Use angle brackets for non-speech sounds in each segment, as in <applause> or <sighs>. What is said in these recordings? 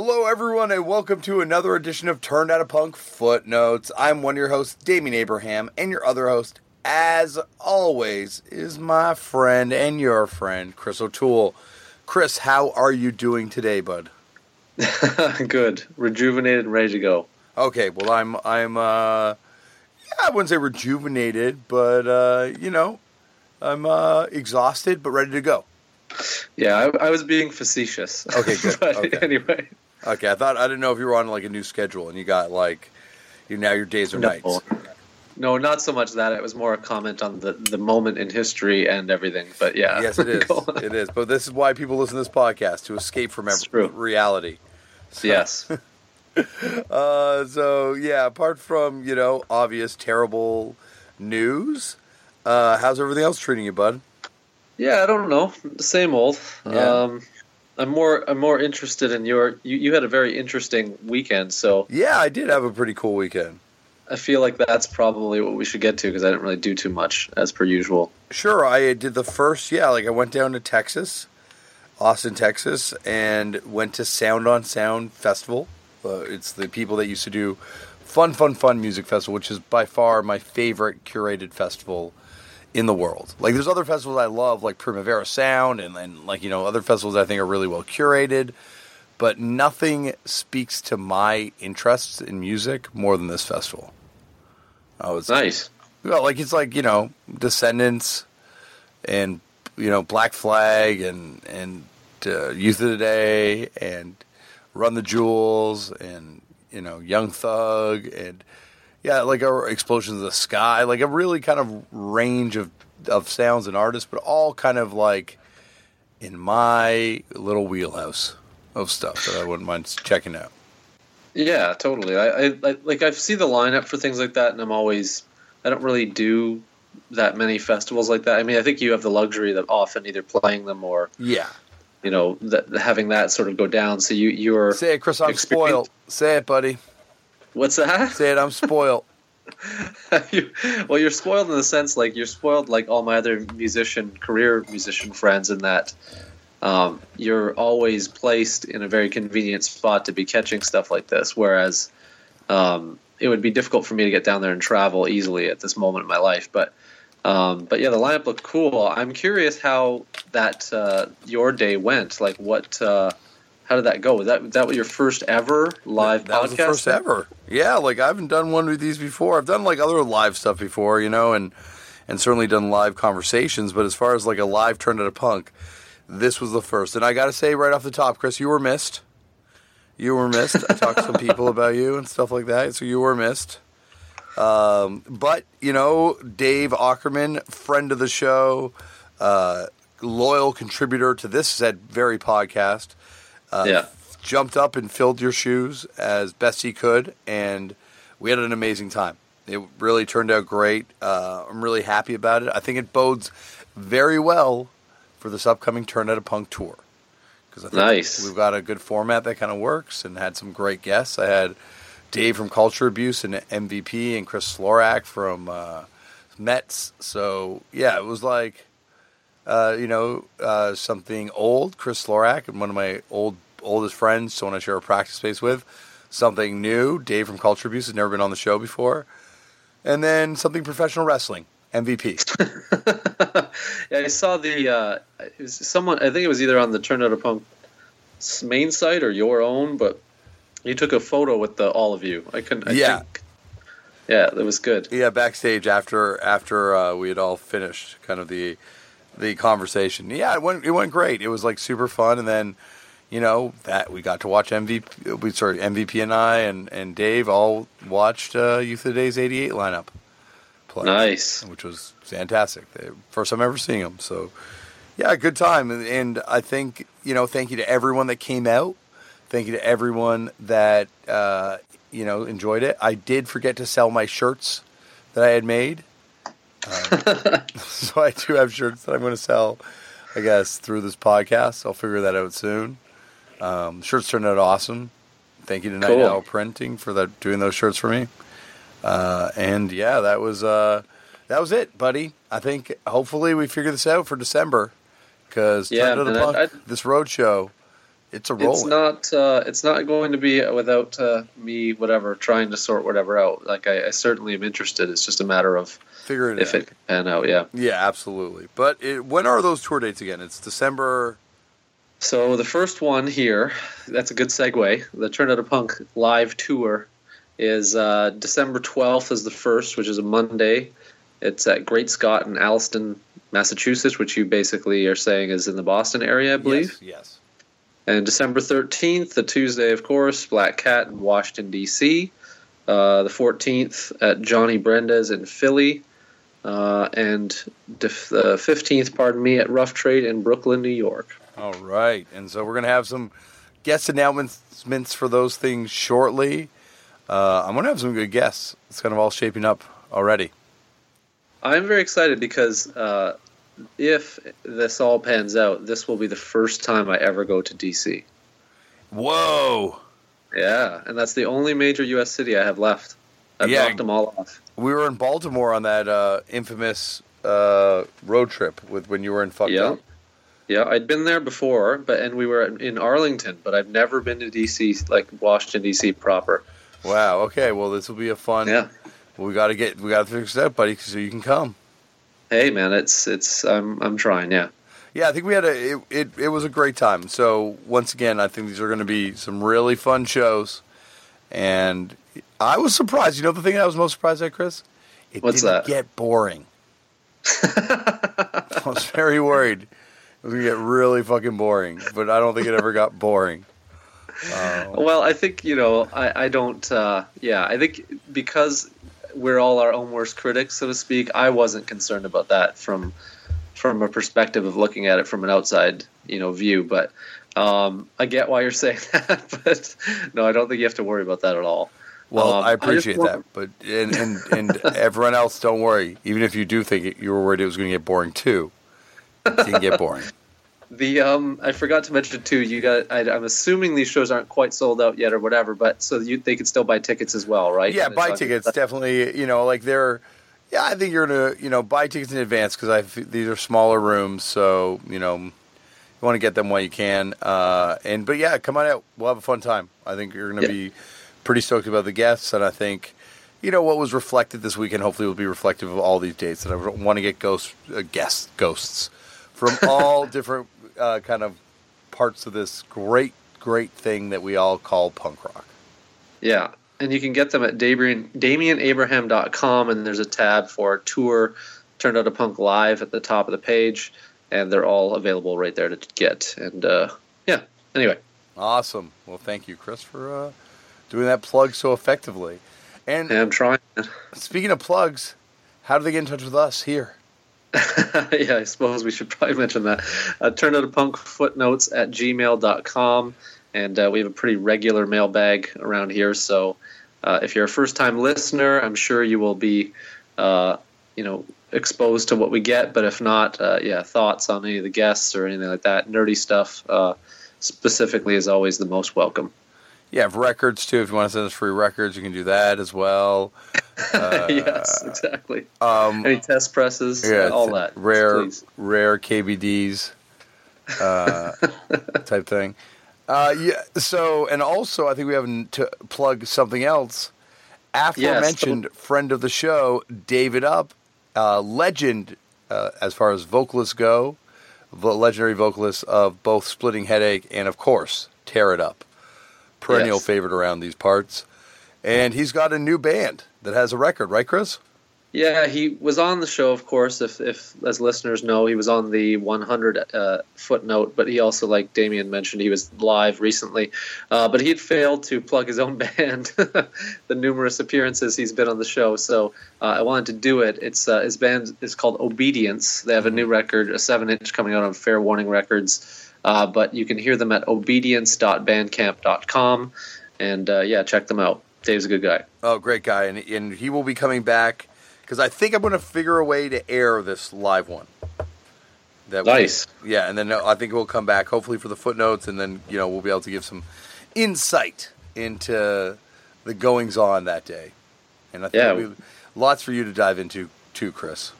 Hello, everyone, and welcome to another edition of Turned Out a Punk Footnotes. I'm one of your hosts, Damian Abraham, and your other host, as always, is my friend and your friend, Chris O'Toole. Chris, how are you doing today, bud? <laughs> Good, rejuvenated, and ready to go. Okay, well, I'm, I'm, uh, yeah, I wouldn't say rejuvenated, but, uh, you know, I'm, uh, exhausted, but ready to go. Yeah, I, I was being facetious. Okay, good. <laughs> Okay. anyway, Okay, I thought, I didn't know if you were on, like, a new schedule and you got, like, you now your days are no, nights. no, not so much that. It was more a comment on the the moment in history and everything. But yeah, Yes, it is. <laughs> it is. But this is why people listen to this podcast to escape from every true. reality. yes. <laughs> Uh, so yeah, apart from you know obvious terrible news, uh, how's everything else treating you, bud? Yeah, I don't know. Same old. Yeah. Um, I'm more I'm more interested in your. You, you had a very interesting weekend, so Yeah, I did have a pretty cool weekend. I feel like that's probably what we should get to because I didn't really do too much as per usual. Sure, I did the first. Yeah, like I went down to Texas, Austin, Texas, and went to Sound on Sound Festival. Uh, it's the people that used to do Fun Fun Fun Music Festival, which is by far my favorite curated festival in the world. Like there's other festivals I love, like Primavera Sound, and then like you know other festivals I think are really well curated. But nothing speaks to my interests in music more than this festival. Oh, it's Nice. well, like it's like you know, Descendents, and you know, Black Flag, and and uh, Youth of Today, and Run the Jewels, and you know, Young Thug, and yeah, like a Explosions of the Sky, like a really kind of range of of sounds and artists, but all kind of like in my little wheelhouse of stuff that I wouldn't mind checking out. Yeah, totally. I, I, I like I see the lineup for things like that, and I'm always I don't really do that many festivals like that. I mean, I think you have the luxury of often either playing them or Yeah, you know that, having that sort of go down. So you you're say it, Chris. I'm spoiled. Say it, buddy. What's that? Say it. I'm spoiled. You- <laughs> <laughs> well, you're spoiled in the sense like you're spoiled like all my other musician career musician friends in that um, you're always placed in a very convenient spot to be catching stuff like this. Whereas um, it would be difficult for me to get down there and travel easily at this moment in my life. But um, but yeah, the lineup looked cool. I'm curious how that uh, your day went. Like what? Uh, how did that go? Was that was that was your first ever live that podcast? was the first ever. Yeah, like I haven't done one of these before. I've done like other live stuff before, you know, and and certainly done live conversations. But as far as like a live turn at a punk, this was the first. And I got to say right off the top, Chris, you were missed. You were missed. I talked to some people <laughs> about you and stuff like that, so you were missed. Um, but you know, Dave Ackerman, friend of the show, uh, loyal contributor to this said very podcast uh, Yeah. Jumped up and filled your shoes as best he could, and we had an amazing time. It really turned out great. Uh, I'm really happy about it. I think it bodes very well for this upcoming Turn Out a Punk tour because I think Nice. we've got a good format that kind of works, and had some great guests. I had Dave from Culture Abuse and MVP, and Chris Slorach from uh, METZ. So yeah, it was like uh, you know, uh, something old, Chris Slorach, and one of my old oldest friends, someone I share a practice space with. Something new, Dave from Culture Abuse has never been on the show before, and then something professional wrestling, MVP. <laughs> Yeah, I saw the. Uh, it was someone. I think it was either on the Turn Out a Punk main site or your own, but you took a photo with the all of you. I couldn't. I Yeah. Think, yeah, that was good. yeah, backstage after after uh, we had all finished kind of the the conversation. Yeah, it went it went great. It was like super fun, and then you know that we got to watch MVP. We sorry MVP and I and and Dave all watched uh, Youth of Today's '88 lineup play. Nice. which was fantastic. First time ever seeing them. So yeah, good time. And, and I think you know, thank you to everyone that came out. Thank you to everyone that uh, you know enjoyed it. I did forget to sell my shirts that I had made. Um, <laughs> so I do have shirts that I'm going to sell, I guess, through this podcast. I'll figure that out soon. Um, shirts turned out awesome. Thank you to Night Cool. Owl Printing for that doing those shirts for me. Uh, and yeah, that was uh, that was it, buddy. I think hopefully we figure this out for December because Yeah, Turn to the man, I- I- this road show, it's a roll. It's not. Uh, it's not going to be without uh, me. Whatever, trying to sort whatever out. Like I, I certainly am interested. It's just a matter of figuring it if out. it can pan out. Yeah. yeah, absolutely. But it, when are those tour dates again? It's December. So the first one here, that's a good segue. The Turn Out a Punk live tour is uh, December 12th is the first, which is a Monday. It's at Great Scott in Allston, Massachusetts, which you basically are saying is in the Boston area, I believe. Yes. yes. And December 13th, the Tuesday, of course, Black Cat in Washington, D.C. Uh, the 14th at Johnny Brenda's in Philly. Uh, and def- the 15th, pardon me, at Rough Trade in Brooklyn, New York. All right. And so we're going to have some guest announcements for those things shortly. Uh, I'm going to have some good guests. It's kind of all shaping up already. I'm very excited because uh, if this all pans out, this will be the first time I ever go to DC. Whoa. Yeah, and that's the only major U.S. city I have left. I've Yeah. knocked them all off. We were in Baltimore on that uh, infamous uh, road trip with when you were in fucked Yeah. up. Yeah, I'd been there before, but and we were in Arlington, but I've never been to DC, like Washington D.C. proper. Wow. Okay. Well, this will be a fun. Yeah. We got to get. We got to fix that, buddy, so you can come. Hey, man, it's it's I'm I'm trying. Yeah. Yeah, I think we had a. It, it, it was a great time. So once again, I think these are going to be some really fun shows, and I was surprised. You know the thing I was most surprised at, Chris? It What's didn't that? get boring. <laughs> I was very worried was going to get really fucking boring, but I don't think it ever got boring. <laughs> Well, I think you know, I I don't. Uh, yeah, I think because we're all our own worst critics, so to speak. I wasn't concerned about that from from a perspective of looking at it from an outside, you know, view. But um, I get why you're <laughs> saying that. But no, I don't think you have to worry about that at all. Well, Um, I appreciate want- that, but and, and and everyone else, don't worry. Even if you do think it, you were worried it was going to get boring too, it didn't get boring. <laughs> The um, I forgot to mention too. You got. I, I'm assuming these shows aren't quite sold out yet, or whatever. But so you, they could still buy tickets as well, right? Yeah, And buy tickets definitely. You know, like they're. Yeah, I think you're gonna you know buy tickets in advance because I these are smaller rooms, so you know you want to get them while you can. Uh, and but yeah, come on out. We'll have a fun time. I think you're gonna Yeah. be pretty stoked about the guests, and I think you know what was reflected this weekend. Hopefully, will be reflective of all these dates. And I want to get ghost uh, guests ghosts from <laughs> all different uh, kind of parts of this great great thing that we all call punk rock. Yeah, and you can get them at Damian, DamianAbraham.com, and there's a tab for tour turned out a punk live at the top of the page, and they're all available right there to get. And uh, yeah, anyway, Awesome. Well, thank you, Chris, for uh, doing that plug so effectively. And yeah, I'm trying. speaking of plugs, how do they get in touch with us here? <laughs> yeah, I suppose we should probably mention that. Uh, turn out a punk footnotes at gmail.com. And uh, we have a pretty regular mailbag around here. So uh, if you're a first time listener, I'm sure you will be, uh, you know, exposed to what we get. But if not, uh, yeah, thoughts on any of the guests or anything like that, nerdy stuff uh, specifically is always the most welcome. Yeah, records too. If you want to send us free records, you can do that as well. <laughs> yes, exactly. Um, Any test presses, yeah, all that. rare, Please. rare KBDs uh, <laughs> type thing. Uh, yeah. So, and also, I think we have to plug something else. Aforementioned friend of the show, David Up, uh, legend uh, as far as vocalists go, legendary vocalist of both Splitting Headache and, of course, Tear It Up. Perennial Yes. favorite around these parts. And he's got a new band that has a record, right, Chris? Yeah, he was on the show, of course. If, if as listeners know, he was on the 100 uh, footnote, but he also, like Damian mentioned, he was live recently. Uh, but he had failed to plug his own <laughs> band, the numerous appearances he's been on the show. So uh, I wanted to do it. It's uh, his band is called Obedience. They have a new record, a seven inch, coming out on Fair Warning Records. Uh, but you can hear them at obedience.bandcamp.com, and uh, yeah, check them out. Dave's a good guy. Oh, great guy, and and he will be coming back because I think I'm going to figure a way to air this live one. That nice. We, yeah, and then I think we'll come back hopefully for the footnotes, and then you know we'll be able to give some insight into the goings on that day. And I think yeah. lots for you to dive into too, Chris.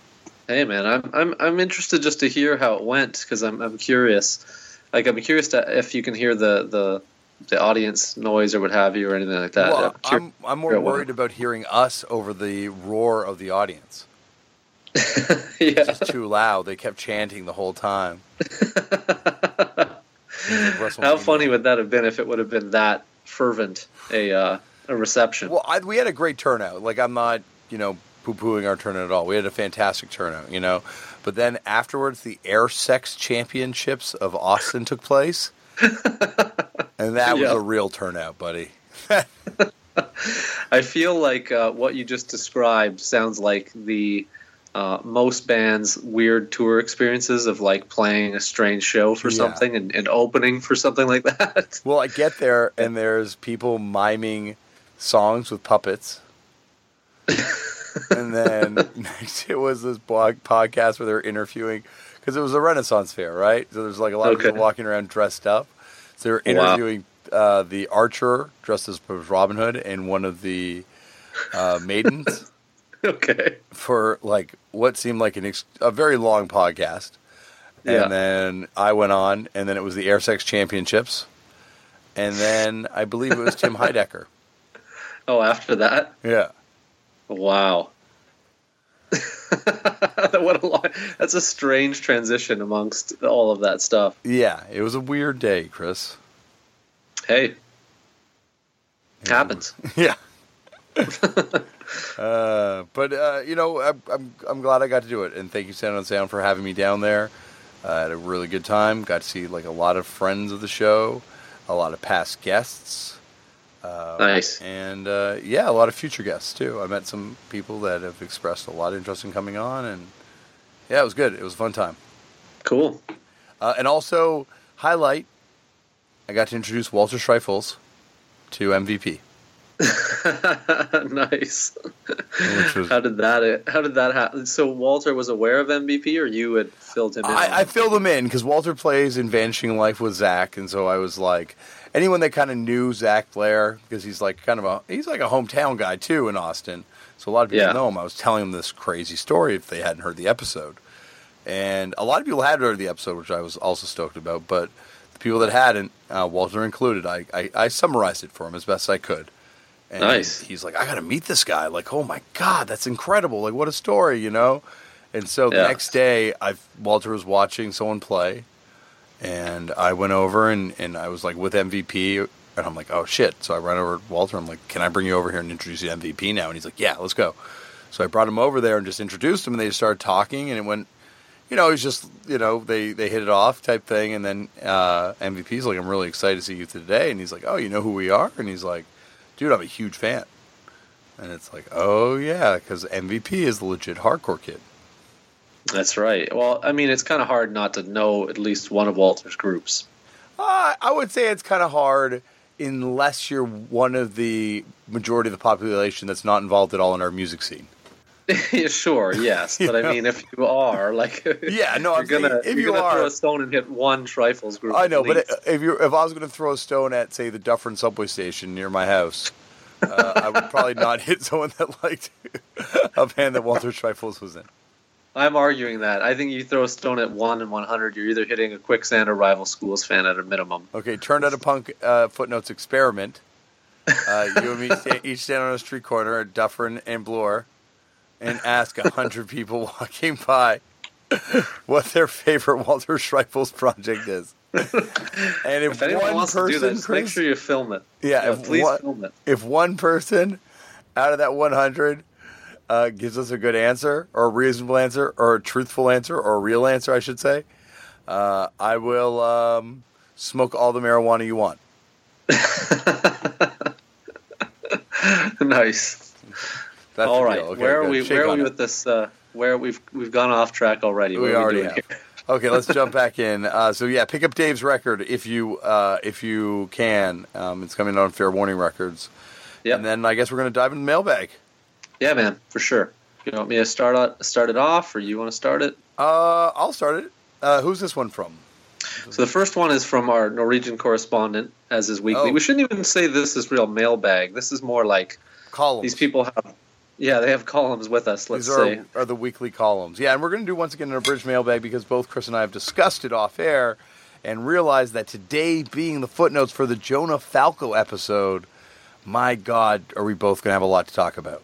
Hey man, I'm I'm I'm interested just to hear how it went because I'm I'm curious. Like I'm curious to, if you can hear the the the audience noise or what have you or anything like that. Well, I'm, I'm more worried about hearing us over the roar of the audience. yeah. <laughs> It's just too loud. They kept chanting the whole time. <laughs> How funny would that have been if it would have been that fervent a uh, a reception? Well, I, we had a great turnout. Like I'm not, you know, poo pooing our turnout at all. We had a fantastic turnout, you know. But then afterwards, the Air Sex Championships of Austin took place. <laughs> and that was a real turnout, buddy. <laughs> I feel like uh, what you just described sounds like the uh, most bands' weird tour experiences of like playing a strange show for yeah. something and, and, opening for something like that. <laughs> Well, I get there and there's people miming songs with puppets. and then <laughs> next it was this blog podcast where they're interviewing because it was a Renaissance fair, right? So there's like a lot okay. of people walking around dressed up. So they're interviewing wow. uh, the archer dressed as Robin Hood and one of the uh, maidens. <laughs> okay. For like what seemed like an ex- a very long podcast. And yeah. then I went on, and then it was the Air Sex Championships. And then I believe it was Tim <laughs> Heidecker. Oh, after that? Yeah. Wow. <laughs> what a long, that's a strange transition amongst all of that stuff. Yeah, it was a weird day, Chris. Hey, it happens. <laughs> Yeah. <laughs> uh, but uh, you know, I'm, I'm, I'm glad I got to do it, and thank you, Sound on Sound, for having me down there. Uh, I had a really good time. Got to see like a lot of friends of the show, a lot of past guests. Uh, nice. And uh, yeah, a lot of future guests too. I met some people that have expressed a lot of interest in coming on, and yeah, it was good. It was a fun time. Cool. Uh, and also, highlight, I got to introduce Walter Schreifels to MVP. <laughs> nice. Was, how did that? How did that happen? So Walter was aware of MVP, or you had filled him in? I, I filled him in because Walter plays in Vanishing Life with Zach, and so I was like, anyone that kind of knew Zach Blair because he's like kind of a he's like a hometown guy too in Austin. So a lot of people yeah. know him. I was telling them this crazy story if they hadn't heard the episode, and a lot of people had heard the episode, which I was also stoked about. But the people that hadn't, uh, Walter included, I, I, I summarized it for him as best I could. And nice. He's like, I got to meet this guy. Like, oh my god, that's incredible! Like, what a story, you know. And so yeah. the next day, I Walter was watching someone play and I went over and, and I was like with MVP, and I'm like, oh shit. So I ran over to Walter. I'm like, can I bring you over here and introduce you to MVP now? And he's like, yeah, let's go. So I brought him over there and just introduced him, and they started talking, and it went, you know, it was just, you know, they, they hit it off type thing. And then uh, MVP's like, I'm really excited to see you today. And he's like, oh, you know who we are? And he's like, dude, I'm a huge fan. And it's like, oh, yeah, because MVP is the legit hardcore kid. That's right. Well, I mean, it's kind of hard not to know at least one of Walter's groups. Uh, I would say it's kind of hard unless you're one of the majority of the population that's not involved at all in our music scene. <laughs> sure, yes, <laughs> but I mean, if you are like, <laughs> yeah, no, I'm gonna if you're you are, throw a stone and hit one Schreifels group. I know, but if you if I was gonna throw a stone at say the Dufferin subway station near my house, uh, I would probably not hit someone that liked a band that Walter Schreifels was in. I'm arguing that. I think you throw a stone at one and 100, you're either hitting a quicksand or rival schools fan at a minimum. Okay, turned out a punk uh, footnotes experiment. Uh, you and me <laughs> each stand on a street corner at Dufferin and Bloor and ask hundred <laughs> people walking by <laughs> what their favorite Walter Schreifels project is. And if, if anyone one wants person, to do this, make sure you film it. Yeah, yeah if please one, film it. If one person out of that 100 uh, gives us a good answer, or a reasonable answer, or a truthful answer, or a real answer, I should say, uh, I will um, smoke all the marijuana you want. <laughs> nice. That's All right. Okay, where are good. we? Shake where are we it. with this? Uh, where we've we've gone off track already. What We are already doing have. here? Okay, let's jump <laughs> back in. Uh, so yeah, pick up Dave's record if you uh, if you can. Um, it's coming out on Fair Warning Records. Yep. And then I guess we're going to dive into the mailbag. Yeah, man, for sure. You want me to start out, start it off, or you want to start it? Uh, I'll start it. Uh, who's this one from? So the first one is from our Norwegian correspondent, as is weekly. Oh. We shouldn't even say this is real mailbag. This is more like Columns. these people have, yeah, they have columns with us. Let's These say. are, are the weekly columns. Yeah, and we're going to do once again an abridged mailbag because both Chris and I have discussed it off air and realized that today being the footnotes for the Jonah Falco episode, my God, are we both going to have a lot to talk about?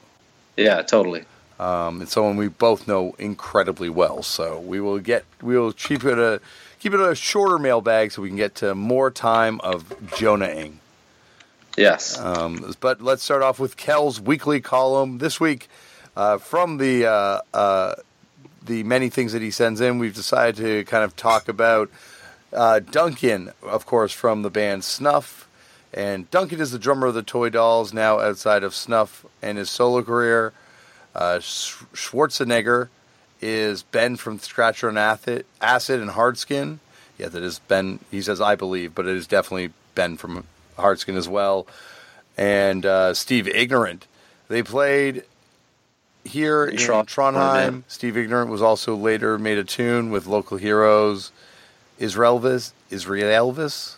Yeah, totally. Um, it's someone we both know incredibly well. So we will get we will keep it a keep it a shorter mailbag so we can get to more time of Jonahing. Yes. Um, but let's start off with Kel's weekly column this week. Uh, from the uh, uh, the many things that he sends in, we've decided to kind of talk about uh, Duncan, of course, from the band Snuff. And Duncan is the drummer of the Toy Dolls, now outside of Snuff and his solo career. Uh, Sch- Schwarzenegger is Ben from Scratcher and Acid, Acid and Hardskin. Yeah, that is Ben. He says, I believe, but it is definitely Ben from Hardskin as well. And uh, Steve Ignorant. They played here in Tron- Trondheim. yeah. Steve Ignorant was also later made a tune with local heroes. Israelvis, Israel Elvis,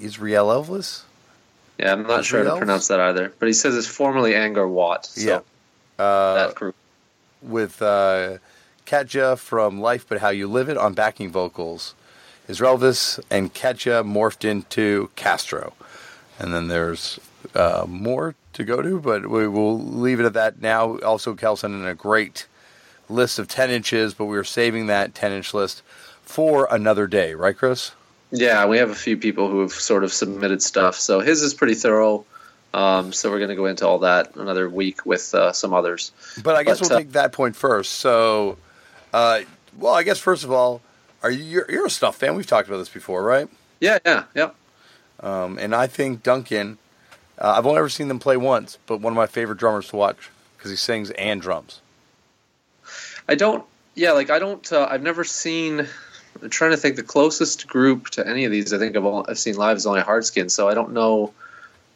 Israelvis. Yeah, I'm not sure how to pronounce that either. But he says it's formerly Anger Watt. So Yeah. Uh, that group. with uh, Katja from Life But How You Live It on backing vocals. Israelvis and Katja morphed into Castro. And then there's uh, more to go to, but we will leave it at that now. Also, Kelson in a great list of 10 inches, but we are saving that 10 inch list for another day, right, Chris? Yeah, we have a few people who have sort of submitted stuff. So his is pretty thorough. Um, so we're going to go into all that another week with uh, some others. But I guess But, we'll uh, take that point first. So, uh, well, I guess first of all, are you you're, you're a Snuff fan? We've talked about this before, right? Yeah, yeah, yeah. Um, and I think Duncan, uh, I've only ever seen them play once, but one of my favorite drummers to watch because he sings and drums. I don't. Yeah, like I don't. Uh, I've never seen. I'm trying to think. The closest group to any of these, I think I've, all, I've seen live is only Hardskin. So I don't know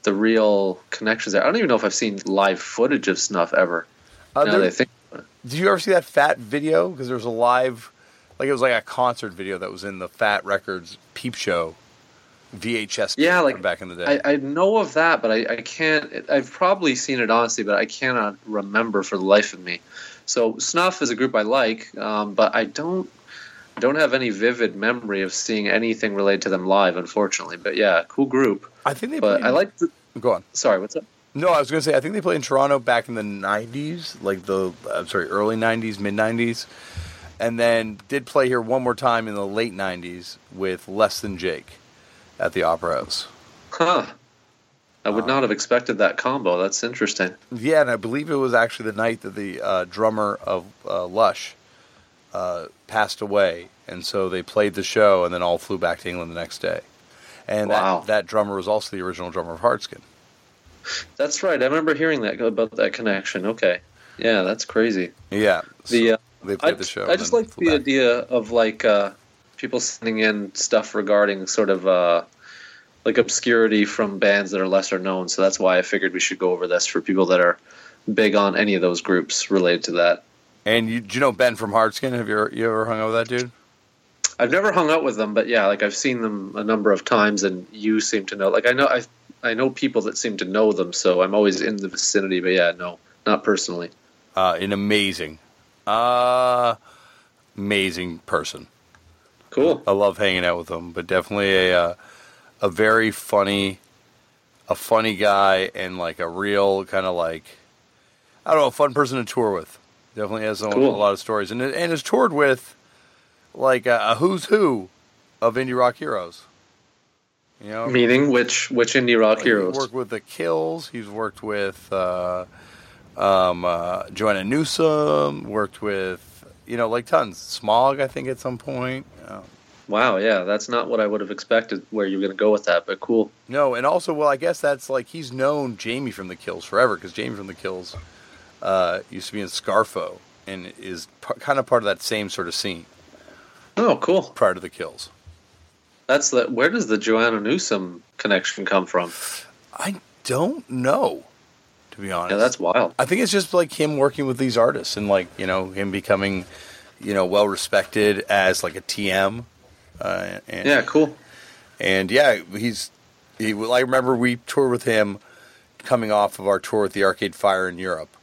the real connections there. I don't even know if I've seen live footage of Snuff ever. Uh, now there- think. did you ever see that Fat video? Because there was a live, like it was like a concert video that was in the Fat Records Peep Show VHS. Yeah, like, back in the day. I, I know of that, but I, I can't. I've probably seen it honestly, but I cannot remember for the life of me. So Snuff is a group I like, um, but I don't don't have any vivid memory of seeing anything related to them live, unfortunately. But yeah, cool group. I think they. But played- I like. The, Go on. sorry, what's up? No, I was going to say I think they played in Toronto back in the '90s, like the I'm sorry, early '90s, mid '90s, and then did play here one more time in the late '90s with Less Than Jake at the Opera House. Huh. I would not have expected that combo. That's interesting. Yeah, and I believe it was actually the night that the uh, drummer of uh, Lush uh, passed away, and so they played the show, and then all flew back to England the next day. And Wow. that, that drummer was also the original drummer of Hardskin. That's right. I remember hearing that about that connection. Okay. Yeah, that's crazy. Yeah, The uh, they I, played the show. I just like the back. idea of like uh, people sending in stuff regarding sort of uh, like obscurity from bands that are lesser known. So that's why I figured we should go over this for people that are big on any of those groups related to that. And you, do you know Ben from Hardskin? Have you ever, you ever hung out with that dude? I've never hung out with them, but yeah, like I've seen them a number of times, and you seem to know. Like I know I I know people that seem to know them, so I'm always in the vicinity. But yeah, no, not personally. Uh, an amazing, uh, amazing person. Cool. I love hanging out with him, but definitely a uh, a very funny, a funny guy, and like a real kind of like I don't know, a fun person to tour with. Definitely has a, Cool. a lot of stories, and and has toured with like a, a who's who of indie rock heroes. You know, Meaning which which indie rock He's heroes? He's worked with the Kills. He's worked with uh, um, uh, Joanna Newsom. Worked with you know like tons. Smog, I think, at some point. Wow, yeah, that's not what I would have expected where you're going to go with that, but cool. no, and also, well, I guess that's like he's known Jamie from the Kills forever because Jamie from the Kills uh, used to be in Scarfo and is p- kind of part of that same sort of scene Oh, cool. prior to the Kills. That's the where does the Joanna Newsom connection come from? I don't know, to be honest. Yeah, that's wild. I think it's just like him working with these artists and like you know him becoming, you know, well respected as like a TM. Uh, and, Yeah, cool. and yeah, he's. He, I remember we toured with him, coming off of our tour with the Arcade Fire in Europe,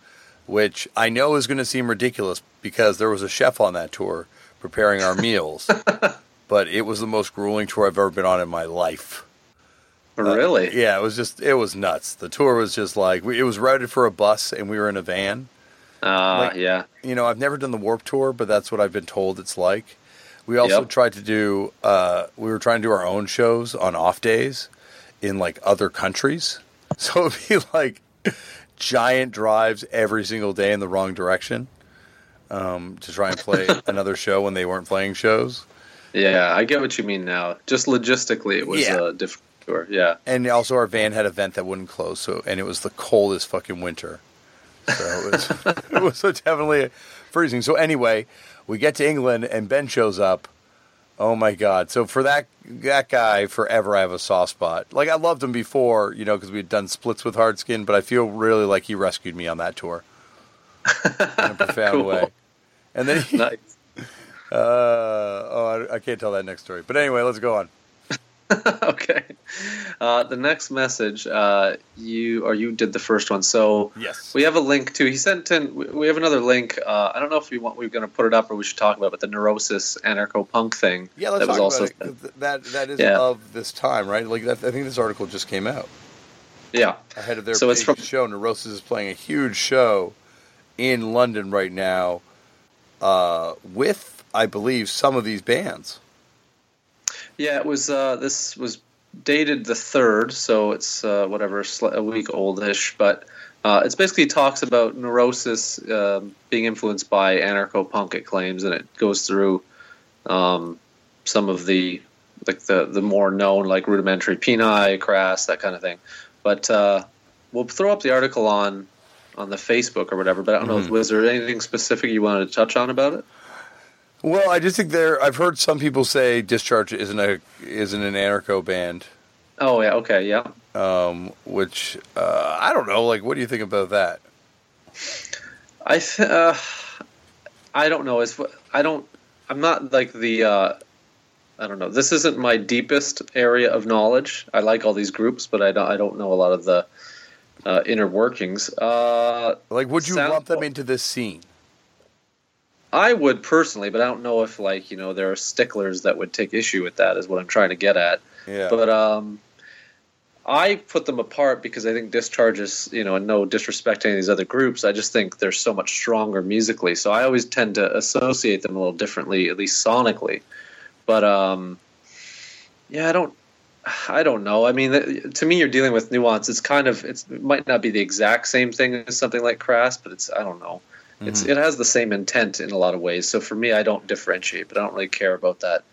which I know is going to seem ridiculous because there was a chef on that tour preparing our meals, <laughs> but it was the most grueling tour I've ever been on in my life. really? Yeah, it was just it was nuts. The tour was just like we, it was routed for a bus, and we were in a van. Uh, Like- yeah. You know, I've never done the Warp Tour, but that's what I've been told it's like. We also Yep. tried to do. Uh, we were trying to do our own shows on off days in like other countries, <laughs> so it'd be like giant drives every single day in the wrong direction um, to try and play <laughs> another show when they weren't playing shows. Yeah, I get what you mean now. Just logistically, it was Yeah. a different tour. Yeah. And also, our van had a vent that wouldn't close, so and it was the coldest fucking winter. So it was, <laughs> it was definitely freezing. So anyway, we get to England and Ben shows up. Oh my god! So for that that guy, forever I have a soft spot. Like I loved him before, you know, because we'd done splits with Hardskin, but I feel really like he rescued me on that tour in a <laughs> profound Cool. way. And then he, Nice. <laughs> uh, oh, I, I can't tell that next story. But anyway, let's go on. <laughs> okay. Uh, the next message, uh, you or you did the first one, so Yes. we have a link to. He sent in. we- have another link. Uh, I don't know if we want. We're going to put it up or we should talk about, it, but the neurosis anarcho punk thing. Yeah, let's that was talk also about it. That that is Yeah. of this time, right? Like that, I think this article just came out yeah. ahead of their So it's from- show. Neurosis is playing a huge show in London right now uh, with, I believe, some of these bands. Yeah, it was. Uh, this was dated the third, so it's uh, whatever a week oldish, but uh, it's basically talks about neurosis um, being influenced by anarcho punk. It claims, and it goes through um, some of the like the the more known like rudimentary peni, crass, that kind of thing. But uh, we'll throw up the article on on the Facebook or whatever. But I don't know. Was there anything specific you wanted to touch on about it? Well, I just think there. I've heard some people say Discharge isn't a isn't an anarcho band, Oh yeah. Okay. Yeah. um, which uh, I don't know. Like, what do you think about that? I th- uh, I don't know. It's I don't. I'm not like the. Uh, I don't know. This isn't my deepest area of knowledge. I like all these groups, but I don't. I don't know a lot of the uh, inner workings. Uh, Like, would you Sound- lump them into this scene? I would personally, but I don't know if like you know there are sticklers that would take issue with that. Is what I'm trying to get at. Yeah. But um, I put them apart because I think Discharge is, you know, and no disrespect to any of these other groups, I just think they're so much stronger musically. So I always tend to associate them a little differently, at least sonically. But um, yeah, I don't, I don't know. I mean, to me, you're dealing with nuance. It's kind of, it's, it might not be the exact same thing as something like Crass, but it's, I don't know. It's, it has the same intent in a lot of ways. So for me, I don't differentiate, but I don't really care about that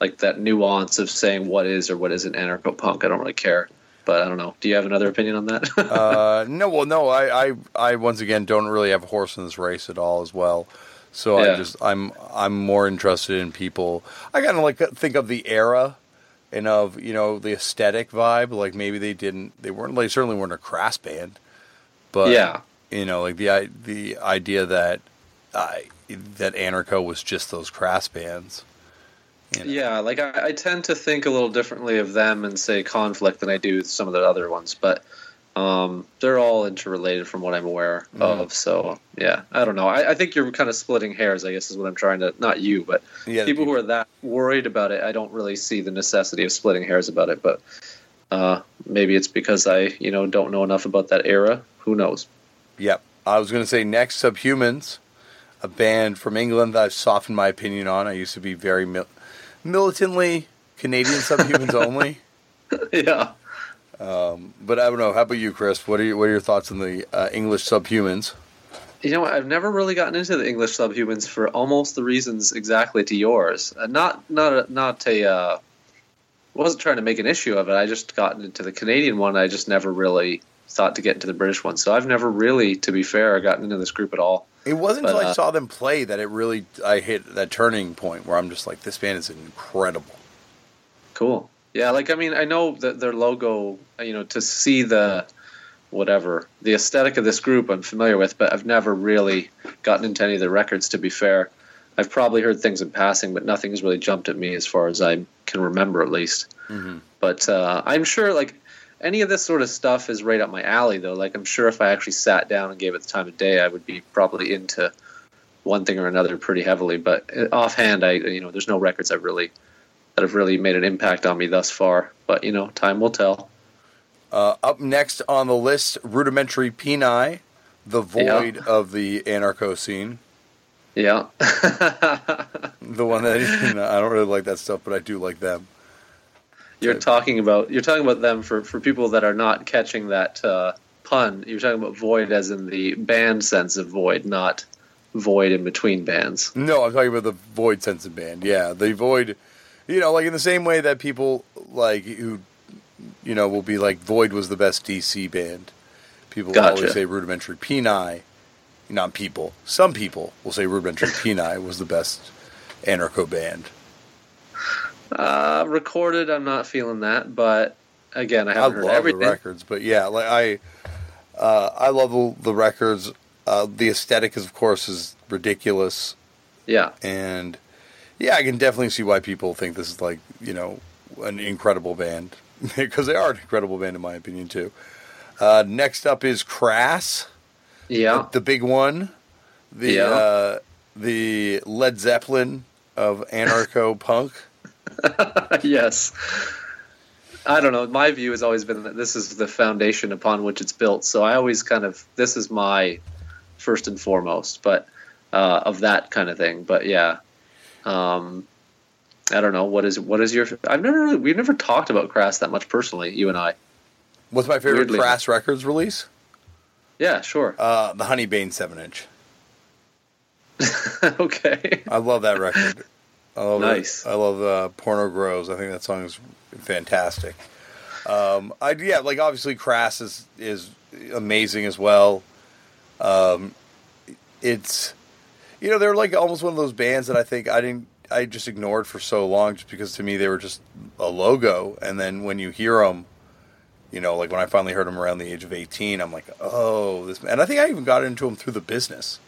like that nuance of saying what is or what isn't anarcho punk. I don't really care, but I don't know. Do you have another opinion on that? <laughs> uh, no, well, no, I, I, I once again don't really have a horse in this race at all, as well. So I just, I'm, I'm more interested in people. I kind of like think of the era, and of you know the aesthetic vibe. Like maybe they didn't, they weren't, they certainly weren't a crass band, but yeah, you know, like the the idea that I that anarcho was just those crass bands. you know. yeah. Like I, I tend to think a little differently of them and say conflict than I do with some of the other ones, but um, they're all interrelated from what I'm aware of. So yeah, I don't know. I, I think you're kind of splitting hairs. I guess is what I'm trying to. Not you, but Yeah, people who are that worried about it. I don't really see the necessity of splitting hairs about it, but. Uh, maybe it's because I, you know, don't know enough about that era. Who knows? Yep. I was going to say next, Subhumans, a band from England that I've softened my opinion on. I used to be very mil- militantly Canadian Subhumans <laughs> only. yeah. Um, but I don't know. How about you, Chris? What are your, what are your thoughts on the uh, English subhumans? You know, I've never really gotten into the English subhumans for almost the reasons exactly to yours. Uh, not not a, not a. Uh, wasn't trying to make an issue of it. I just got into the Canadian one. I just never really thought to get into the British one. So I've never really, to be fair, gotten into this group at all. It wasn't But, until I uh, saw them play that it really I hit that turning point where I'm just like, this band is incredible. Cool. Yeah, like I mean, I know that their logo, you know, to see the whatever the aesthetic of this group, I'm familiar with, but I've never really gotten into any of the records. To be fair, I've probably heard things in passing, but nothing has really jumped at me as far as I can remember, at least. But uh, I'm sure, like any of this sort of stuff is right up my alley, though. Like I'm sure if I actually sat down and gave it the time of day, I would be probably into one thing or another pretty heavily. But uh, offhand, I you know, there's no records I've really that have really made an impact on me thus far. But you know, time will tell. Uh, up next on the list, Rudimentary Peni, the void of the anarcho scene. Yeah, <laughs> The one that <laughs> I don't really like that stuff, but I do like them. You're talking about you're talking about them for for people that are not catching that uh, pun. You're talking about void as in the band sense of void, not void in between bands. No, I'm talking about the void sense of band. Yeah, the void. You know, like in the same way that people like who, you know, will be like Void was the best DC band. People will Gotcha. always say Rudimentary Peni. Not people. Some people will say Rudimentary <laughs> Peni was the best anarcho band. Uh, recorded, I'm not feeling that, but again, I I haven't love heard everything. the records, but yeah, like I, uh, I love the, the records. Uh, the aesthetic is, of course, is ridiculous, Yeah, and yeah, I can definitely see why people think this is like you know an incredible band <laughs> because they are an incredible band in my opinion too. Uh, next up is Crass, yeah, the big one, the Yeah. uh, the Led Zeppelin of anarcho punk. <laughs> yes. I don't know. My view has always been that this is the foundation upon which it's built. So I always kind of this is my first and foremost, but uh, of that kind of thing. But yeah, um, I don't know what is what is your. I've never really, we've never talked about Crass that much personally. You and I. What's my favorite Weirdly. Crass Records release? Yeah, sure. Uh, the Honeybane seven inch. <laughs> okay. I love that record. I love Nice. It. I love uh, Porno Grows. I think that song is fantastic. Um, I yeah, like obviously Crass is is amazing as well. Um, it's you know they're like almost one of those bands that I think I didn't I just ignored for so long just because to me they were just a logo, and then when you hear them. You know, like when I finally heard them around the age of eighteen, I'm like, "Oh, this." And I think I even got into them through the business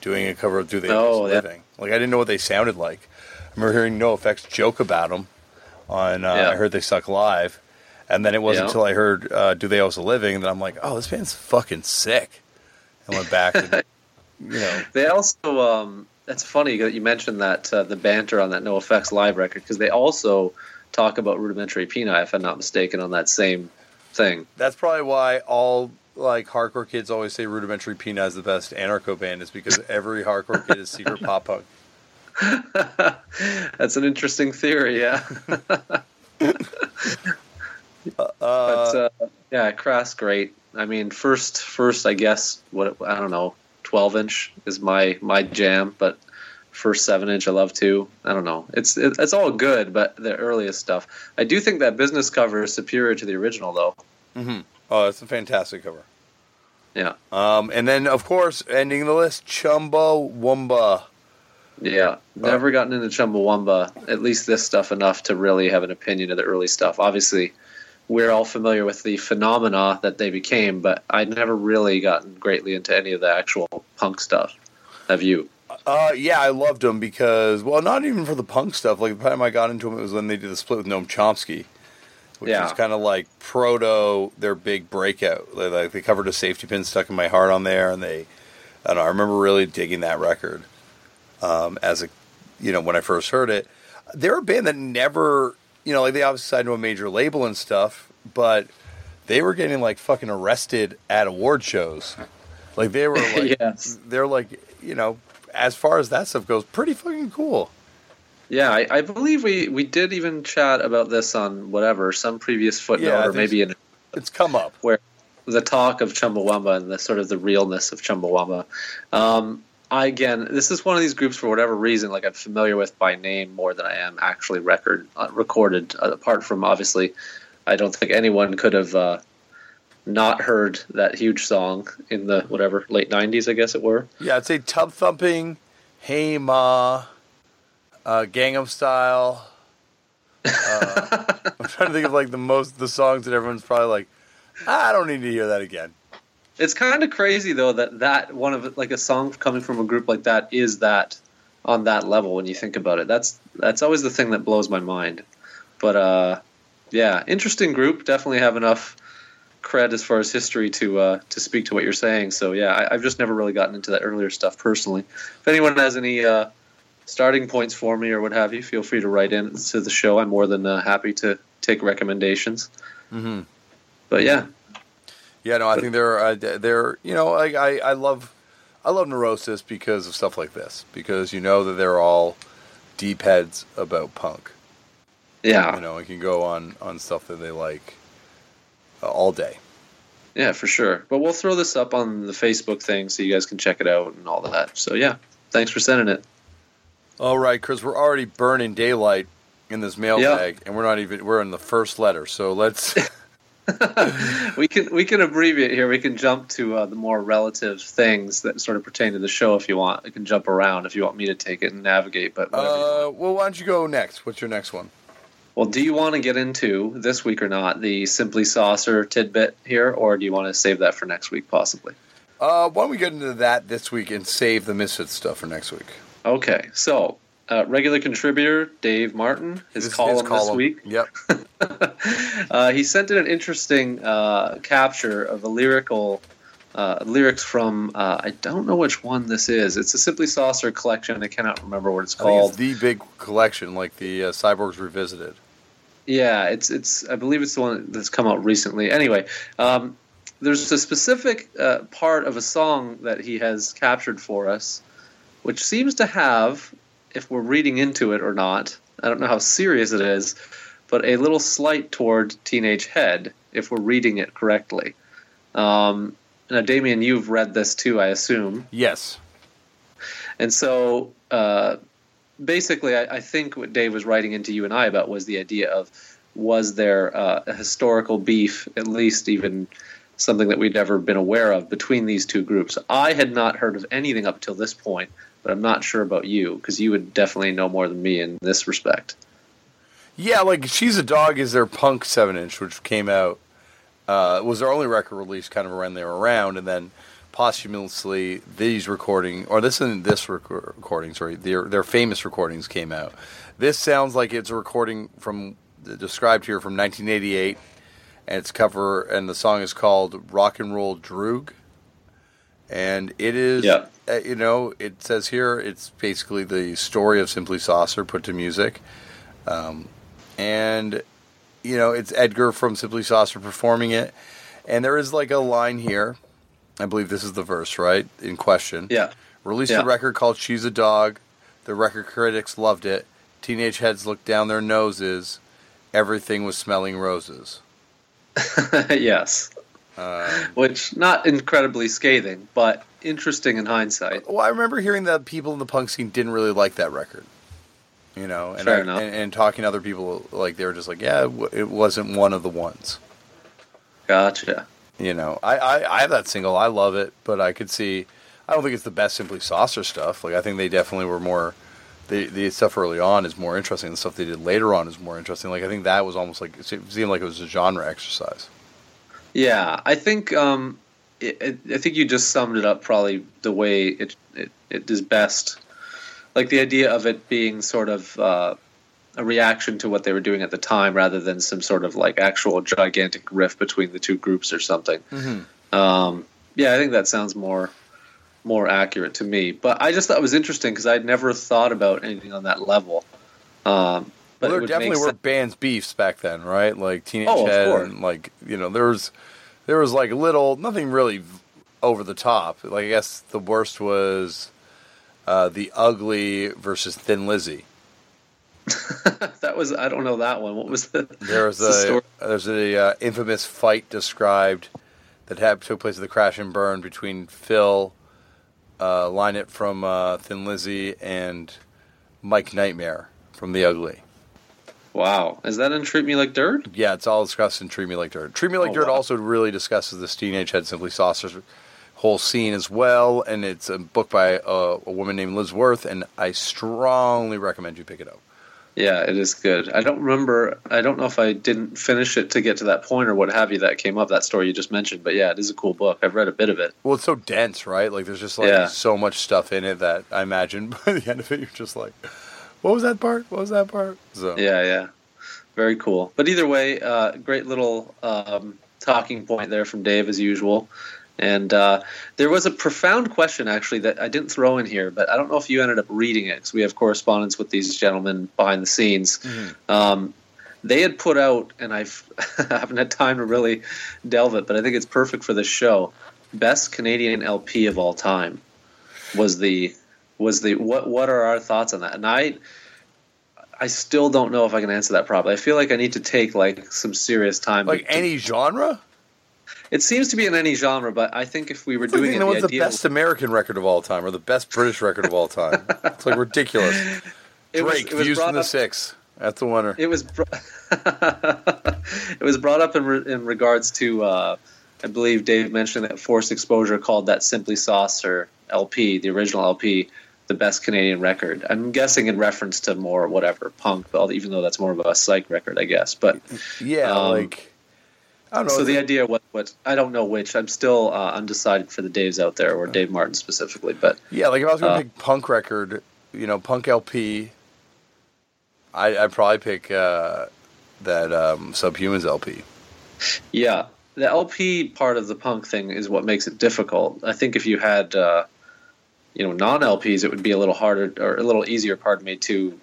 doing a cover of "Do They Oh, yeah. Living." Like I didn't know what they sounded like. Remember hearing NOFX joke about them on uh, Yeah. I heard they suck live, and then it wasn't Yeah. until I heard uh, "Do They Owe Us a Living" that I'm like, "Oh, this band's fucking sick." I went back, and, <laughs> you know, They also, um, that's funny that you mentioned that uh, the banter on that NOFX live record because they also talk about rudimentary peni, if I'm not mistaken, on that same thing. that's probably why all like hardcore kids always say Rudimentary Peni is the best anarcho band is because every hardcore kid is secret <laughs> pop punk. <laughs> That's an interesting theory, yeah. <laughs> but uh, yeah, Crass great. I mean, first, first, I guess what I don't know, twelve inch is my my jam, but first seven inch I love too. I don't know, it's it, it's all good, but the earliest stuff, I do think that business cover is superior to the original, though. Mm-hmm. Oh, it's a fantastic cover. Yeah, Um, and then, of course, ending the list, Chumbawamba. Yeah. Never gotten into Chumbawamba. At least this stuff enough to really have an opinion of the early stuff. Obviously, we're all familiar with the phenomena that they became, but I'd never really gotten greatly into any of the actual punk stuff. Have you? Uh, yeah, I loved them because, well, not even for the punk stuff. Like the time I got into them, it was when they did the split with Noam Chomsky, which Yeah. was kind of like proto their big breakout. They, like they covered a safety pin stuck in my heart on there, and they, I don't know, I remember really digging that record. Um, as a, you know, when I first heard it, they're a band that never, you know, like they obviously signed to a major label and stuff, but they were getting like fucking arrested at award shows. Like they were <laughs> like, Yes. they're like, you know, as far as that stuff goes, pretty fucking cool. Yeah, I, I believe we, we did even chat about this on whatever some previous footnote Yeah, or maybe in It's come up. where the talk of Chumbawamba and the sort of the realness of Chumbawamba. Um, I again, this is one of these groups for whatever reason, like I'm familiar with by name more than I am actually record uh, recorded. Uh, apart from obviously, I don't think anyone could have uh, not heard that huge song in the whatever late '90s, I guess it were. Yeah, I'd say tub thumping, hey ma, uh, Gangnam Style. Uh, <laughs> I'm trying to think of like the most the songs that everyone's probably like, I don't need to hear that again. It's kind of crazy though that that one of like a song coming from a group like that is that on that level when you think about it. That's that's always the thing that blows my mind. But uh, yeah, interesting group. Definitely have enough cred as far as history to uh, to speak to what you're saying. So yeah, I, I've just never really gotten into that earlier stuff personally. If anyone has any uh, starting points for me or what have you, feel free to write in to the show. I'm more than uh, happy to take recommendations. Mm-hmm. But yeah, Yeah, no, I think they're uh, they're you know I, I I love I love Neurosis because of stuff like this because you know that they're all deep heads about punk. yeah. You know, and can go on on stuff that they like uh, all day. Yeah, for sure. But we'll throw this up on the Facebook thing so you guys can check it out and all that. So yeah, thanks for sending it. All right, Chris, we're already burning daylight in this mailbag, Yeah. and we're not even we're in the first letter. So let's <laughs> <laughs> we can we can abbreviate here. We can jump to uh, the more relative things that sort of pertain to the show if you want. I can jump around if you want me to take it and navigate. But uh, well, why don't you go next? What's your next one? well, do you want to get into this week or not the Simply Saucer tidbit here, or do you want to save that for next week possibly? Uh, why don't we get into that this week and save the Misfits stuff for next week? Okay, so uh, regular contributor Dave Martin, his This- column, column. this week. Yep. <laughs> uh, he sent in an interesting uh, capture of a lyrical uh, lyrics from uh, I don't know which one this is. It's a Simply Saucer collection. I cannot remember what it's called. it's the big collection, like the uh, Cyborgs Revisited. Yeah, it's it's. I believe it's the one that's come out recently. Anyway, um, there's a specific uh, part of a song that he has captured for us, which seems to have, if we're reading into it or not, I don't know how serious it is, but a little slight toward Teenage Head, if we're reading it correctly. Um, now, Damian, you've read this too, I assume. Yes. And so, uh, basically, I, I think what Dave was writing into you and I about was the idea of was there uh, a historical beef, at least even something that we'd ever been aware of between these two groups. I had not heard of anything up till this point, but I'm not sure about you because you would definitely know more than me in this respect. Yeah, like She's a Dog is their punk seven inch, which came out uh, was their only record release, kind of around they were around, and then posthumously these recording or this isn't this rec- recording, sorry, their their famous recordings came out. This sounds like it's a recording from described here from 1988, and it's cover and the song is called Rock and Roll Droog, and it is Yeah. uh, you know it says here it's basically the story of Simply Saucer put to music. Um, and you know it's Edgar from Simply Saucer performing it, and there is like a line here. I believe this is the verse, right? In question. Yeah. Released Yeah. a record called "She's a Dog." The record critics loved it. Teenage heads looked down their noses. Everything was smelling roses. <laughs> yes. Um, Which, not incredibly scathing, but interesting in hindsight. well, I remember hearing that people in the punk scene didn't really like that record. You know, and, I- and and talking to other people, like they were just like, yeah, it it wasn't one of the ones. Gotcha. You know, I, I, I have that single. I love it, but I could see. I don't think it's the best Simply Saucer stuff. Like I think they definitely were more. The the stuff early on is more interesting. The stuff they did later on is more interesting. Like I think that was almost like it seemed like it was a genre exercise. Yeah, I think um, it, it, I think you just summed it up probably the way it it, it is best. Like the idea of it being sort of uh, a reaction to what they were doing at the time, rather than some sort of like actual gigantic rift between the two groups or something. Um, yeah, I think that sounds more more accurate to me. But I just thought it was interesting because I'd never thought about anything on that level. Um, but Well, there definitely were sense- bands beefs back then, right? Like Teenage Oh, Head, and like you know, there was there was like little nothing really over the top. Like I guess the worst was uh, the Ugly versus Thin Lizzy. <laughs> that was I don't know that one. What was the There was the story? a there's a uh, infamous fight described that had took place at the Crash and Burn between Phil, uh, Lynott from uh, Thin Lizzy, and Mike Nightmare from The Ugly. Wow, is that in Treat Me Like Dirt? Yeah, it's all discussed in Treat Me Like Dirt. Treat Me Like Oh, Dirt wow. also really discusses this teenage head simply saucer's whole scene as well, and it's a book by uh, a woman named Liz Worth, and I strongly recommend you pick it up. Yeah, it is good. I don't remember. I don't know if I didn't finish it to get to that point or what have you that came up that story you just mentioned. But yeah, it is a cool book. I've read a bit of it. Well, it's so dense, right? Like there's just like Yeah. so much stuff in it that I imagine <laughs> by the end of it, you're just like, "What was that part? What was that part?" So Yeah, yeah, very cool. But either way, uh, great little um, talking point there from Dave as usual. And uh, there was a profound question actually that I didn't throw in here, but I don't know if you ended up reading it because we have correspondence with these gentlemen behind the scenes. Um, they had put out, and I've <laughs> I haven't had time to really delve it, but I think it's perfect for this show. Best Canadian LP of all time was the was the what what are our thoughts on that? And I I still don't know if I can answer that properly. I feel like I need to take like some serious time. like to, any genre. it seems to be in any genre, but I think if we were It's doing thinking it, what's the the best American record of all time or the best British record of all time. it's like ridiculous. <laughs> it was- Drake, it was Views from the up- Six. That's the winner. It was br- <laughs> it was brought up in re- in regards to uh, I believe Dave mentioned that Forced Exposure called that Simply Saucer LP, the original LP, the best Canadian record. I'm guessing in reference to more whatever punk, even though that's more of a psych record, I guess. But yeah, um, like I don't know. so the idea, what what I don't know which. I'm still uh, undecided for the Daves out there, or Dave Martin specifically. But yeah, like if I was going to uh, pick punk record, you know, punk LP, I, I'd probably pick uh, that um, Subhumans LP. Yeah, the LP part of the punk thing is what makes it difficult. I think if you had, uh, you know, non LPs, it would be a little harder or a little easier, pardon me, to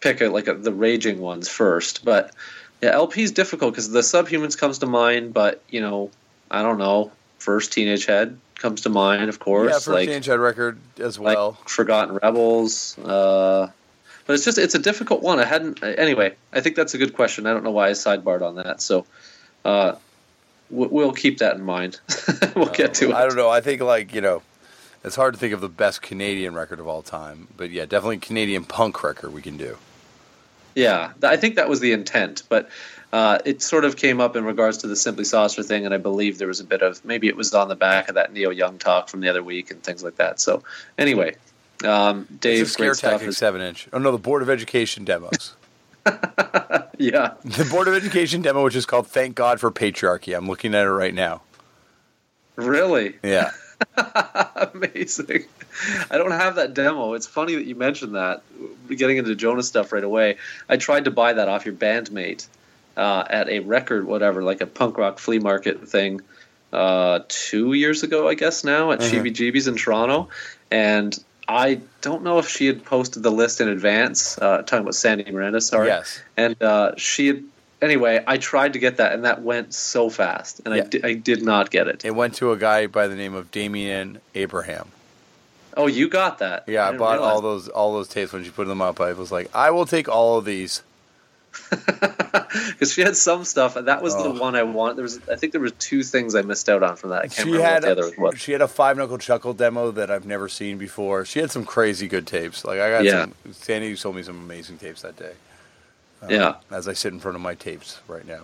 pick a, like a, the raging ones first. But yeah, LP is difficult because the Subhumans comes to mind, but you know, I don't know. First Teenage Head comes to mind, of course. yeah, first like Teenage Head record as like well. Forgotten Rebels. Uh, but it's just it's a difficult one. I hadn't anyway. I think that's a good question. I don't know why I sidebarred on that. So uh, we- we'll keep that in mind. <laughs> we'll get to it. I don't know. I think like you know, it's hard to think of the best Canadian record of all time, but yeah, definitely Canadian punk record we can do. Yeah, I think that was the intent, but uh, it sort of came up in regards to the Simply Saucer thing, and I believe there was a bit of maybe it was on the back of that Neil Young talk from the other week and things like that. So anyway, um, Dave, it's a scare tactic Is, seven inch. Oh no, the Board of Education demos. <laughs> <laughs> yeah, the Board of Education demo, which is called "Thank God for Patriarchy." I'm looking at it right now. really. Yeah, <laughs> <laughs> Amazing. I don't have that demo. It's funny that you mentioned that. We're getting into Jonah's stuff right away. I tried to buy that off your bandmate uh, at a record, whatever, like a punk rock flea market thing, uh, two years ago, I guess now, at Mhm. CBGB's in Toronto. And I don't know if she had posted the list in advance, uh, talking about Sandy Miranda, sorry. Yes. And uh, she had. Anyway, I tried to get that, and that went so fast, and Yeah. I, di- I did not get it. it went to a guy by the name of Damian Abraham. Oh, you got that? Yeah, I, didn't bought realize all those all those tapes when she put them up. I was like, I will take all of these. <laughs> because she had some stuff, and that was Oh. the one I want. There was, I think, there were two things I missed out on from that. I can't She remember had what the other was. she had a five knuckle chuckle demo that I've never seen before. She had some crazy good tapes. Like I got Yeah. some. Sandy sold me some amazing tapes that day. Yeah, As I sit in front of my tapes right now.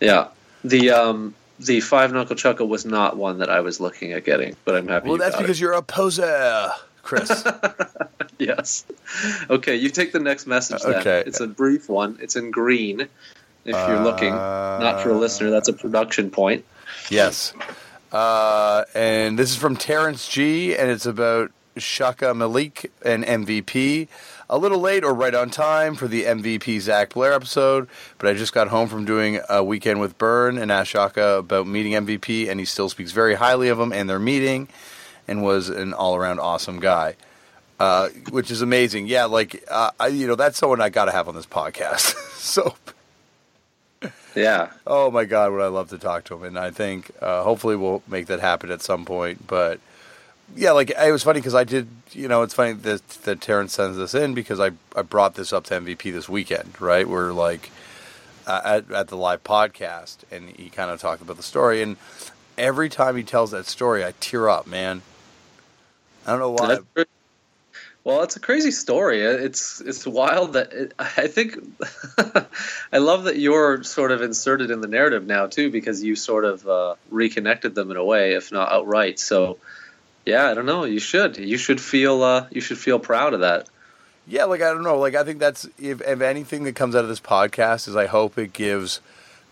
yeah. The um, the five knuckle chuckle was not one that I was looking at getting, but I'm happy. Well, that's because you're a poser, Chris. <laughs> yes. Okay, you take the next message. Then. Okay. it's a brief one. It's in green. If you're looking, not for a listener, that's a production point. yes. Uh, and this is from Terrence G, and it's about Chaka Malik and MVP. A little late or right on time for the MVP Zach Blair episode, but I just got home from doing a weekend with Burn and asked Chaka about meeting MVP, and he still speaks very highly of him and their meeting, and was an all around awesome guy. Uh, which is amazing. Yeah, like uh, I, you know, that's someone I got to have on this podcast. <laughs> so Yeah, Oh my God, would I love to talk to him? And I think uh, hopefully we'll make that happen at some point. But yeah, like it was funny because I did. You know, it's funny that that Terrence sends this in because I I brought this up to MVP this weekend, right? We're like uh, at at the live podcast, and he kind of talked about the story, and every time he tells that story, I tear up, man. I don't know why. That's. Well, it's a crazy story. It's it's wild that it, I think <laughs> I love that you're sort of inserted in the narrative now too, because you sort of uh, reconnected them in a way, if not outright. So, yeah, I don't know. You should you should feel uh, you should feel proud of that. Yeah, like I don't know. Like I think that's if, if anything that comes out of this podcast is I hope it gives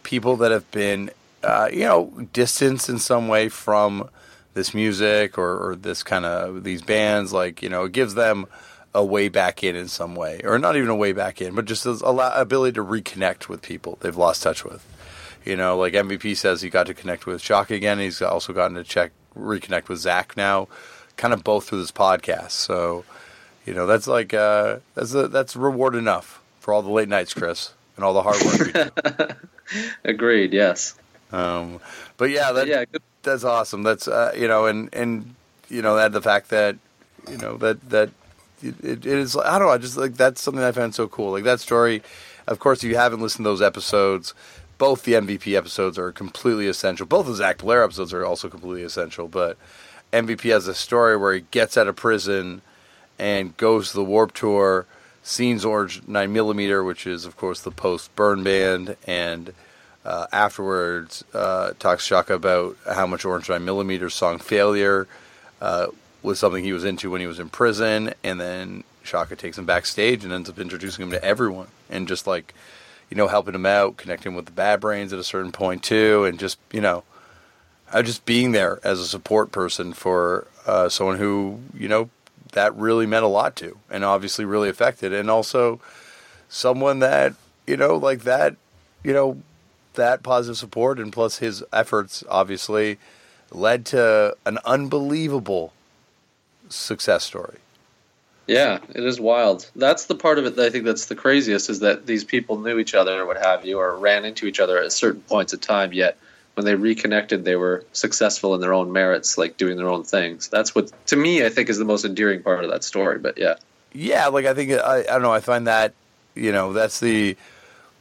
people that have been uh, you know distanced in some way from this music or, or this kind of these bands like you know it gives them a way back in in some way or not even a way back in but just a ability to reconnect with people they've lost touch with you know like mvp says he got to connect with shock again he's also gotten to check reconnect with zach now kind of both through this podcast so you know that's like uh, that's a, that's reward enough for all the late nights chris and all the hard work <laughs> agreed yes um, but yeah that, yeah good that's awesome. That's uh, you know, and and you know, that the fact that you know that that it, it is. I don't know. I just like that's something I found so cool. Like that story. Of course, if you haven't listened to those episodes, both the MVP episodes are completely essential. Both the Zach Blair episodes are also completely essential. But MVP has a story where he gets out of prison and goes to the Warp Tour, scenes Orange Nine Millimeter, which is of course the post burn band, and uh, afterwards, uh, talks Chaka about how much Orange 9 Millimeter's song Failure uh, was something he was into when he was in prison. And then Chaka takes him backstage and ends up introducing him to everyone and just like, you know, helping him out, connecting with the Bad Brains at a certain point too. And just, you know, uh, just being there as a support person for uh, someone who, you know, that really meant a lot to and obviously really affected. And also someone that, you know, like that, you know, that positive support and plus his efforts obviously led to an unbelievable success story. Yeah, it is wild. That's the part of it that I think that's the craziest is that these people knew each other or what have you, or ran into each other at certain points of time. Yet when they reconnected, they were successful in their own merits, like doing their own things. That's what, to me, I think is the most endearing part of that story. But yeah, yeah, like I think I, I don't know. I find that you know that's the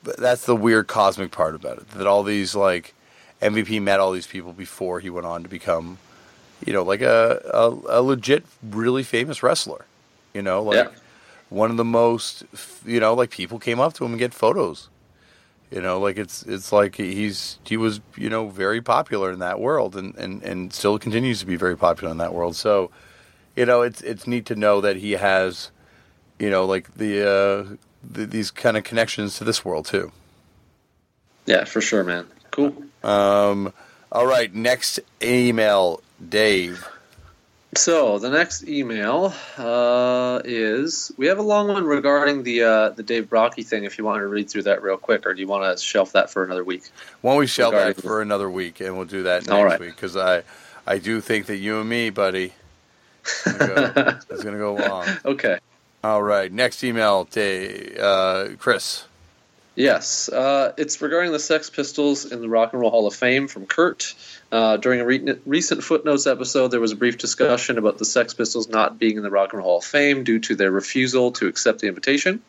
that's the weird cosmic part about it. That all these like MVP met all these people before he went on to become, you know, like a a, a legit, really famous wrestler. You know, like yeah. one of the most, you know, like people came up to him and get photos. You know, like it's it's like he's he was you know very popular in that world and, and, and still continues to be very popular in that world. So, you know, it's it's neat to know that he has, you know, like the uh, th- these kind of connections to this world too. Yeah, for sure, man. Cool. Um, all right, next email, Dave. So the next email uh, is we have a long one regarding the uh, the Dave Brockie thing. If you want to read through that real quick, or do you want to shelf that for another week? Why don't we shelf regarding that for another week, and we'll do that next right. week because I I do think that you and me, buddy, is going to go long. okay. All right. Next email, Dave, uh, Chris. Yes, uh, it's regarding the Sex Pistols in the Rock and Roll Hall of Fame from Kurt. Uh, during a re- recent Footnotes episode, there was a brief discussion about the Sex Pistols not being in the Rock and Roll Hall of Fame due to their refusal to accept the invitation.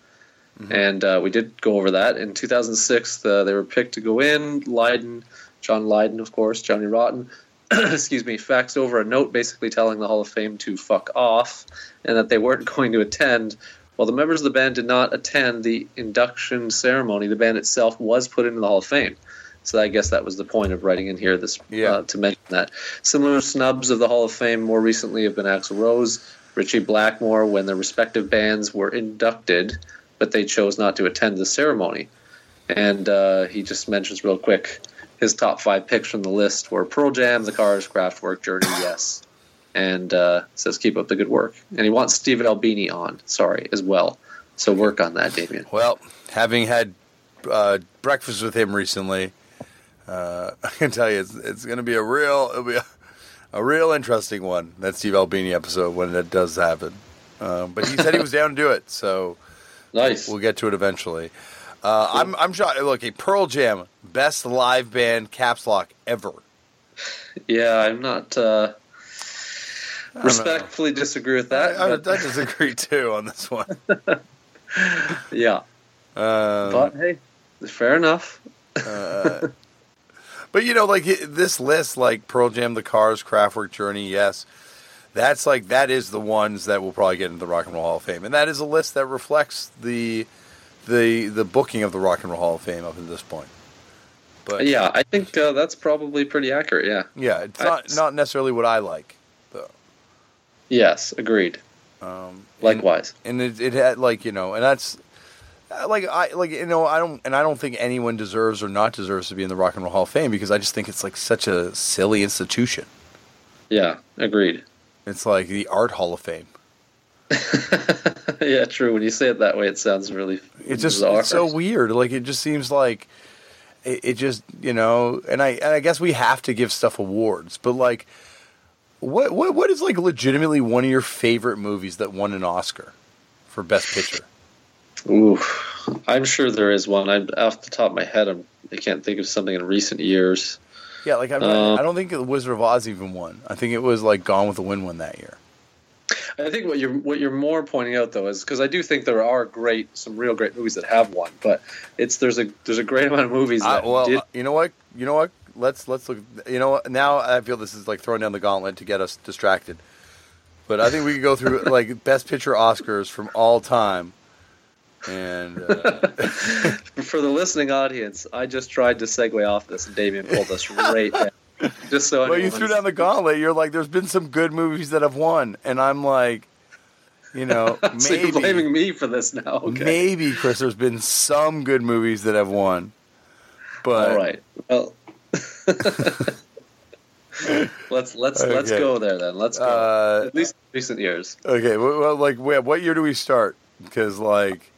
Mm-hmm. And uh, we did go over that. In 2006, uh, they were picked to go in. Lydon, John Lydon, of course, Johnny Rotten, <clears throat> excuse me, faxed over a note basically telling the Hall of Fame to fuck off and that they weren't <laughs> going to attend. While the members of the band did not attend the induction ceremony, the band itself was put into the Hall of Fame. So I guess that was the point of writing in here this yeah. uh, to mention that. Similar snubs of the Hall of Fame more recently have been Axl Rose, Ritchie Blackmore, when their respective bands were inducted, but they chose not to attend the ceremony. And uh, he just mentions real quick his top five picks from the list were Pearl Jam, The Cars, Kraftwerk, Journey, Yes, and uh, says keep up the good work. And he wants Steve Albini on, sorry, as well. So work on that, Damian. Well, having had uh, breakfast with him recently, uh, <laughs> I can tell you it's, it's going to be a real, it'll be a, a, real interesting one. That Steve Albini episode when it does happen. Um, but he said he was <laughs> down to do it, so nice. We'll get to it eventually. Uh, I'm I'm shocked. Look, a Pearl Jam best live band caps lock ever. Yeah, I'm not. Uh, Respectfully disagree with that. I, I, I disagree too on this one. <laughs> yeah, Um, but hey, fair enough. Uh, but you know, like this list, like Pearl Jam, The Cars, Kraftwerk, Journey, yes, that's like that is the ones that will probably get into the Rock and Roll Hall of Fame, and that is a list that reflects the the the booking of the Rock and Roll Hall of Fame up to this point. But Yeah, I think uh, that's probably pretty accurate. Yeah. yeah, it's I- not not necessarily what I like. Yes, agreed. Um, Likewise. and it, it had like you know, and that's uh, like I like you know I don't and I don't think anyone deserves or not deserves to be in the Rock and Roll Hall of Fame because I just think it's like such a silly institution. Yeah, agreed. It's like the Art Hall of Fame. <laughs> yeah, true. When you say it that way, it sounds really It's just bizarre. it's so weird. Like it just seems like it, it just you know, and I and I guess we have to give stuff awards, but like. What, what what is like legitimately one of your favorite movies that won an Oscar for Best Picture? Ooh, I'm sure there is one. I'm off the top of my head. I'm, I can't think of something in recent years. Yeah, like I, mean, I don't think the Wizard of Oz even won. I think it was like Gone with the Wind won that year. I think what you're what you're more pointing out though is because I do think there are great, some real great movies that have won, but it's there's a there's a great amount of movies I, that well, did. uh, you know what? You know what? Let's let's look. You know? Now I feel this is like throwing down the gauntlet to get us distracted. But I think we could go through <laughs> like Best Picture Oscars from all time, and uh, <laughs> For the listening audience, I just tried to segue off this, and Damian pulled us right down. Just so well, you threw down the gauntlet. You're like, there's been some good movies that have won, and I'm like, you know, <laughs> So you're maybe blaming me for this now. Okay. maybe Chris, there's been some good movies that have won, but All right. Well, <laughs> let's let's let's go there then. Let's go. Uh, At least recent years. Okay, well, like, wh- what year do we start? Because, like,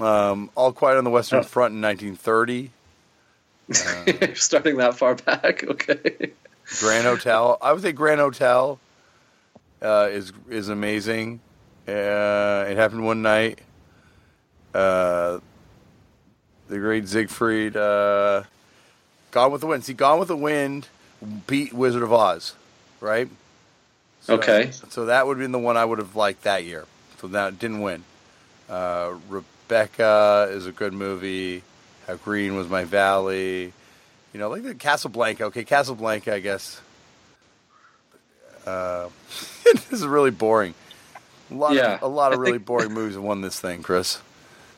um, All Quiet on the Western Oh. Front in 1930, <laughs> You're starting that far back. <laughs> Okay. Grand Hotel. I would say Grand Hotel uh, is is amazing. Uh, it happened one night. Uh, the Great Ziegfeld. Uh, Gone with the Wind. See, Gone with the Wind beat Wizard of Oz, right? So- Okay. So that would have been the one I would have liked that year. So that didn't win. Uh, Rebecca is a good movie. How Green Was My Valley. You know, like the Casablanca. Okay, Casablanca, I guess. Uh, <laughs> this is really boring. A lot, Yeah, of, a lot of really boring movies have won this thing, Chris.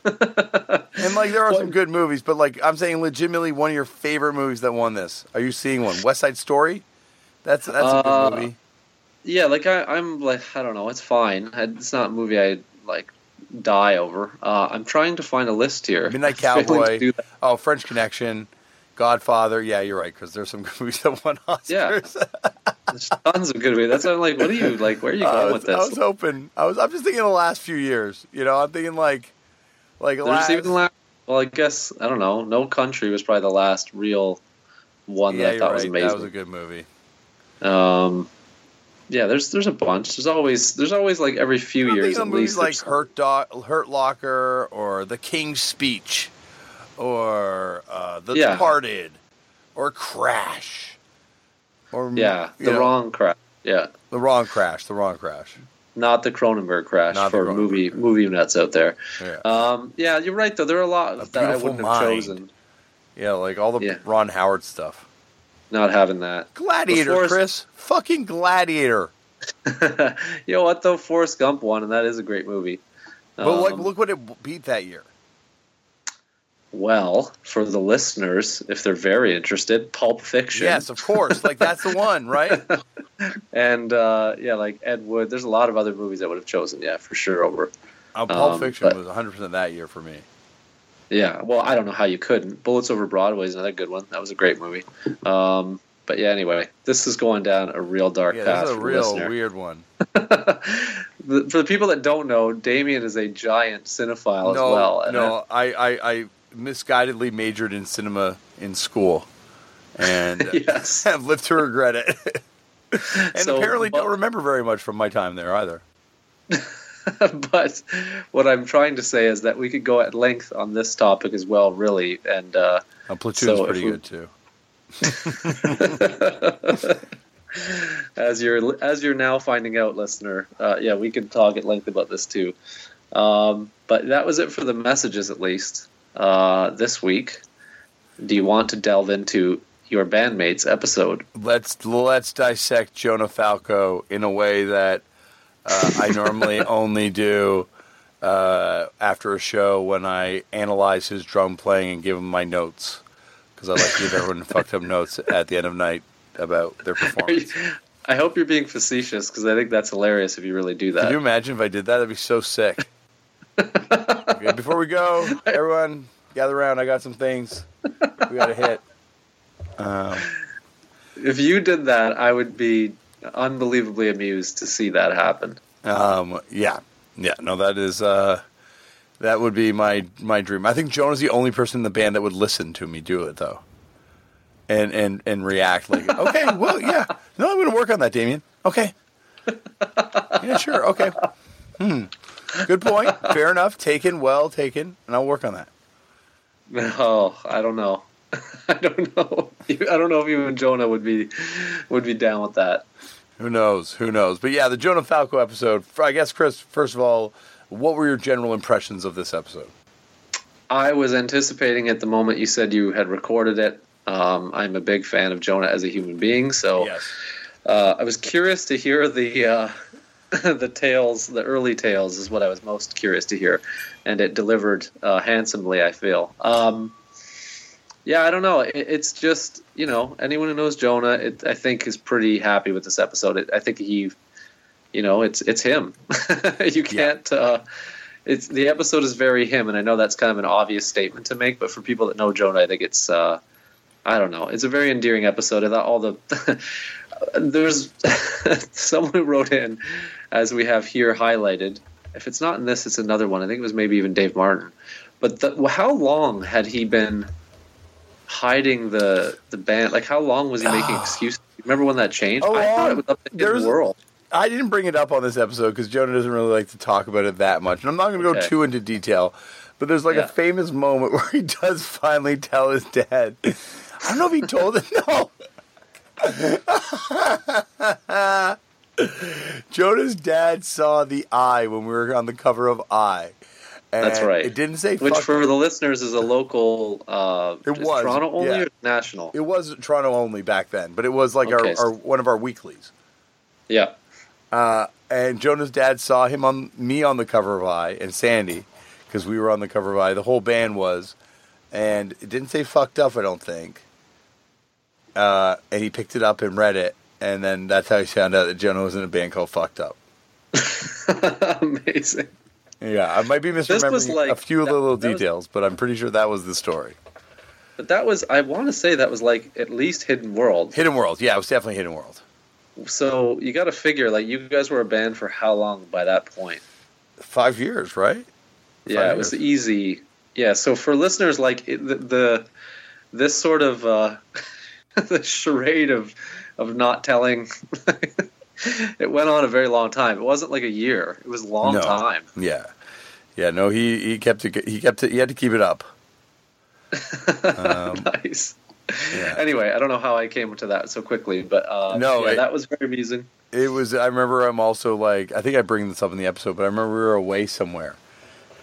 <laughs> and like there are some good movies, but like I'm saying, legitimately one of your favorite movies that won this. Are you seeing one? West Side Story. That's that's a Uh, good movie. Yeah, like I, I'm like I don't know. It's fine. It's not a movie I like die over. Uh, I'm trying to find a list here. Midnight I'm failing to do Cowboy. Oh, French Connection. Godfather. Yeah, you're right because there's some <laughs> good movies that won Oscars. Yeah. There's tons of good movies. That's I'm like, what are you like? Where are you <laughs> going was, with this? I was hoping. I was. I'm just thinking the last few years. You know, I'm thinking like, like There's last. even last. Well, I guess I don't know. No Country was probably the last real one yeah, that I thought right. was amazing. That was a good movie. Um, yeah, there's there's a bunch. There's always there's always like every few years at least. like Hurt Do- Hurt Locker or The King's Speech or uh, The Yeah. Departed or Crash or Yeah, the know, wrong crash. Yeah, the wrong Crash, the wrong Crash. Not the Cronenberg crash Not for Cronenberg movie movie nuts out there. Yeah, Um, yeah, you're right though. There are a lot A that I wouldn't have chosen. yeah, like all the yeah. Ron Howard stuff. Not having that. Gladiator, Forrest- Chris, fucking Gladiator. <laughs> you know what though? Forrest Gump won, and that is a great movie. But like, Um, look what it beat that year. Well, for the listeners, if they're very interested, Pulp Fiction. Yes, of course. Like that's the one, right? <laughs> and uh, yeah, like Ed Wood. There's a lot of other movies I would have chosen. Yeah, for sure. Over. Uh, Pulp Um, Fiction but- was 100 percent that year for me. Yeah. Well, I don't know how you couldn't. Bullets Over Broadway is another good one. That was a great movie. Um, but yeah, anyway, this is going down a real dark Yeah, path this is a real weird one. <laughs> For the people that don't know, Damian is a giant cinephile no, as well. and no, I, I, I misguidedly majored in cinema in school, and <laughs> Yes. <laughs> have lived to regret it. <laughs> and So, apparently but- don't remember very much from my time there either. but what I'm trying to say is that we could go at length on this topic as well, really. And uh, Uh, Platoon's So pretty we- good too. as you're as you're now finding out, listener. Uh, yeah, we could talk at length about this too. Um, but that was it for the messages, at least uh, this week. Do you want to delve into your bandmates episode? Let's let's dissect Jonah Falco in a way that uh, I normally <laughs> only do uh, after a show when I analyze his drum playing and give him my notes because I like to give everyone <laughs> fucked up notes at the end of night about their performance. I hope you're being facetious because I think that's hilarious if you really do that. Can you imagine if I did that? That'd be so sick. <laughs> before we go, everyone gather around. I got some things we got to hit. Um, if you did that, I would be unbelievably amused to see that happen. Um, yeah, yeah. No, that is uh, that would be my my dream. I think Jonah's the only person in the band that would listen to me do it, though, and and and react like, <laughs> okay, well, yeah, no, I'm going to work on that, Damian. Okay, <laughs> yeah, sure, okay. Hmm. Good point. Fair enough. Taken. Well taken. And I'll work on that. Oh, I don't know. <laughs> I don't know. I don't know if even Jonah would be would be down with that. Who knows? Who knows? But yeah, the Jonah Falco episode. I guess, Chris. First of all, what were your general impressions of this episode? I was anticipating at the moment you said you had recorded it. Um, I'm a big fan of Jonah as a human being, so Yes. uh, I was curious to hear the uh, <laughs> the tales, the early tales, is what I was most curious to hear, and it delivered uh, handsomely. I feel. Um, yeah, I don't know. It, it's just you know anyone who knows Jonah, it, I think, is pretty happy with this episode. It, I think he, you know, it's it's him. <laughs> you can't. Uh, it's the episode is very him, and I know that's kind of an obvious statement to make, but for people that know Jonah, I think it's. Uh, I don't know. It's a very endearing episode. I thought all the <laughs> there's someone who wrote in, as we have here highlighted. If it's not in this, it's another one. I think it was maybe even Dave Martin. But the, how long had he been hiding the the band? Like how long was he making <sighs> excuses? Remember when that changed? Oh, I thought it was up there's- the world. I didn't bring it up on this episode because Jonah doesn't really like to talk about it that much, and I'm not going to go too into detail. But there's like Yeah. a famous moment <laughs> where he does finally tell his dad. I don't know if he told him. <laughs> No. <laughs> <laughs> Jonah's dad saw the eye when we were on the cover of Eye. And That's right. It didn't say Which for the listeners is a local. Uh, It was, Toronto only yeah. or national. It was Toronto only back then, but it was like Okay. our, our one of our weeklies. yeah. Uh, and Jonah's dad saw him on me on the cover of Eye and Sandy because we were on the cover of Eye. The whole band was, and it didn't say fucked up. I don't think. Uh, and he picked it up and read it, and then that's how he found out that Jonah was in a band called Fucked Up. <laughs> Amazing. Yeah, I might be was misremembering like- a few that- little that was- details, but I'm pretty sure that was the story. But that was, I want to say that was like at least Hidden World. Hidden World, yeah, it was definitely Hidden World. So you got to figure, like, you guys were a band for how long by that point? Five years, right? Yeah, Five it was easy. Yeah, so for listeners, like, it, the, the this sort of uh, <laughs> the charade of of not telling, <laughs> it went on a very long time. It wasn't like a year; it was a long No. time. Yeah, yeah. No, he he kept it. He kept it. He had to keep it up. <laughs> Um, nice. yeah. Anyway, I don't know how I came to that so quickly, but uh, No, yeah, it- that was very amusing. It was. I remember. I'm also like. I think I bring this up in the episode, but I remember we were away somewhere,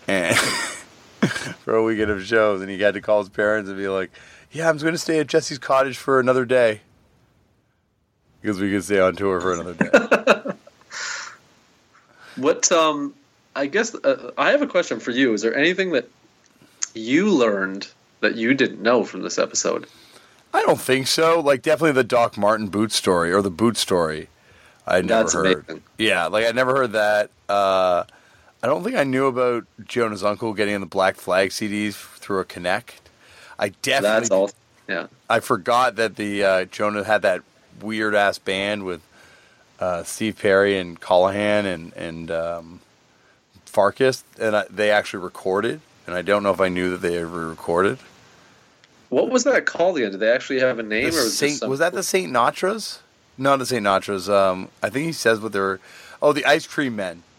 and <laughs> for a weekend of shows, and he had to call his parents and be like, "Yeah, I'm going to stay at Jesse's cottage for another day." Because we could stay on tour for another day. <laughs> What um I guess uh, I have a question for you. Is there anything that you learned that you didn't know from this episode? I don't think so. Like definitely the Doc Martin boot story or the boot story. I'd never That's heard. amazing. Yeah, like I never heard that. Uh, I don't think I knew about Jonah's uncle getting in the Black Flag CDs through a Connect. I definitely That's all. Yeah. I forgot that the uh, Jonah had that weird ass band with uh, Steve Perry and Callahan and and um, Farkas, and I, they actually recorded. And I don't know if I knew that they ever recorded. What was that called again? Did they actually have a name, The or was, Saint, some- was that the Saint Natras? Not the Saint Natras. Um, I think he says what they're. Oh, the Ice Cream Men. <laughs>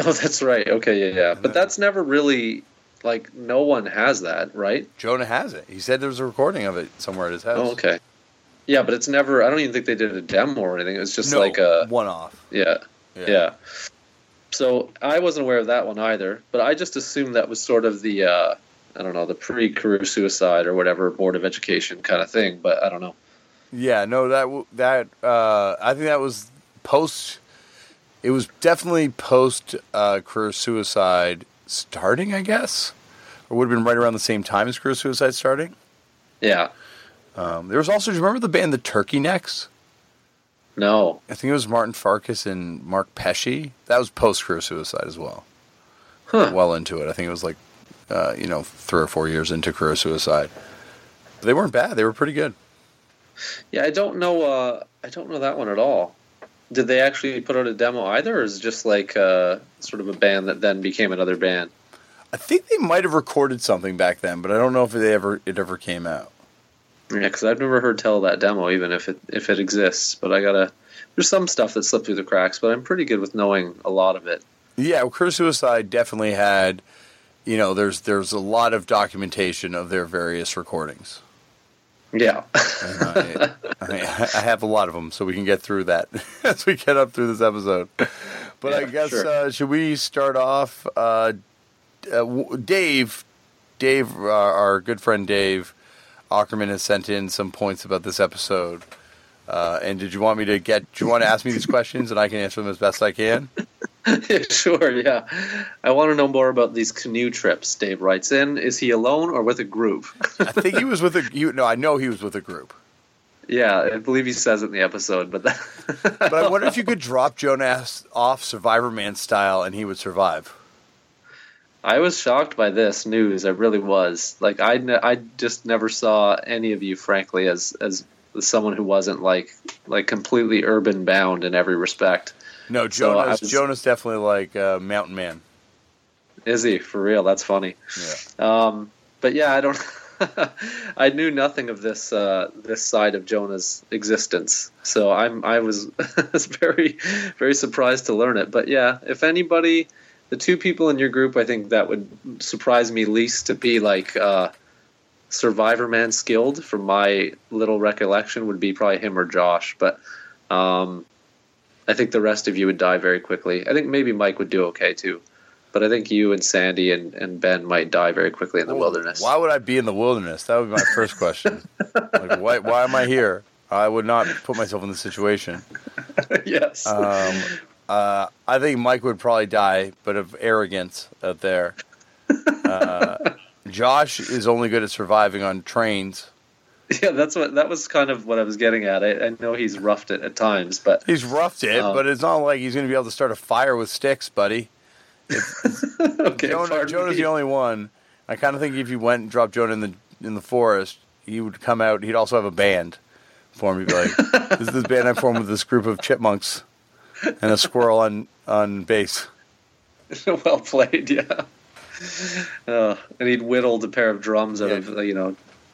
Oh, that's right. Okay, yeah, yeah. But that's never really like no one has that, right? Jonah has it. He said there was a recording of it somewhere at his house. Oh, okay. Yeah, but it's never. I don't even think they did a demo or anything. It was just no, like a one off. yeah, Yeah. yeah. So I wasn't aware of that one either, but I just assumed that was sort of the uh, I don't know the pre-career suicide or whatever board of education kind of thing. But I don't know. Yeah, no, that that uh, I think that was post. It was definitely post uh, career suicide starting, I guess, or would have been right around the same time as career suicide starting. Yeah, Um, there was also, do you remember the band the Turkey Necks? no, I think it was Martin Farkas and Mark Pesci. That was post career suicide as well. Huh. Well into it. I think it was like, uh, you know, three or four years into career suicide. But they weren't bad. They were pretty good. yeah. I don't know. Uh, I don't know that one at all. Did they actually put out a demo either, or is it just like uh, sort of a band that then became another band? I think they might have recorded something back then, but I don't know if they ever it ever came out. Yeah, because I've never heard tell of that demo, even if it if it exists. But I gotta. There's some stuff that slipped through the cracks, but I'm pretty good with knowing a lot of it. Yeah, well, Career Suicide definitely had, you know, there's there's a lot of documentation of their various recordings. Yeah. <laughs> I, I, I have a lot of them, so we can get through that <laughs> as we get up through this episode. But I guess sure. uh, should we start off? Uh, uh, Dave, Dave, uh, our good friend Dave Ackerman has sent in some points about this episode. Uh, and did you want me to get? Do you want to ask me these questions, and I can answer them as best I can? <laughs> sure, yeah. I want to know more about these canoe trips. Dave writes in: Is he alone or with a group? I think he was with a. You, no, I know he was with a group. yeah, I believe he says it in the episode, but that, But I wonder if <laughs> you could drop Jonas off Survivor Man style, and he would survive. I was shocked by this news. I really was. Like I, ne- I just never saw any of you, frankly, as as someone who wasn't like like completely urban bound in every respect. No, So Jonah's. was- Jonah's definitely like uh, Mountain Man. Is he for real? That's funny. Yeah. Um, but yeah, I don't. <laughs> I knew nothing of this uh, this side of Jonah's existence, so I'm I was <laughs> very very surprised to learn it. But yeah, if anybody, the two people in your group, I think that would surprise me least to be like uh, Survivor Man skilled. From my little recollection, would be probably him or Josh. But um, I think the rest of you would die very quickly. I think maybe Mike would do okay too. But I think you and Sandy and, and Ben might die very quickly in the wilderness. Why would I be in the wilderness? That would be my first question. <laughs> like, why, why am I here? I would not put myself in this situation. <laughs> yes. Um, uh, I think Mike would probably die, but of arrogance out there. <laughs> Uh, Josh is only good at surviving on trains. yeah, that's what that was kind of what I was getting at. I, I know he's roughed it at times, but He's roughed it, Um, but it's not like he's going to be able to start a fire with sticks, buddy. <laughs> okay. Jonah, Jonah's me. the only one. I kind of think if you went and dropped Jonah in the in the forest, he would come out. He'd also have a band for be like, "This is this band I formed with this group of chipmunks and a squirrel on on bass." <laughs> well played, yeah. Uh, and he'd whittled a pair of drums out Yeah. of uh, you know A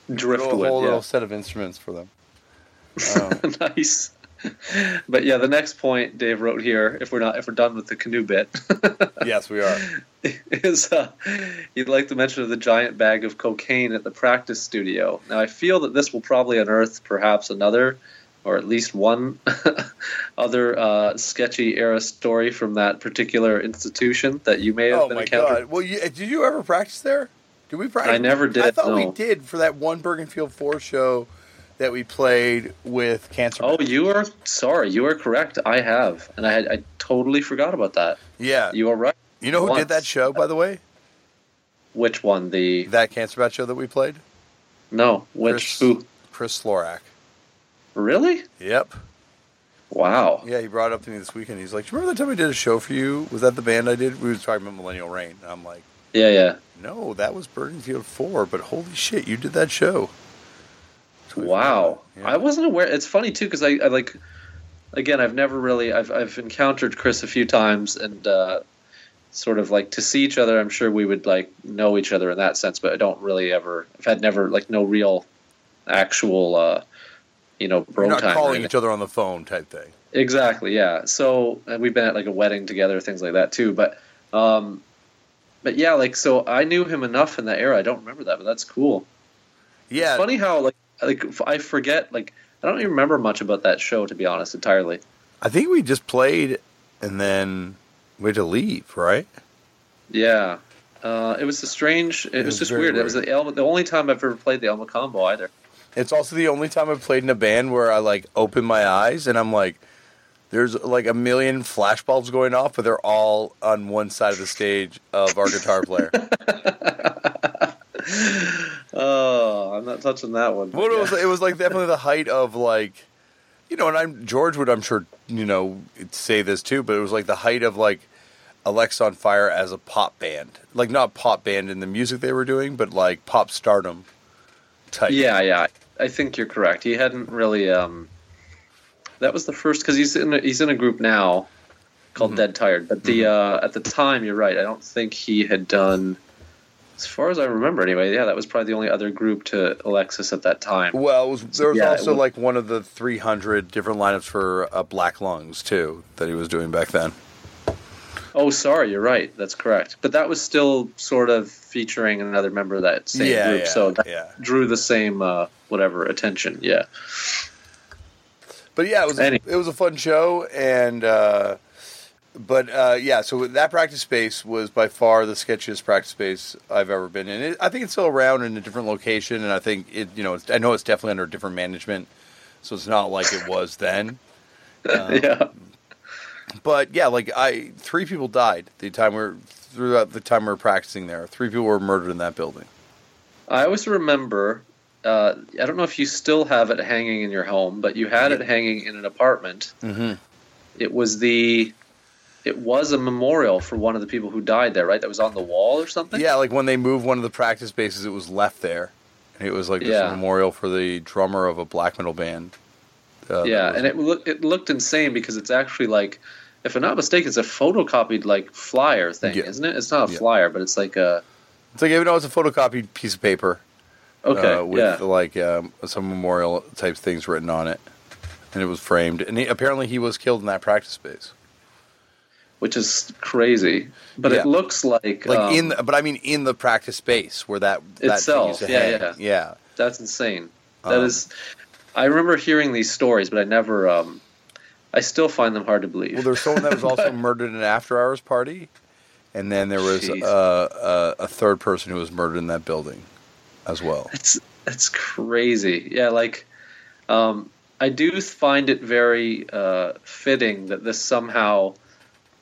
whole driftwood. little set of instruments for them. Um, <laughs> nice. But yeah, the next point Dave wrote here, if we're not if we're done with the canoe bit, <laughs> yes, we are. is uh, he'd like to mention of the giant bag of cocaine at the practice studio. Now, I feel that this will probably unearth perhaps another, or at least one <laughs> other uh, sketchy era story from that particular institution that you may have Oh been my encountered. god! Well, you, did you ever practice there? Did we practice? I never did, I thought we did for that one Bergenfield Four show that we played with Cancer. Oh, you are sorry. You are correct. I have, and I had I totally forgot about that. yeah. You are right. You know who Once. did that show, by the way? Which one? The That Cancer Bat show that we played? no. Which Chris- who? Chris Slorach. Really? Yep. Wow. Yeah, he brought it up to me this weekend. He's like, "Do you remember that time I did a show for you? Was that the band I did?" We were talking about Millennial Rain. And I'm like, Yeah, yeah. "No, that was Bergenfield Four, but holy shit, you did that show." Wow, forgot. I wasn't aware. It's funny too because I, I like, again, I've never really I've I've encountered Chris a few times and uh, sort of like to see each other. I'm sure we would like know each other in that sense, but I don't really ever. I've had never like no real, actual, uh, you know, bro not time. calling each other on the phone type thing. Exactly. Yeah. So and we've been at like a wedding together, things like that too. But, um, but yeah, like so I knew him enough in that era. I don't remember that, but that's cool. Yeah, It's funny how like like I forget like I don't even remember much about that show, to be honest, entirely. I think we just played and then we had to leave, right? Yeah, uh, it was a strange. It, was, was just very weird. It was the, Elma, the only time I've ever played the El Mocambo either. It's also the only time I've played in a band where I like open my eyes and I'm like, there's like a million flashbulbs going off, but they're all on one side of the stage of our guitar player. <laughs> Oh, I'm not touching that one. Well, it was it was like definitely the height of like, you know, and I'm George would I'm sure you know say this too, but it was like the height of like Alexisonfire as a pop band, like not pop band in the music they were doing, but like pop stardom type. Yeah, yeah. I think you're correct. He hadn't really. Um, that was the first because he's in a, he's in a group now called Mm-hmm. Dead Tired. But the uh, at the time, you're right. I don't think he had done. As far as I remember, anyway, yeah, that was probably the only other group to Alexis at that time. Well, it was, there was Yeah, it also was- like one of the 300 different lineups for uh, Black Lungs too that he was doing back then. Oh, sorry, you're right. That's correct. But that was still sort of featuring another member of that same Yeah, group, yeah, so that yeah. drew the same uh, whatever attention. Yeah. But yeah, it was Any- it was a fun show, and uh, but uh, yeah, so that practice space was by far the sketchiest practice space I've ever been in. It, I think it's still around in a different location, and I think it you know it's, I know it's definitely under different management, so it's not like it was then. <laughs> Um, yeah. But yeah, like I three people died the time we were throughout the time we were practicing there. Three people were murdered in that building. I always remember. Uh, I don't know if you still have it hanging in your home, but you had it hanging in an apartment. Mm-hmm. It was the. It was a memorial for one of the people who died there, right? That was on the wall or something. Yeah, like when they moved one of the practice spaces, it was left there. And it was like this Yeah. memorial for the drummer of a black metal band. Uh, yeah, was- and it looked it looked insane because it's actually like, if I'm not mistaken, it's a photocopied like flyer thing, Yeah. isn't it? It's not a Yeah. flyer, but it's like a it's like even though it's a photocopied piece of paper okay, uh, with yeah. like um, some memorial type things written on it, and it was framed. And he, apparently, he was killed in that practice space. which is crazy. But it looks like Like um, in, the, but I mean in the practice space where that that Itself, to yeah, yeah. yeah. That's insane. That Um, is, I remember hearing these stories, but I never. Um, I still find them hard to believe. Well, there's someone that was <laughs> also murdered in an after hours party, and then there was Jeez. uh, a, a third person who was murdered in that building as well. It's it's crazy. Yeah, like um, I do find it very uh, fitting that this somehow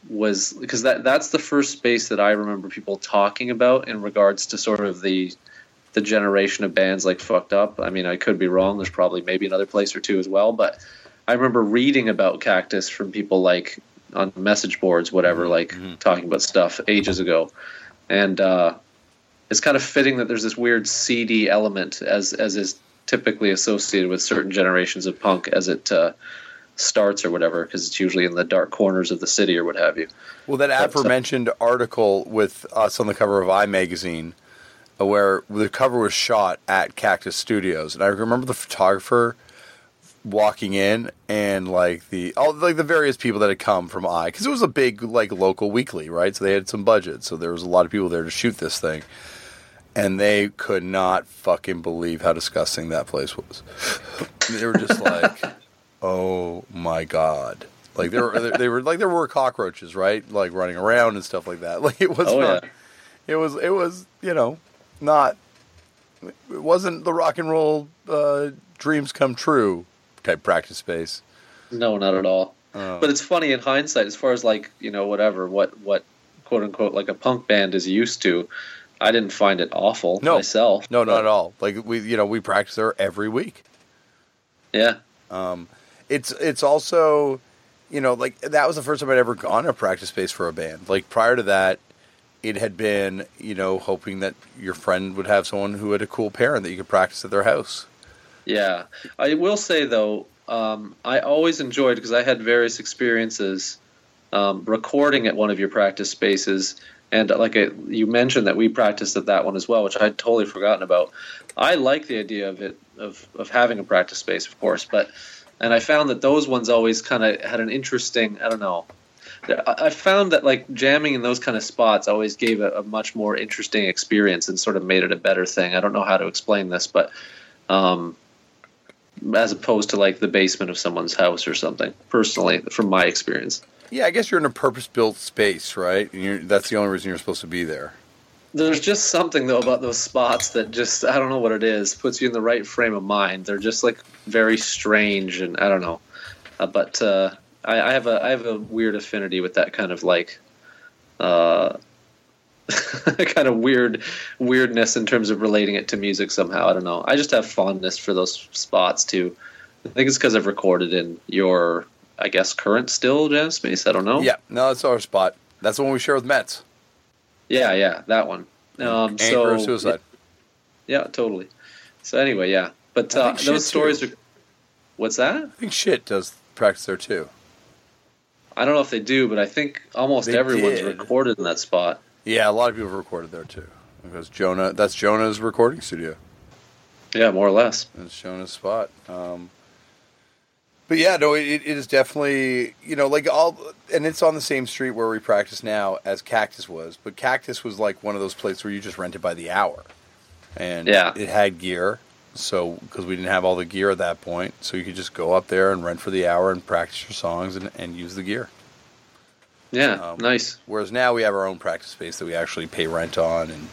was because that that's the first space that I remember people talking about in regards to sort of the the generation of bands like fucked up. I mean, I could be wrong. There's probably maybe another place or two as well, but I remember reading about Cactus from people like on message boards, whatever, like talking about stuff ages ago, and uh, it's kind of fitting that there's this weird seedy element as as is typically associated with certain generations of punk as it uh, starts or whatever, because it's usually in the dark corners of the city or what have you. Well, that But, uh, aforementioned article with us on the cover of I Magazine, uh, where the cover was shot at Cactus Studios, and I remember the photographer walking in and like the all like the various people that had come from I, because it was a big like local weekly, right? So they had some budget, so there was a lot of people there to shoot this thing, and they could not fucking believe how disgusting that place was. they were just like, <laughs> "Oh my god." Like there were, they were like there were cockroaches, right? Like running around and stuff like that. <laughs> Like it was Oh, not. yeah. It was it was you know not. It wasn't the rock and roll uh, dreams come true type practice space. No, not at all. Oh. But it's funny in hindsight, as far as like you know, whatever, what what quote unquote like a punk band is used to. I didn't find it awful No. myself. No, not at all. Like we you know we practice there every week. Yeah, Um, It's it's also you know like that was the first time I'd ever gone to a practice space for a band. Like prior to that. It had been, you know, hoping that your friend would have someone who had a cool parent that you could practice at their house. Yeah, I will say though, um, I always enjoyed because I had various experiences um, recording at one of your practice spaces, and uh, like you mentioned that we practiced at that one as well, which I'd totally forgotten about. I like the idea of it of of having a practice space, of course, but and I found that those ones always kind of had an interesting. I don't know. I I found that like jamming in those kind of spots always gave a, a much more interesting experience and sort of made it a better thing. I don't know how to explain this, but um, as opposed to like the basement of someone's house or something. Personally, from my experience, Yeah, I guess you're in a purpose-built space, right? And you're, that's the only reason you're supposed to be there. there's just something though about those spots that just I don't know what it is puts you in the right frame of mind. They're just like very strange and I don't know, uh, but uh, I, I have a I have a weird affinity with that kind of like. Uh, <laughs> kind of weird weirdness in terms of relating it to music somehow. I don't know. I just have fondness for those spots too. I think it's because I've recorded in your, I guess, current still jam space. I don't know. Yeah, no, that's our spot. That's the one we share with METZ. yeah, yeah, that one. Um, Anchor so Suicide. Yeah, totally. So anyway, yeah, but uh, those stories too. are. What's that? I think shit does practice there too. I don't know if they do, but I think almost They everyone's did. recorded in that spot. Yeah, a lot of people have recorded there too. Because Jonah, that's Jonah's recording studio. Yeah, more or less. It's Jonah's spot. Um, but yeah, no, it, it is definitely you know like all, and it's on the same street where we practice now as Cactus was. But Cactus was like one of those places where you just rented by the hour, and Yeah. it had gear. So because we didn't have all the gear at that point, so you could just go up there and rent for the hour and practice your songs and, and use the gear. Yeah, Um, nice. Whereas now we have our own practice space that we actually pay rent on, and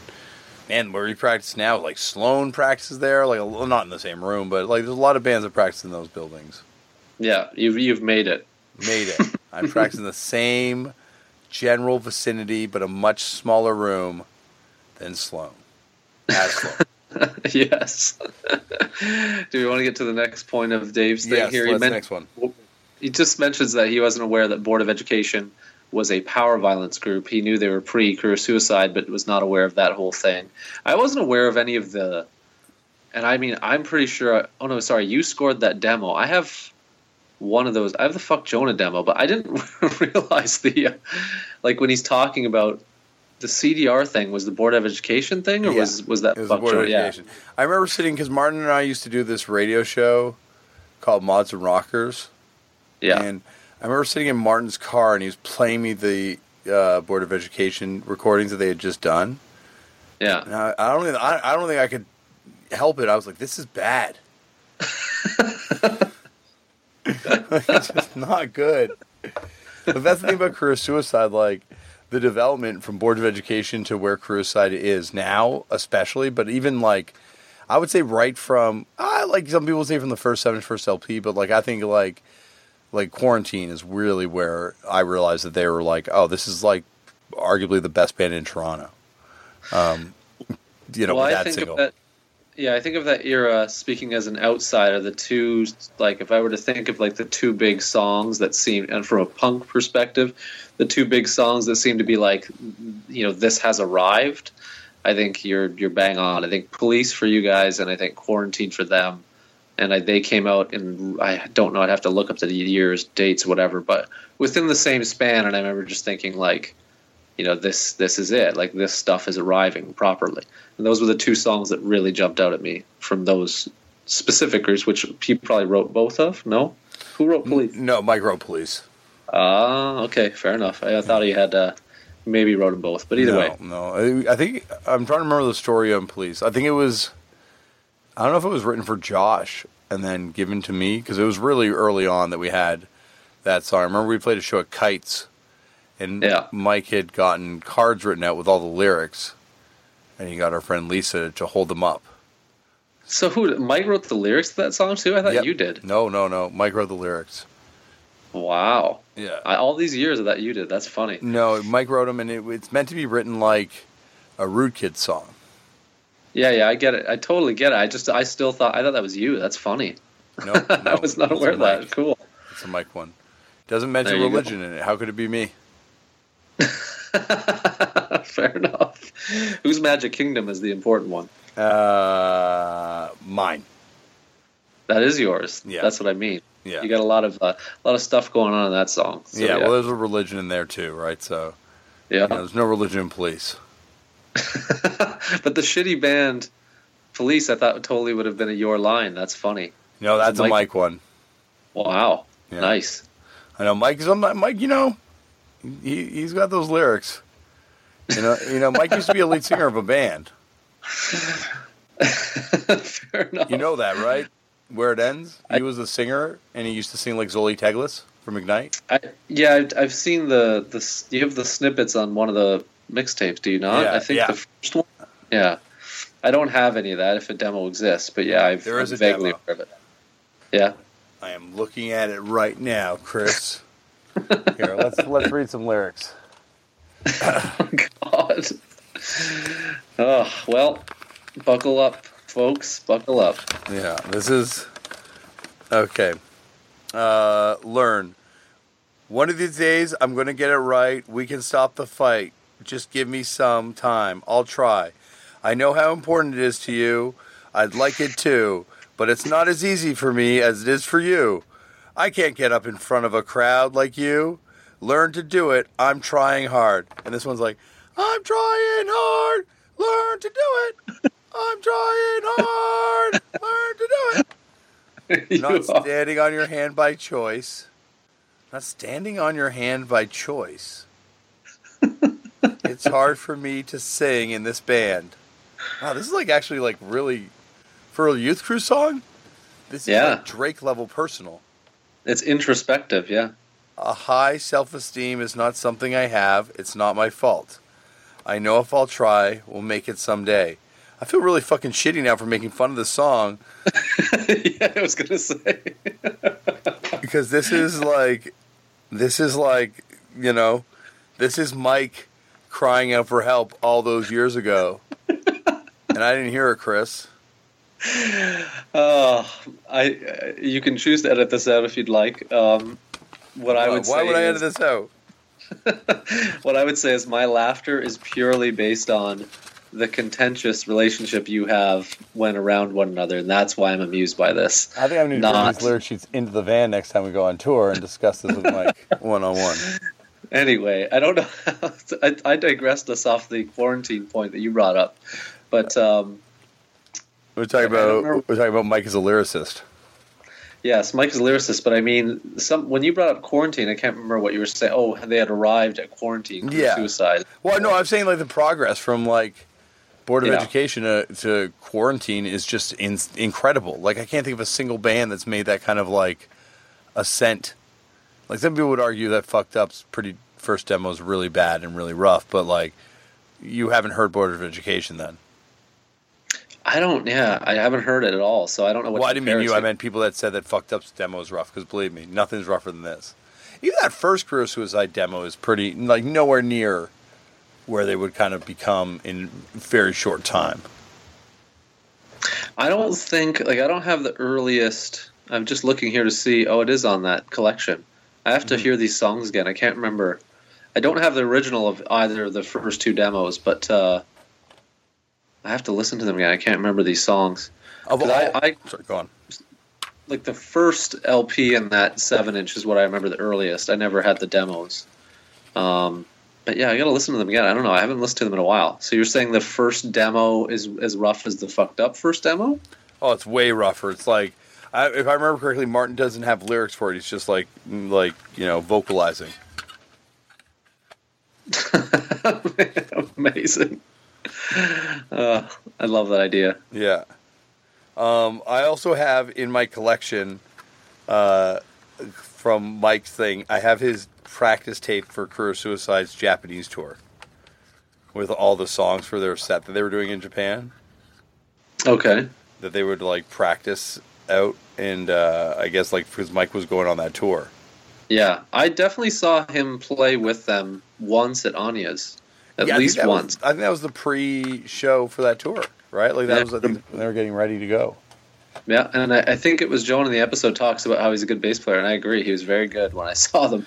man, where we practice now, like Sloan practices there, like well, not in the same room, but like there's a lot of bands that practice in those buildings. Yeah, you've you've made it. Made it. <laughs> I'm practicing the same general vicinity, but a much smaller room than Sloan. As Sloan. <laughs> yes. <laughs> Do we want to get to the next point of Dave's thing yes, here? let's men- next one. he just mentions that he wasn't aware that Board of Education was a power violence group. He knew they were pre career suicide, but was not aware of that whole thing. I wasn't aware of any of the. And I mean, I'm pretty sure. Oh no, sorry, you scored that demo. I have one of those. I have the fuck Jonah demo, but I didn't <laughs> realize the uh, like when he's talking about the CDR thing was the Board of Education thing, or Yeah. was was that was the Board of Jonah? Yeah. Education. I remember sitting because Martin and I used to do this radio show called Mods and Rockers. Yeah. And I remember sitting in Martin's car and he was playing me the uh, Board of Education recordings that they had just done. yeah. And I, I don't think I, I don't think I could help it. I was like, this is bad. <laughs> it's just not good. But that's the thing about career suicide. Like the development from Board of Education to where career suicide is now, especially, but even like I would say right from I like some people say from the first seven first LP, but like I think like like quarantine is really where I realized that they were like, oh, this is like arguably the best band in Toronto. Um, you know, well, with I think single. of that. Yeah, I think of that era. Speaking as an outsider, the two like if I were to think of like the two big songs that seem, and from a punk perspective, the two big songs that seem to be like, you know, this has arrived. I think you're you're bang on. I think Police for you guys, and I think Quarantine for them. And I, they came out in I don't know. I'd have to look up the years, dates, whatever. But within the same span, and I remember just thinking like, you know, this this is it. Like this stuff is arriving properly. And those were the two songs that really jumped out at me from those specific groups, which he probably wrote both of. No, who wrote Police? no, Micro Police. Ah, okay, fair enough. I, I thought he had uh, maybe wrote them both, but either no, way, no. I, I think I'm trying to remember the story on Police. I think it was. I don't know if it was written for Josh and then given to me because it was really early on that we had that song. I remember we played a show at Kites, and Yeah. Mike had gotten cards written out with all the lyrics, and he got our friend Lisa to hold them up. So who? Mike wrote the lyrics to that song too. I thought Yep. you did. No, no, no. Mike wrote the lyrics. Wow. Yeah. I, all these years of that you did. That's funny. no, Mike wrote them, and it, it's meant to be written like a Rude Kid song. Yeah, yeah, I get it. I totally get it. I just, I still thought, I thought that was you. That's funny. <laughs> No, no <laughs> I was not aware of that. Mike. Cool. It's a Mike one. Doesn't mention you go. religion in it. How could it be me? <laughs> Fair enough. Whose Magic Kingdom is the important one? Uh, mine. That is yours. Yeah. That's what I mean. Yeah. You got a lot of uh, a lot of stuff going on in that song. So, yeah, well, there's a religion in there too, right? So yeah. you know, there's no religion in police. But the shitty band Police, I thought totally would have been a your line. That's funny. No, that's a Mike- Mike one. Wow. Yeah. Nice. I know Mike is on Mike. You know, he he's got those lyrics. You know, you know, Mike used to be a lead singer of a band. <laughs> Fair enough. You know that, right? Where it ends. He I- was a singer, and he used to sing like Zoli Teglas from Ignite. I, yeah, I've, I've seen the the you have the snippets on one of the mixtapes, do you not? Yeah, I think yeah. the first one. Yeah, I don't have any of that if a demo exists, but yeah, I've There is I'm a vaguely demo. aware of it. Yeah, I am looking at it right now, Chris. <laughs> Here, let's let's read some lyrics. oh, <laughs> God. Oh well, buckle up, folks. Buckle up. Yeah, this is okay. Uh, learn. One of these days, I'm going to get it right. We can stop the fight. Just give me some time. I'll try. I know how important it is to you. I'd like it too, but it's not as easy for me as it is for you. I can't get up in front of a crowd like you. Learn to do it. I'm trying hard. And this one's like, I'm trying hard. Learn to do it. <laughs> I'm trying hard. Learn to do it. <laughs> Not standing on your hand by choice. Not standing on your hand by choice. <laughs> it's hard for me to sing in this band. Wow, this is like actually like really for a youth crew song. This is Yeah. like Drake level personal. It's introspective. Yeah. A high self esteem is not something I have. It's not my fault. I know if I'll try, we'll make it someday. I feel really fucking shitty now for making fun of the song <laughs> yeah, I was gonna say. because this is like this is like you know this is mike crying out for help all those years ago <laughs> and i didn't hear it chris Oh, I. uh, You can choose to edit this out if you'd like. Um, what I would why say would i is, edit this out <laughs> what I would say is my laughter is purely based on the contentious relationship you have when around one another, and that's why I'm amused by this. i think i'm going to turn Not. these lyric sheets into the van next time we go on tour and discuss this with mike <laughs> one-on-one Anyway, I don't know. How I, I digressed us off the quarantine point that you brought up, but um, we're talking about we're talking about mike as a lyricist yes, Mike's a lyricist. But I mean, some when you brought up quarantine, I can't remember what you were saying. Oh, they had arrived at quarantine for Yeah. suicide. well no i'm saying like the progress from like board of Yeah. education to, to quarantine is just in, incredible like i can't think of a single band that's made that kind of like ascent like some people would argue that fucked up's pretty first demo is really bad and really rough but like you haven't heard board of education then I don't. Yeah, I haven't heard it at all, so I don't know what. well to i didn't mean you it i to. meant people that said that fucked up's demo is rough because believe me nothing's rougher than this even that first career suicide demo is pretty like nowhere near where they would kind of become in very short time I don't think like I don't have the earliest. I'm just looking here to see. Oh, it is on that collection. I have to Mm-hmm. hear these songs again. I can't remember. I don't have the original of either of the first two demos, but uh, I have to listen to them again. I can't remember these songs. of all, I- I- sorry go on Like the first LP in that seven inch is what I remember the earliest. I never had the demos. Um, but yeah, I gotta listen to them again. I don't know. I haven't listened to them in a while. So you're saying the first demo is as rough as the fucked up first demo? Oh, it's way rougher. It's like, I, if I remember correctly, Martin doesn't have lyrics for it. He's just like, like you know, vocalizing. <laughs> Amazing. Uh, I love that idea. Yeah. Um, I also have in my collection, uh, from Mike's thing, I have his practice tape for Career Suicide's Japanese tour, with all the songs for their set that they were doing in Japan. Okay. That they would like practice out, and uh, I guess like because Mike was going on that tour. Yeah, I definitely saw him play with them once at Anya's. At Yeah, I least was- once. I think that was the pre-show for that tour, right? Like that Yeah. was I think, when they were getting ready to go. Yeah, and I, I think it was Joan in the episode talks about how he's a good bass player, and I agree. He was very good when I <laughs> saw them.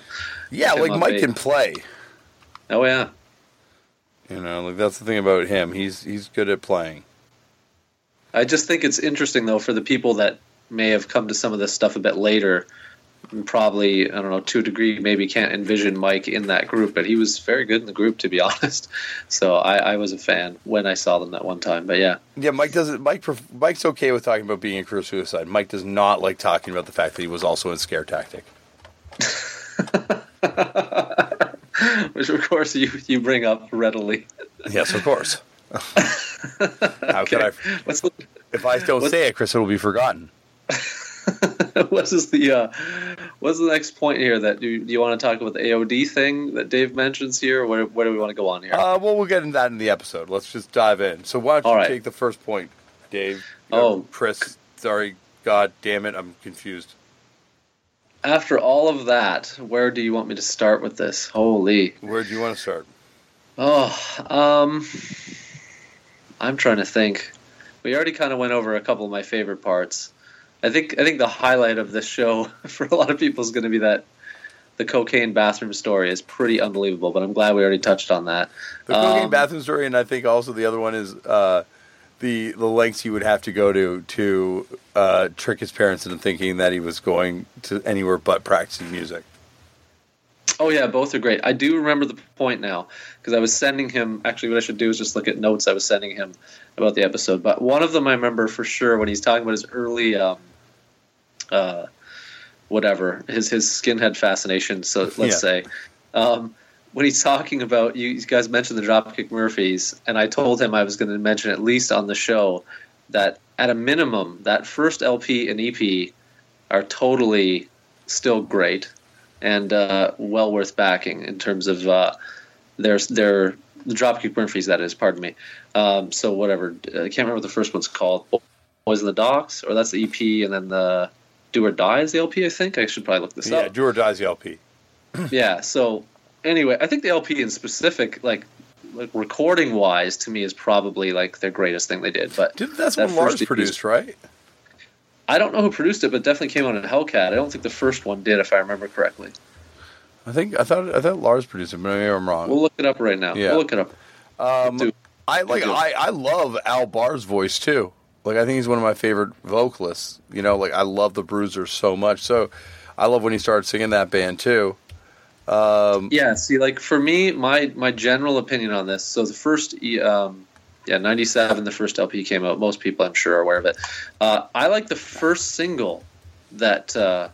Yeah, like Mike bass. can play. Oh yeah, You know, like that's the thing about him. He's he's good at playing. I just think it's interesting though for the people that may have come to some of this stuff a bit later. Probably, I don't know, to a degree, maybe can't envision Mike in that group, but he was very good in the group, to be <laughs> honest. So I, I was a fan when I saw them that one time. But yeah, Yeah, Mike doesn't. Mike Mike's okay with talking about being a career suicide. Mike does not like talking about the fact that he was also in Scare Tactic. <laughs> which of course you you bring up readily. Yes, of course. <laughs> How could I? What's the, If I don't What- say it, Chris, it will be forgotten. <laughs> what is the uh, what's the next point here? That do, do you want to talk about the AOD thing that Dave mentions here? Or where, where do we want to go on here? Uh, well, we'll get into that in the episode. Let's just dive in. So why don't you right. take the first point, Dave? Oh. Chris. Sorry. God damn it. I'm confused. After all of that, where do you want me to start with this? Holy. Where do you want to start? Oh, um, I'm trying to think. We already kind of went over a couple of my favorite parts. I think I think the highlight of this show <laughs> for a lot of people is going to be that the cocaine bathroom story is pretty unbelievable. But I'm glad we already touched on that. The cocaine Um, bathroom story, and I think also the other one is uh, the the lengths he would have to go to to uh, trick his parents into thinking that he was going to anywhere but practicing music. Oh yeah, both are great. I do remember the point now because I was sending him. Actually, what I should do is just look at notes I was sending him about the episode. But one of them I remember for sure when he's talking about his early, um, uh, whatever his his skinhead fascination. So let's Yeah. say. Um, when he's talking about you, you guys mentioned the Dropkick Murphys, and I told him I was going to mention at least on the show that at a minimum that first LP and EP are totally still great and uh, well worth backing in terms of uh, their their the Dropkick Murphys. That is, pardon me. Um, so whatever, I can't remember what the first one's called. Boys in the Docks, or that's the EP, and then the Do or Die is the LP. I think I should probably look this Yeah, up. Yeah, Do or Die's the LP. <clears throat> Yeah. So anyway, I think the LP in specific, like, like recording wise, to me is probably like their greatest thing they did. But Did, that's That what Lars first EP 's produced, right? I don't know who produced it, but it definitely came out in Hellcat. I don't think the first one did, if I remember correctly. I think I thought I thought Lars produced it, but maybe I'm wrong. We'll look it up right now. Yeah. We'll look it up. Um, I like. I, I love Al Barr's voice too. Like I think he's one of my favorite vocalists. You know, like I love the Bruisers so much. So I love when he started singing that band too. Um, Yeah, see, like for me, my my general opinion on this. So the first, um, yeah, '97, the first LP came out. Most people, I'm sure, are aware of it. Uh, I like the first single that uh,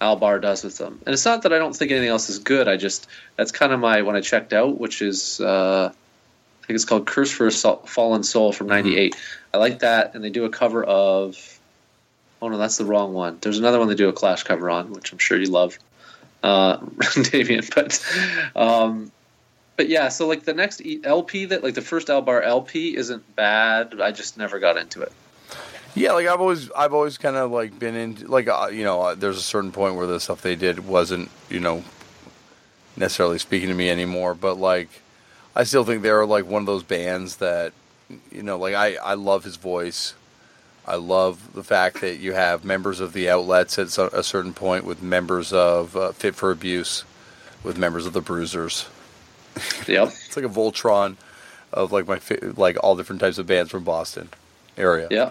Al Barr does with them, and it's not that I don't think anything else is good. I just that's kind of my when I checked out, which is uh, I think it's called "Curse for a Fallen Soul" from '98. I like that, and they do a cover of. Oh no, that's the wrong one. There's another one they do a Clash cover on, which I'm sure you love uh, <laughs> Damian. But um, but yeah, so like the next LP that like the first Al Barr LP isn't bad. I just never got into it. Yeah, like I've always, I've always kind of like been in, like uh, you know, uh, there's a certain point where the stuff they did wasn't, you know, necessarily speaking to me anymore. But like, I still think they're like one of those bands that, you know, like I, I love his voice. I love the fact that you have members of the outlets at a certain point with members of uh, Fit for Abuse, with members of the Bruisers. <laughs> Yep. It's like a Voltron of like my like all different types of bands from Boston area Yeah.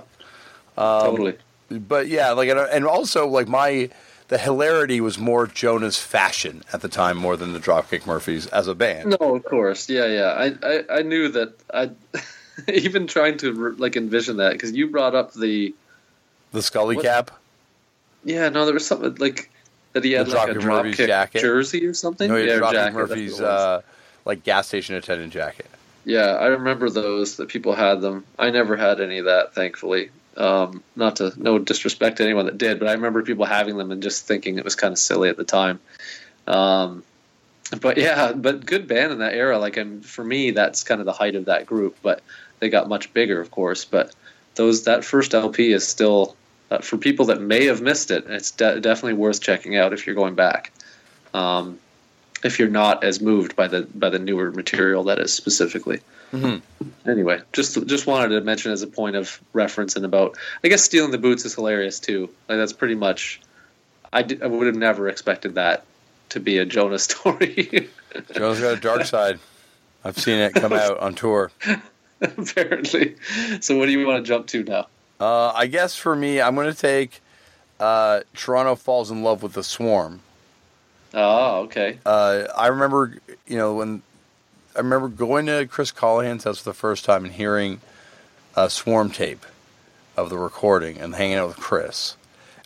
Um, totally. but yeah, like and- and also like my the hilarity was more Jonah's fashion at the time more than the Dropkick Murphys as a band. No, of course. Yeah, yeah. I I, I knew that. I <laughs> even trying to like envision that because you brought up the The Scally What- cap. yeah. No, there was something like that he had The like a Dropkick Murphys dropkick jacket. jersey or something. No, yeah, yeah, or Dropkick jacket, that's what it Murphys uh, like gas station attendant jacket. Yeah, I remember those that people had them. I never had any of that, thankfully. Um, not to no disrespect to anyone that did, but I remember people having them and just thinking it was kind of silly at the time. Um, but yeah, but good band in that era. Like, and for me, that's kind of the height of that group. But they got much bigger, of course. But those that first LP is still uh, for people that may have missed it. It's de- definitely worth checking out if you're going back. Um, if you're not as moved by the by the newer material that is specifically. Anyway, just just wanted to mention as a point of reference and about I guess stealing the boots is hilarious too. Like that's pretty much I, d- I would have never expected that to be a Jonah <laughs> story. Jonah's got a dark <laughs> side. I've seen it come out on tour. <laughs> apparently. So what do you want to jump to now? Uh, I guess for me, I'm going to take uh, Toronto falls in love with the Swarm. Oh, okay. uh, I remember, you know, when I remember going to Chris Colohan's house for the first time and hearing a swarm tape of the recording and hanging out with Chris.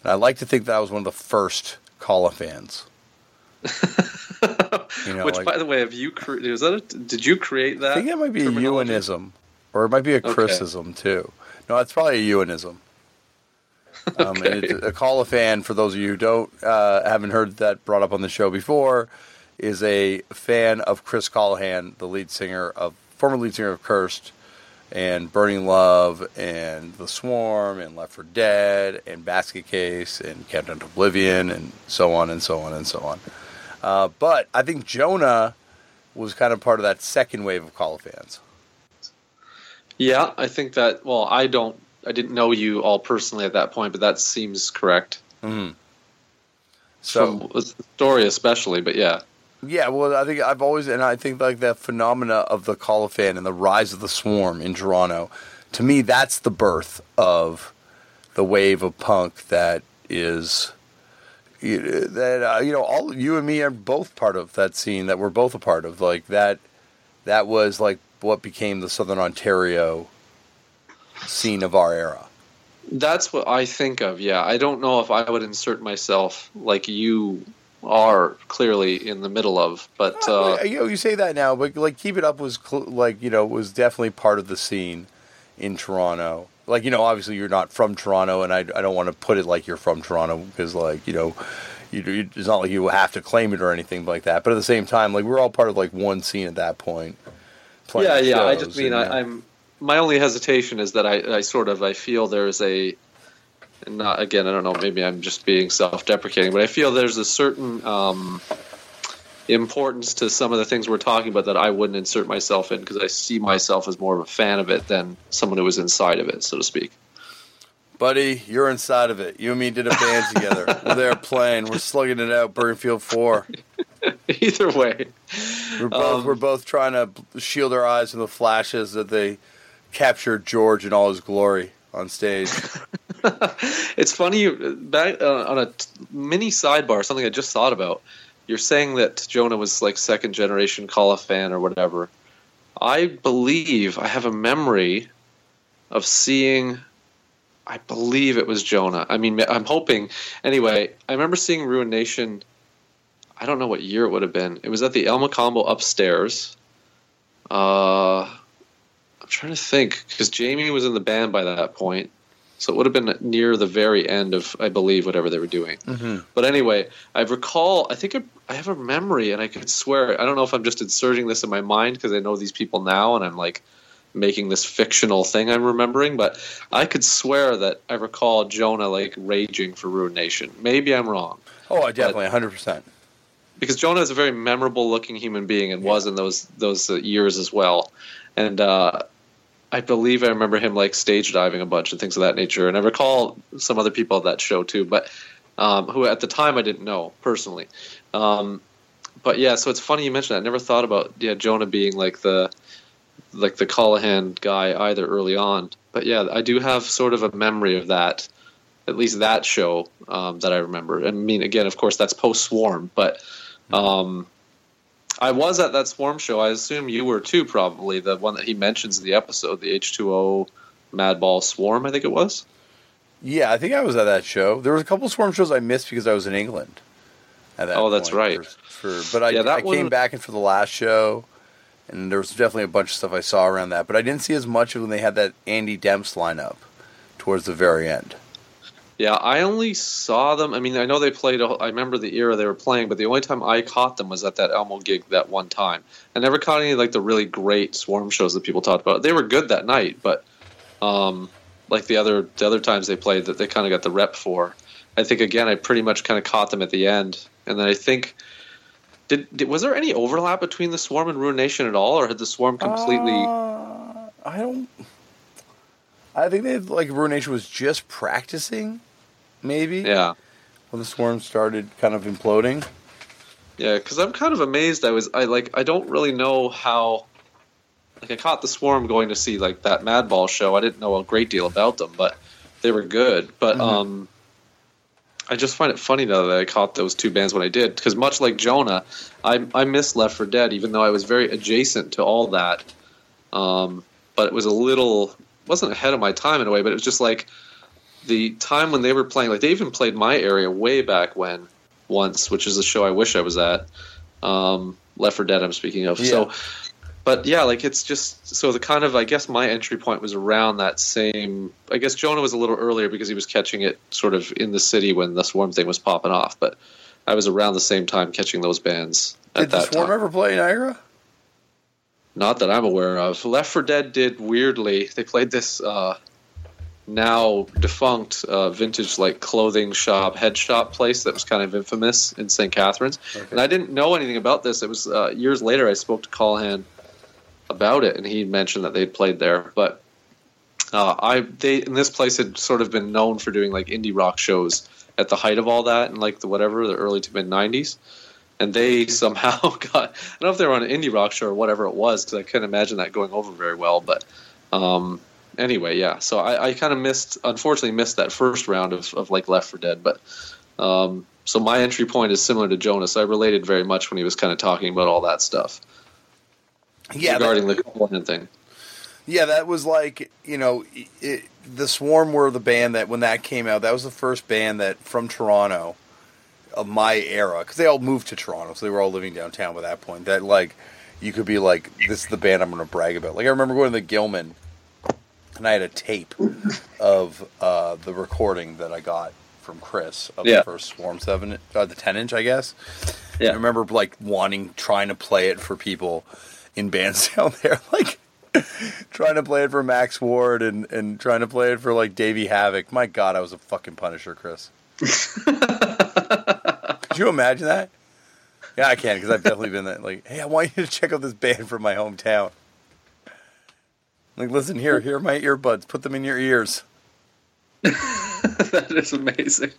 And I like to think that I was one of the first Calla fans. <laughs> You know, Which, like, by the way, have you cre- was that? A, did you create that? I think that might be a? Ewanism, or it might be a Chrisism too. No, it's probably a Ewanism. <laughs> Um, and it, a call a fan for those of you who don't uh, haven't heard that brought up on the show before is a fan of Chris Colohan, the lead singer of former lead singer of Cursed and Burning Love and The Swarm and Left for Dead and Basket Case and to Oblivion and so on and so on and so on. Uh, but I think Jonah was kind of part of that second wave of Call of fans. Yeah, I think that. Well, I don't. I didn't know you all personally at that point, but that seems correct. Mm-hmm. So From the story, especially, but yeah. Yeah, well, I think I've always, and I think like that phenomena of the Fan and the rise of the Swarm in Toronto, to me, that's the birth of the wave of punk that is that uh, you know all you and me are both part of that scene that we're both a part of. Like that that was like what became the southern ontario scene of our era. That's what i think of yeah. I don't know if i would insert myself like you are clearly in the middle of but uh, you know you say that now but like keep it up was cl- like you know was definitely part of the scene in toronto. Like you know obviously you're not from toronto and i, I don't want to put it like you're from toronto because like you know you, you, it's not like you have to claim it or anything like that but at the same time like we're all part of like one scene at that point yeah yeah i just mean and, I, i'm my only hesitation is that I, I sort of i feel there's a not again i don't know maybe i'm just being self-deprecating but i feel there's a certain um, importance to some of the things we're talking about that I wouldn't insert myself in because I see myself as more of a fan of it than someone who was inside of it, so to speak. Buddy, you're inside of it. You and me did a band <laughs> together. We're there playing. We're slugging it out. Burnfield Four. <laughs> Either way, we're both um, we're both trying to shield our eyes from the flashes that they captured George in all his glory on stage. <laughs> <laughs> it's funny back uh, on a mini sidebar. Something I just thought about you're saying that Jonah was like second generation of fan or whatever. I believe I have a memory of seeing. I believe it was Jonah. I mean, I'm hoping. Anyway, I remember seeing Ruination. I don't know what year it would have been. It was at the El Mocambo upstairs. Uh, I'm trying to think because Jamie was in the band by that point. So it would have been near the very end of, I believe, whatever they were doing. Mm-hmm. But anyway, I recall, I think I have a memory, and I could swear, I don't know if I'm just inserting this in my mind because I know these people now, and I'm like making this fictional thing I'm remembering, but I could swear that I recall Jonah like raging for Ruination. Maybe I'm wrong. Oh, I definitely, hundred percent. Because Jonah is a very memorable looking human being and yeah. was in those those uh, years as well, and uh, I believe I remember him like stage diving a bunch and things of that nature. And I recall some other people at that show too, but um, who at the time I didn't know personally. Um, but yeah, so it's funny you mentioned that. I never thought about yeah Jonah being like the like the Colohan guy either early on. But yeah, I do have sort of a memory of that, at least that show um, that I remember. I mean, again, of course, that's post Swarm, but um, I was at that Swarm show. I assume you were too, probably the one that he mentions in the episode, the H two O Madball Swarm. I think it was. Yeah, I think I was at that show. There was a couple Swarm shows I missed because I was in England. At that oh, that's right. For, for, but I, yeah, I one... came back in for the last show, and there was definitely a bunch of stuff I saw around that. But I didn't see as much of when they had that Andy Demps lineup towards the very end. Yeah, I only saw them. I mean, I know they played. I remember the era they were playing, but the only time I caught them was at that Elmo gig that one time. I never caught any like the really great Swarm shows that people talked about. They were good that night, but um, like the other the other times they played, that they kind of got the rep for. I think again, I pretty much kind of caught them at the end, and then I think. Did, did was there any overlap between the Swarm and Ruination at all, or had the Swarm completely? Uh, I don't. I think they like Ruination was just practicing maybe. Yeah. When the swarm started kind of imploding. Yeah, because I'm kind of amazed. I was I like I don't really know how. Like I caught the swarm going to see like that Madball show. I didn't know a great deal about them, but they were good. But mm-hmm. um, I just find it funny now that I caught those two bands when I did, because much like Jonah, I I missed Left for Dead, even though I was very adjacent to all that. Um, but it was a little wasn't ahead of my time in a way, but it was just like the time when they were playing, like they even played my area way back when once, which is a show I wish I was at. Um, Left for Dead, I'm speaking of. Yeah. So but yeah, like it's just so the kind of I guess my entry point was around that same. I guess Jonah was a little earlier because he was catching it sort of in the city when the Swarm thing was popping off, but I was around the same time catching those bands at Did the that Swarm time. ever play Niagara? Not that I'm aware of. Left for Dead did weirdly. They played this uh, now defunct uh, vintage like clothing shop, head shop place that was kind of infamous in St. Catharines. And I didn't know anything about this. It was uh, years later I spoke to Colohan about it, and he mentioned that they'd played there. But uh, I they and this place had sort of been known for doing like indie rock shows at the height of all that and like the whatever the early to mid '90s and they <laughs> somehow <laughs> got I don't know if they were on an indie rock show or whatever it was because I couldn't imagine that going over very well. But um, anyway, yeah. So I, I kind of missed, unfortunately, missed that first round of, of like Left for Dead. But um, so my entry point is similar to Jonah's. I related very much when he was kind of talking about all that stuff Yeah, that- regarding the Copeland thing. Yeah, that was like you know, it, the Swarm were the band that when that came out, that was the first band that from Toronto, of my era, because they all moved to Toronto, so they were all living downtown by that point. That like, you could be like, this is the band I'm going to brag about. Like I remember going to the Gilman, and I had a tape of uh, the recording that I got from Chris of Yeah. the first Swarm seven, uh, the ten inch, I guess. Yeah. I remember like wanting, trying to play it for people in bands <laughs> down there, like trying to play it for Max Ward and, and trying to play it for like Davey Havok. My God, I was a fucking Punisher, Chris. <laughs> Could you imagine that? Yeah, I can because I've definitely been that. Like, hey, I want you to check out this band from my hometown. Like, listen here, here are my earbuds. Put them in your ears. <laughs> that is amazing.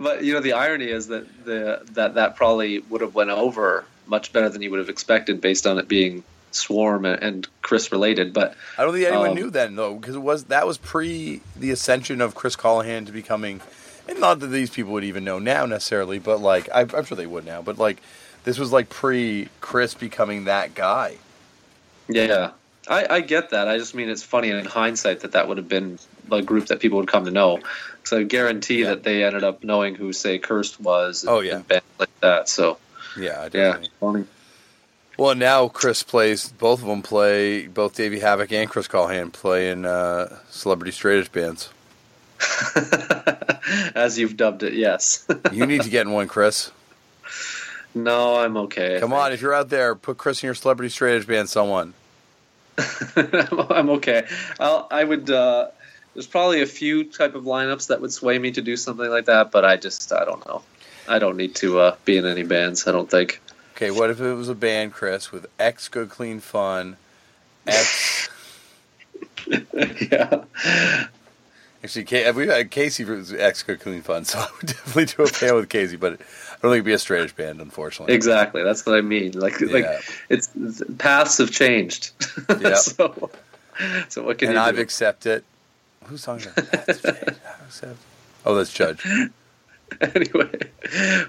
but you know, the irony is that the that that probably would have went over much better than you would have expected based on it being Swarm and, and Chris related. But I don't think anyone Um, knew then though, because it was that was pre the ascension of Chris Colohan to becoming, and not that these people would even know now necessarily, but like I, I'm sure they would now. But like this was like pre Chris becoming that guy. yeah, I, I get that. I just mean it's funny in hindsight that that would have been a group that people would come to know. So I guarantee Yeah. that they ended up knowing who say Cursed was. And, Oh, yeah. and bands like that. So Yeah, yeah, definitely. funny. Well, now Chris plays. Both of them play. Both Davey Havok and Chris Colohan play in uh, celebrity straight edge bands. <laughs> As you've dubbed it, yes. <laughs> You need to get in one, Chris. no, I'm okay. Come on, if you're out there, put Chris in your celebrity straight edge band. Someone. <laughs> I'm okay. I'll, I would. Uh, there's probably a few type of lineups that would sway me to do something like that, but I just I don't know. I don't need to uh, be in any bands. I don't think. Okay, what if it was a band, Chris, with X Good Clean Fun, X. <laughs> yeah. Actually, Ca- we had Casey was X Good Clean Fun, so <laughs> I would definitely do a band with Casey, but don't think it'd be a straight edge band, unfortunately. Exactly. That's what I mean. Like Yeah. like it's paths have changed. <laughs> Yeah. so so what can and I've do? accepted. Whose song is that? <laughs> That's Jade. I've. Oh, that's Judge. <laughs> anyway,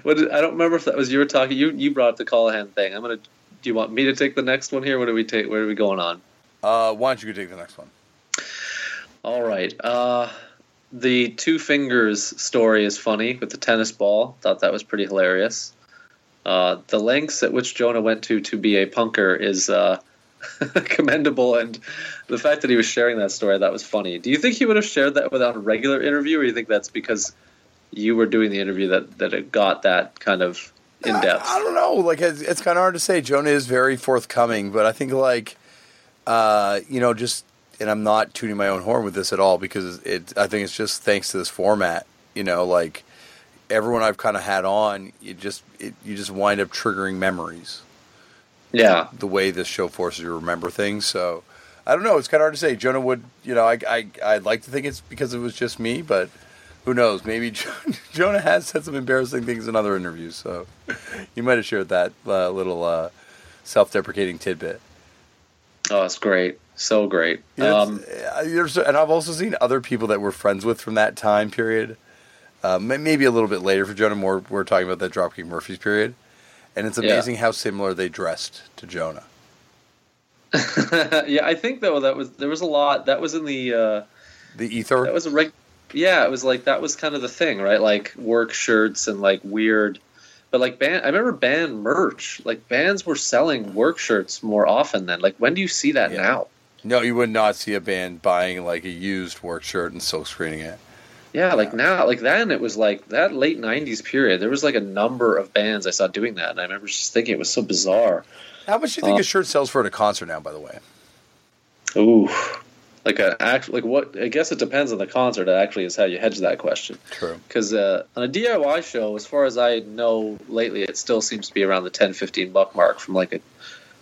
what did- I don't remember if that was you were talking. You you brought up the Colohan thing. I'm gonna. Do you want me to take the next one here? What do we take? Where are we going on? Uh, why don't you go take the next one? All right. Uh, the two fingers story is funny with the tennis ball. Thought that was pretty hilarious. Uh, the lengths at which Jonah went to to be a punker is uh, <laughs> commendable, and the fact that he was sharing that story that was funny. Do you think he would have shared that without a regular interview, or do you think that's because you were doing the interview that that it got that kind of in depth? I, I don't know. Like it's, it's kind of hard to say. Jonah is very forthcoming, but I think like, uh, you know, just and I'm not tooting my own horn with this at all because it. I think it's just thanks to this format. You know, like everyone I've kind of had on, you just it, you just wind up triggering memories. Yeah, the way this show forces you to remember things. So I don't know. It's kind of hard to say. Jonah would, you know, I I I'd like to think it's because it was just me, but who knows? Maybe <laughs> Jonah has said some embarrassing things in other interviews, so <laughs> you might have shared that uh, little uh, self-deprecating tidbit. Oh, it's great, so great. Um, uh, there's- and I've also seen other people that we're friends with from that time period. Uh, maybe a little bit later for Jonah. More, we're talking about that Dropkick Murphys period, and it's Yeah. amazing how similar they dressed to Jonah. <laughs> yeah, I think though that was there was a lot that was in the. Uh, The ether. That was a reg. Yeah, it was like that was kind of the thing, right? Like work shirts and like weird, But like band, I remember band merch. Like bands were selling work shirts more often then. Like when do you see that Yeah. now? No, you would not see a band buying like a used work shirt and silk screening it. Yeah, like now, like then it was like that late '90s period. There was like a number of bands I saw doing that, and I remember just thinking it was so bizarre. How much do you think Uh, a shirt sells for at a concert now? By the way, Ooh, like a act, like what? I guess it depends on the concert. Actually, is how you hedge that question. true. Because uh, on a DIY show, as far as I know lately, it still seems to be around the 10, 15 buck mark from like a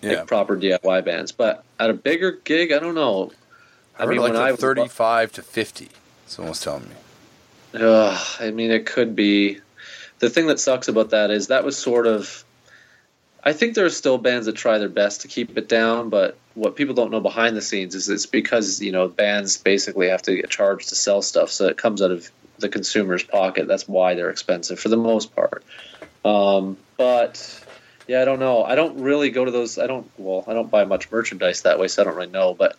Yeah, like proper DIY bands. But at a bigger gig, I don't know. I mean, like when I was- thirty-five to fifty. Someone's telling me. Ugh, I mean, it could be. The thing that sucks about that is that was sort of. I think there are still bands that try their best to keep it down, but what people don't know behind the scenes is it's because you know bands basically have to get charged to sell stuff, so it comes out of the consumer's pocket. That's why they're expensive for the most part. Um, but yeah, I don't know. I don't really go to those. I don't. Well, I don't buy much merchandise that way, so I don't really know. But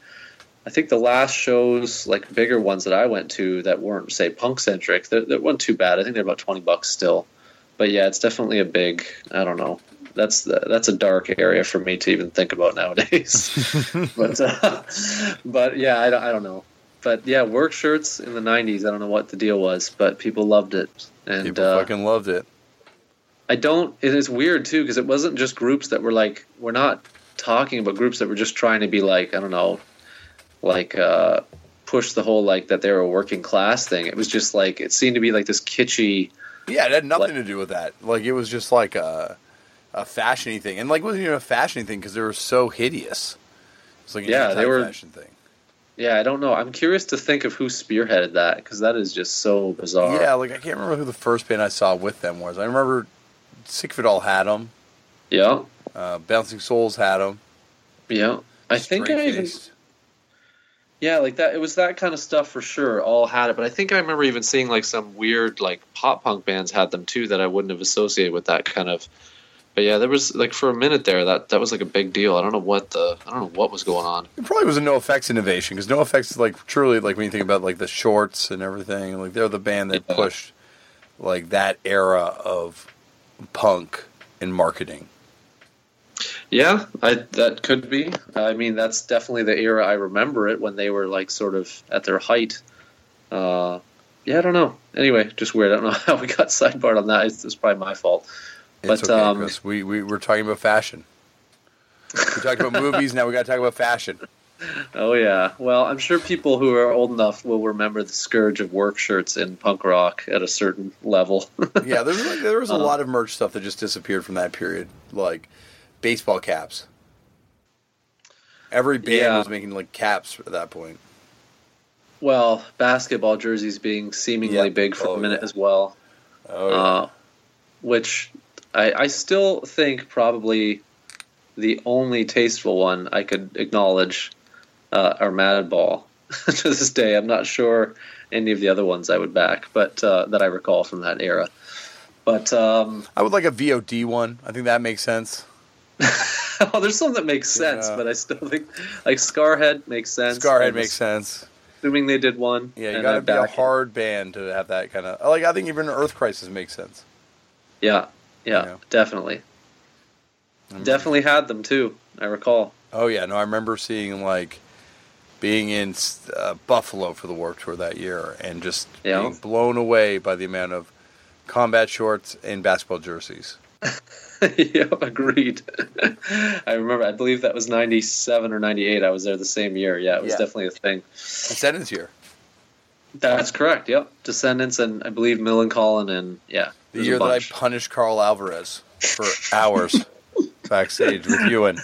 I think the last shows, like bigger ones that I went to that weren't say punk centric, that, weren't too bad. I think they're about twenty bucks still. But yeah, it's definitely a big. I don't know. That's the, that's a dark area for me to even think about nowadays. <laughs> but uh, but yeah, I don't, I don't know. But yeah, work shirts in the '90s. I don't know what the deal was, but people loved it, and People uh, fucking loved it. I don't. It is weird too because it wasn't just groups that were like we're not talking about groups that were just trying to be like I don't know, like uh, push the whole like that they were a working class thing. It was just like it seemed to be like this kitschy. Yeah, it had nothing Like- to do with that. Like it was just like a a fashiony thing, and like it wasn't even a fashiony thing because they were so hideous. It's like Yeah, they were- anti-fashion thing. Yeah, I don't know. I'm curious to think of who spearheaded that because that is just so bizarre. Yeah, like I can't remember who the first band I saw with them was. I remember Sick of It All had them. yeah, Uh, Bouncing Souls had them. yeah. I think I even yeah, like that. It was that kind of stuff for sure. All had it, but I think I remember even seeing like some weird like pop punk bands had them too that I wouldn't have associated with that kind of. But yeah, there was like for a minute there that that was like a big deal. I don't know what the I don't know what was going on. It probably was a NOFX innovation because NOFX is like truly like when you think about like the shorts and everything, like they're the band that Yeah. pushed like that era of punk and marketing. Yeah, I that could be. I mean, that's definitely the era I remember it when they were like sort of at their height. Uh, yeah, I don't know. Anyway, just weird. I don't know <laughs> how we got sidebarred on that. It's, it's probably my fault. It's But, okay, um, Chris. We, we we're talking about fashion. We talked about movies. Now we got to talk about fashion. Oh yeah. Well, I'm sure people who are old enough will remember the scourge of work shirts in punk rock at a certain level. <laughs> Yeah, there was like, there was a Uh-huh. lot of merch stuff that just disappeared from that period, like baseball caps. Every band Yeah. was making like caps at that point. well, basketball jerseys being seemingly Yeah. big for Oh, a minute yeah. as well. Oh, yeah. uh, which I, I still think probably the only tasteful one I could acknowledge uh, are Madball. <laughs> to this day, I'm not sure any of the other ones I would back, but uh, that I recall from that era. But um, I would like a VOD one. I think that makes sense. <laughs> oh, there's some that makes sense, Yeah. but I still think like Scarhead makes sense. Scarhead I'm makes sense. Assuming they did one. Yeah, you got to I be a back it. hard band to have that kind of like. I think even Earth Crisis makes sense. Yeah, yeah, Yeah. definitely. Mm. Definitely had them too. I recall. Oh yeah, no, I remember seeing like being in uh, Buffalo for the Warped Tour that year and just Yeah. being blown away by the amount of combat shorts and basketball jerseys. <laughs> yeah, agreed. <laughs> I remember. I believe that was '97 or '98. I was there the same year. Yeah, it was Yeah. definitly a thing. Descendents here. That's correct. Yep, Descendents and I believe Millencolin and yeah, The year that I punished Karl Alvarez for hours <laughs> backstage with Ewan.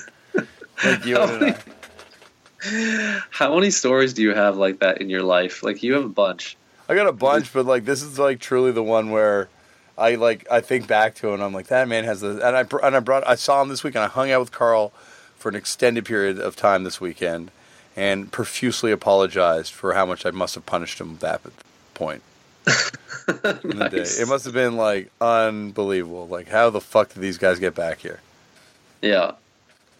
Like Ewan and I. How many stories do you have like that in your life? Like you have a bunch. I got a bunch, but like this is like truly the one where I like I think back to it and I'm like that man has the and I and I brought I saw him this week and I hung out with Carl for an extended period of time this weekend and profusely apologized for how much I must have punished him at that point <laughs> Nice. day. It must have been like unbelievable. Like how the fuck did these guys get back here? Yeah.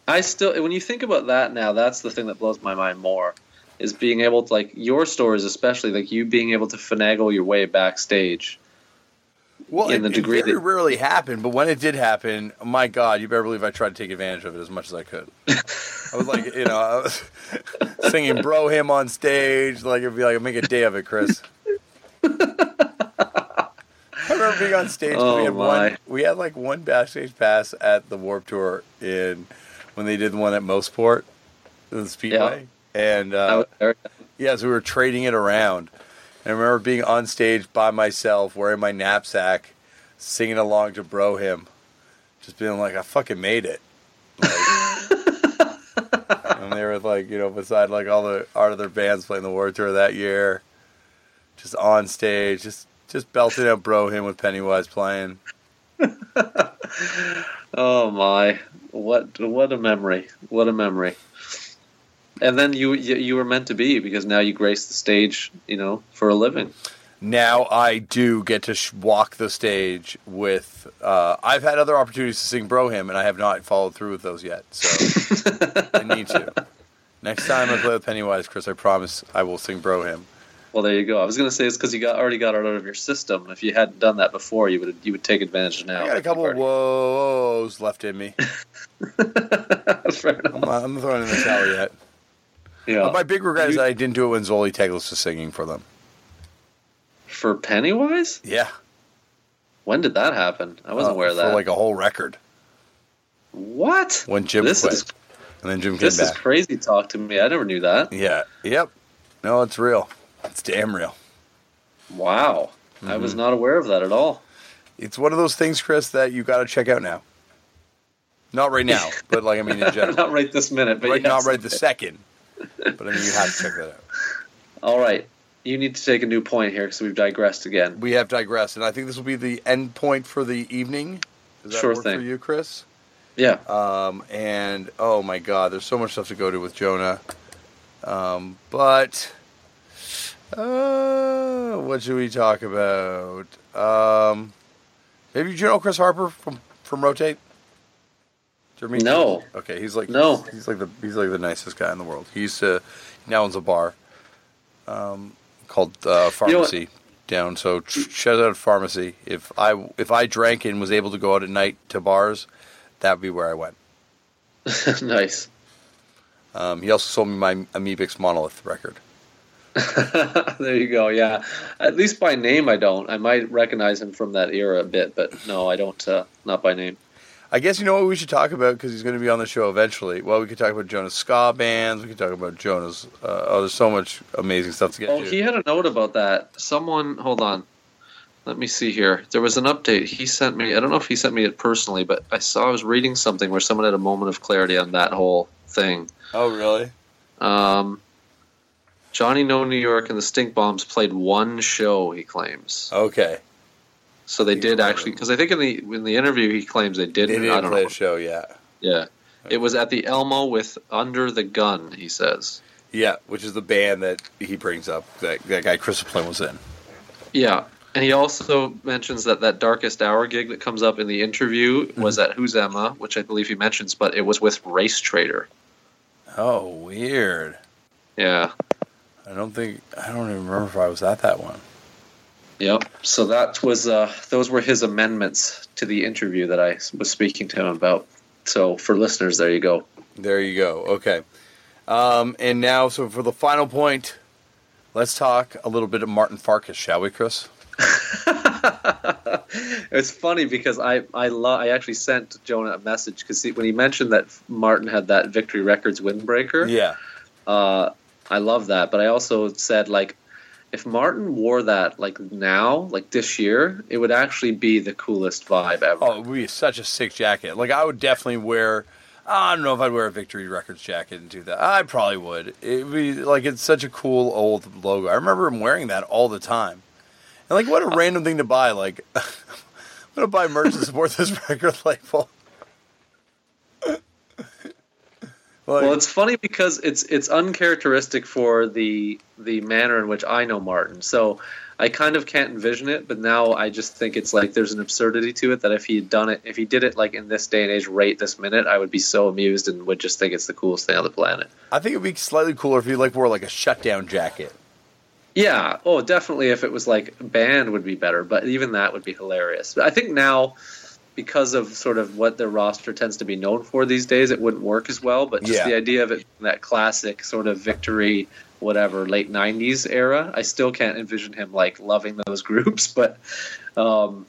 I still, when you think about that now, that's the thing that blows my mind more is being able to, like, your stories, especially, like you being able to finagle your way backstage. Well, in it, the degree it very that rarely happened, but when it did happen, my God, you better believe I tried to take advantage of it as much as I could. I was like, you know, I was <laughs> singing "Bro Hymn" on stage, like it'd be like make a day of it, Chris. <laughs> I remember being on stage. 'cause we Oh, had my. one. We had like one backstage pass at the Warped Tour in when they did the one at Mosport, the Speedway, and uh, was there. yeah, so we were trading it around. And I remember being on stage by myself, wearing my knapsack, singing along to Bro Hymn, just being like, I fucking made it. Like, <laughs> and they were like, you know, beside like all the art other bands playing the World Tour that year, just on stage, just just belting out Bro Hymn with Pennywise playing. <laughs> Oh my! What what a memory! What a memory! And then you you, you were meant to be because now you grace the stage, you know, for a living. now I do get to sh- walk the stage with. Uh, I've had other opportunities to sing Bro Hymn, and I have not followed through with those yet. So <laughs> I need to. Next time I play with Pennywise, Chris, I promise I will sing Bro Hymn. Well, there you go. I was going to say it's because you got already got it out of your system. If you hadn't done that before, you would you would take advantage now. I got a couple of woes left in me. <laughs> I'm, not, I'm throwing in the towel yet. Yeah. But my big regret is You- that I didn't do it when Zoli Teglas was singing for them. For Pennywise, Yeah, when did that happen? I wasn't Uh, aware of that. like a whole record what? when Jim this quit, is and then Jim came this is crazy talk to me. I never knew that. Yeah. Yep. No, it's real. It's damn real. Wow, I Mm-hmm. was not aware of that at all. It's one of those things, Chris, that you got to check out now. Not right now, <laughs> but like I mean in general. not right this minute, but right, yes. not right the second. But I mean, you have to check that out. All right, you need to take a new point here because we've digressed again. We have digressed, and I think this will be the end point for the evening. Does that Sure work thing. for you, Chris? Yeah, Um, and oh my God, there's so much stuff to go to with Jonah. Um, but uh, what should we talk about? Um, maybe you know Chris Harper from from Rotate. You No. Okay, he's like No. He's like the he's like the nicest guy in the world. He used to he now owns a bar um, called uh, You know? Pharmacy down. So tr- shout out Pharmacy. If I if I drank and was able to go out at night to bars, that would be where I went. <laughs> nice. Um, he also sold me my Amebix Monolith record. <laughs> there you go. Yeah, at least by name, I don't. I might recognize him from that era a bit, but no, I don't. Uh, not by name. I guess you know what we should talk about because he's going to be on the show eventually. Well, we could talk about Jonah's ska bands. We could talk about Jonah's. Uh, oh, there's so much amazing stuff to get Oh, to. he had a note about that. Someone, hold on. Let me see here. There was an update he sent me. I don't know if he sent me it personally, but I saw I was reading something where someone had a moment of clarity on that whole thing. oh, really? Um, Johnny No New York and the Stink Bombs played one show. He claims. Okay. So they He's did actually, because I think in the in the interview he claims they They didn't. I don't play know. a show, yeah. Yeah, it was at the Elmo with Under the Gun. He says. Yeah, which is the band that he brings up. That, that guy Chris Flynn was in. Yeah, and he also mentions that that Darkest Hour gig that comes up in the interview mm-hmm. was at Who's Emma, which I believe he mentions, but it was with Racetraitor. Oh, weird. Yeah. I don't think I don't even remember if I was at that one. Yep. So that was uh, those were his amendments to the interview that I was speaking to him about. So for listeners, there you go. There you go. Okay. Um, and now, so for the final point, let's talk a little bit of Martin Farkas, shall we, Chris? <laughs> it's funny because I I lo- I actually sent Jonah a message because when he mentioned that Martin had that Victory Records windbreaker, Yeah. uh, I love that. But I also said like, if Martin wore that like now, like this year, it would actually be the coolest vibe ever. Oh, it would be such a sick jacket. Like, I would definitely wear. I don't know if I'd wear a Victory Records jacket and do that. I probably would. It'd be like it's such a cool old logo. I remember him wearing that all the time. And like, what a uh, random thing to buy. Like, <laughs> I'm gonna buy merch to support this <laughs> record label. like, Well, it's funny because it's it's uncharacteristic for the the manner in which I know Martin. So I kind of can't envision it, but now I just think it's like there's an absurdity to it that if he had done it, if he did it like in this day and age, right this minute, I would be so amused and would just think it's the coolest thing on the planet. I think it'd be slightly cooler if he like wore like a shutdown jacket. Yeah. Oh, definitely. If it was like band, would be better. But even that would be hilarious. I think now, because of sort of what their roster tends to be known for these days, it wouldn't work as well. But just Yeah. the idea of it, that classic sort of victory, whatever, late '90s era, I still can't envision him like loving those <laughs> groups. But um,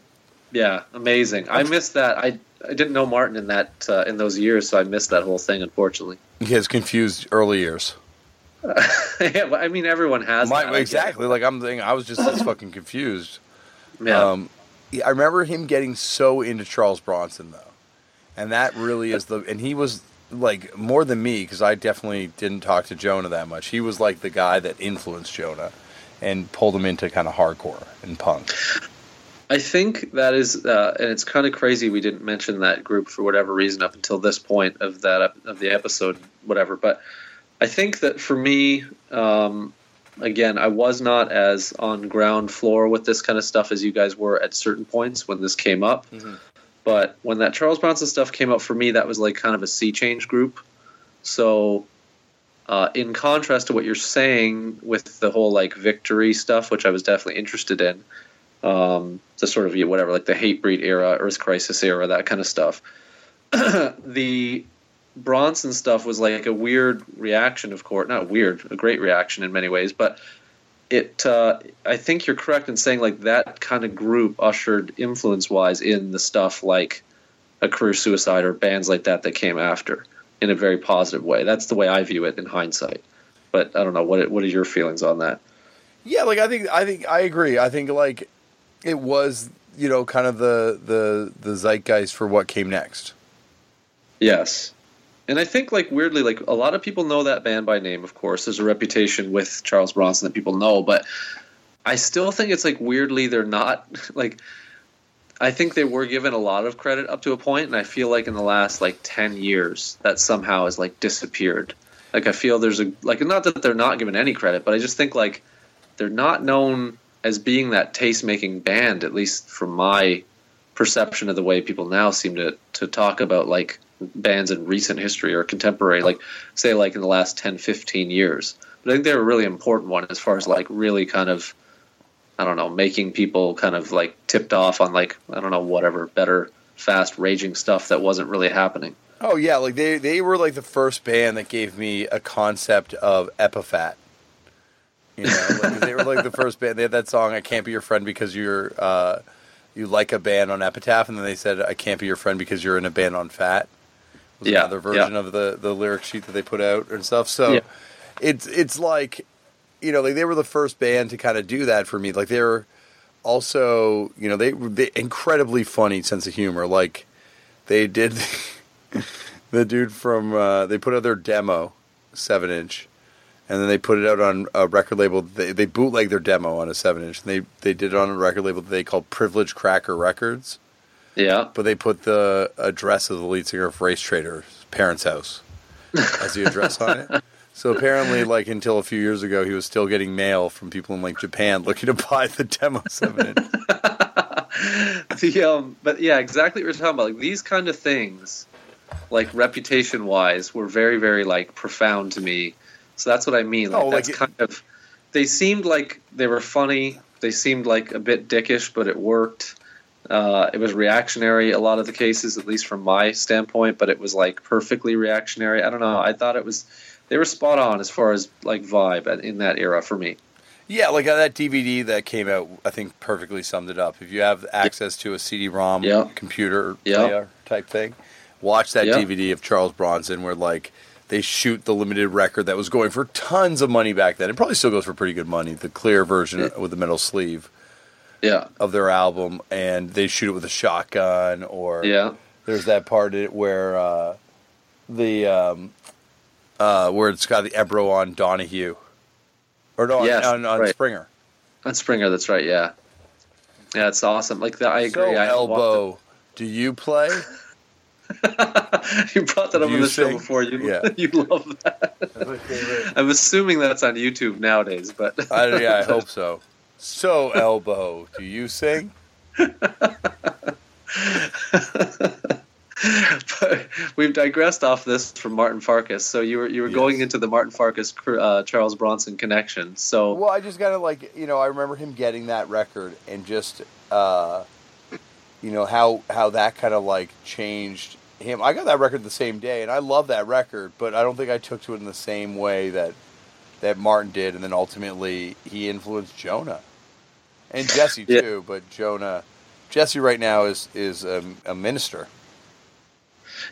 yeah, amazing. I missed that. I I didn't know Martin in that uh, in those years, so I missed that whole thing. Unfortunately. He has confused early years. <laughs> yeah, well, I mean, everyone has My, that, I get it. exactly. Like I'm thinking, I was just as fucking confused. Yeah. Um, yeah, I remember him getting so into Charles Bronson though, and that really is the. And he was like more than me because I definitely didn't talk to Jonah that much. He was like the guy that influenced Jonah and pulled him into kind of hardcore and punk. I think that is, uh, and it's kind of crazy we didn't mention that group for whatever reason up until this point of that of the episode, whatever. But I think that for me, um, again, I was not as on ground floor with this kind of stuff as you guys were at certain points when this came up. But when that Charles Bronson stuff came up for me, that was like kind of a sea change group. So, uh, in contrast to what you're saying with the whole like victory stuff, which I was definitely interested in, um, the sort of yeah, whatever, like the Hatebreed era, Earth Crisis era, that kind of stuff. <clears throat> the Bronson stuff was like a weird reaction, of course, not weird, a great reaction in many ways, but it. Uh, I think you're correct in saying like that kind of group ushered influence-wise in the stuff like a career suicide or bands like that that came after in a very positive way. That's the way I view it in hindsight. But I don't know what what are your feelings on that? Yeah, like I think I think I agree. I think like it was you know kind of the the the zeitgeist for what came next. Yes. And I think like weirdly like a lot of people know that band by name of course. There's a reputation with Charles Bronson that people know, but I still think it's like weirdly they're not <laughs> like I think they were given a lot of credit up to a point and I feel like in the last like 10 years that somehow has like disappeared. Like I feel there's a like not that they're not given any credit, but I just think like they're not known as being that taste making band at least from my perception of the way people now seem to to talk about like bands in recent history or contemporary like say like in the last 10 15 years but i think they're a really important one as far as like really kind of i don't know making people kind of like tipped off on like i don't know whatever better fast raging stuff that wasn't really happening Oh yeah, like they they were like the first band that gave me a concept of epiphat. You know, like, they were like the first band. They had that song "I Can't Be Your Friend Because You're uh, You Like a Band" on Epitaph, and then they said "I Can't Be Your Friend Because You're in a Band on Fat." Yeah, another version yeah. of the the lyric sheet that they put out and stuff. So Yeah. it's it's like you know, like they were the first band to kind of do that for me. Like they were also, you know, they they incredibly funny sense of humor. Like they did <laughs> the dude from uh, they put out their demo seven inch, and then they put it out on a record label. They they bootleg their demo on a seven inch. And they they did it on a record label that they called Privilege Cracker Records. Yeah. But they put the address of the lead singer of Racetraitor's parents' house as the address on it. <laughs> So apparently, like until a few years ago, he was still getting mail from people in like Japan looking to buy the demo seven inch. <laughs> the um but yeah exactly what you're talking about. Like these kind of things like reputation wise were very very like profound to me. So that's what i mean. Like Oh, like that's it- kind of they seemed like they were funny. They seemed like a bit dickish but it worked uh, it was reactionary a lot of the cases at least from my standpoint but it was like perfectly reactionary i don't know i thought it was they were spot on as far as like vibe in that era for me Yeah, like uh, that DVD that came out, I think perfectly summed it up. If you have access to a CD-ROM Yeah. computer Yeah. type thing, watch that Yeah. DVD of Charles Bronson where like they shoot the limited record that was going for tons of money back then. It probably still goes for pretty good money. The clear version with the metal sleeve yeah of their album, and they shoot it with a shotgun. Or yeah there's that part it where uh, the um, uh, where it's got the Ebro on Donahue, or no, on- Yes, on, on right. Springer. on springer that's right yeah yeah it's awesome like that i So agree I walked elbow, do you play? <laughs> you brought that up on you the show before. You Yeah. <laughs> you love that. I'm assuming that's on YouTube nowadays, but I, yeah, I <laughs> hope so. So elbow, do you sing? <laughs> but we've digressed off this from Martin Farkas. So you were you were yes. going into the Martin Farkas uh, Charles Bronson connection. So well, I just got to like you know I remember him getting that record and just uh, you know how how that kind of like changed him. I got that record the same day, and I love that record, but I don't think I took to it in the same way that that Martin did, and then ultimately he influenced Jonah and Jesse too. Yeah. But Jonah, Jesse right now is is a, a, minister.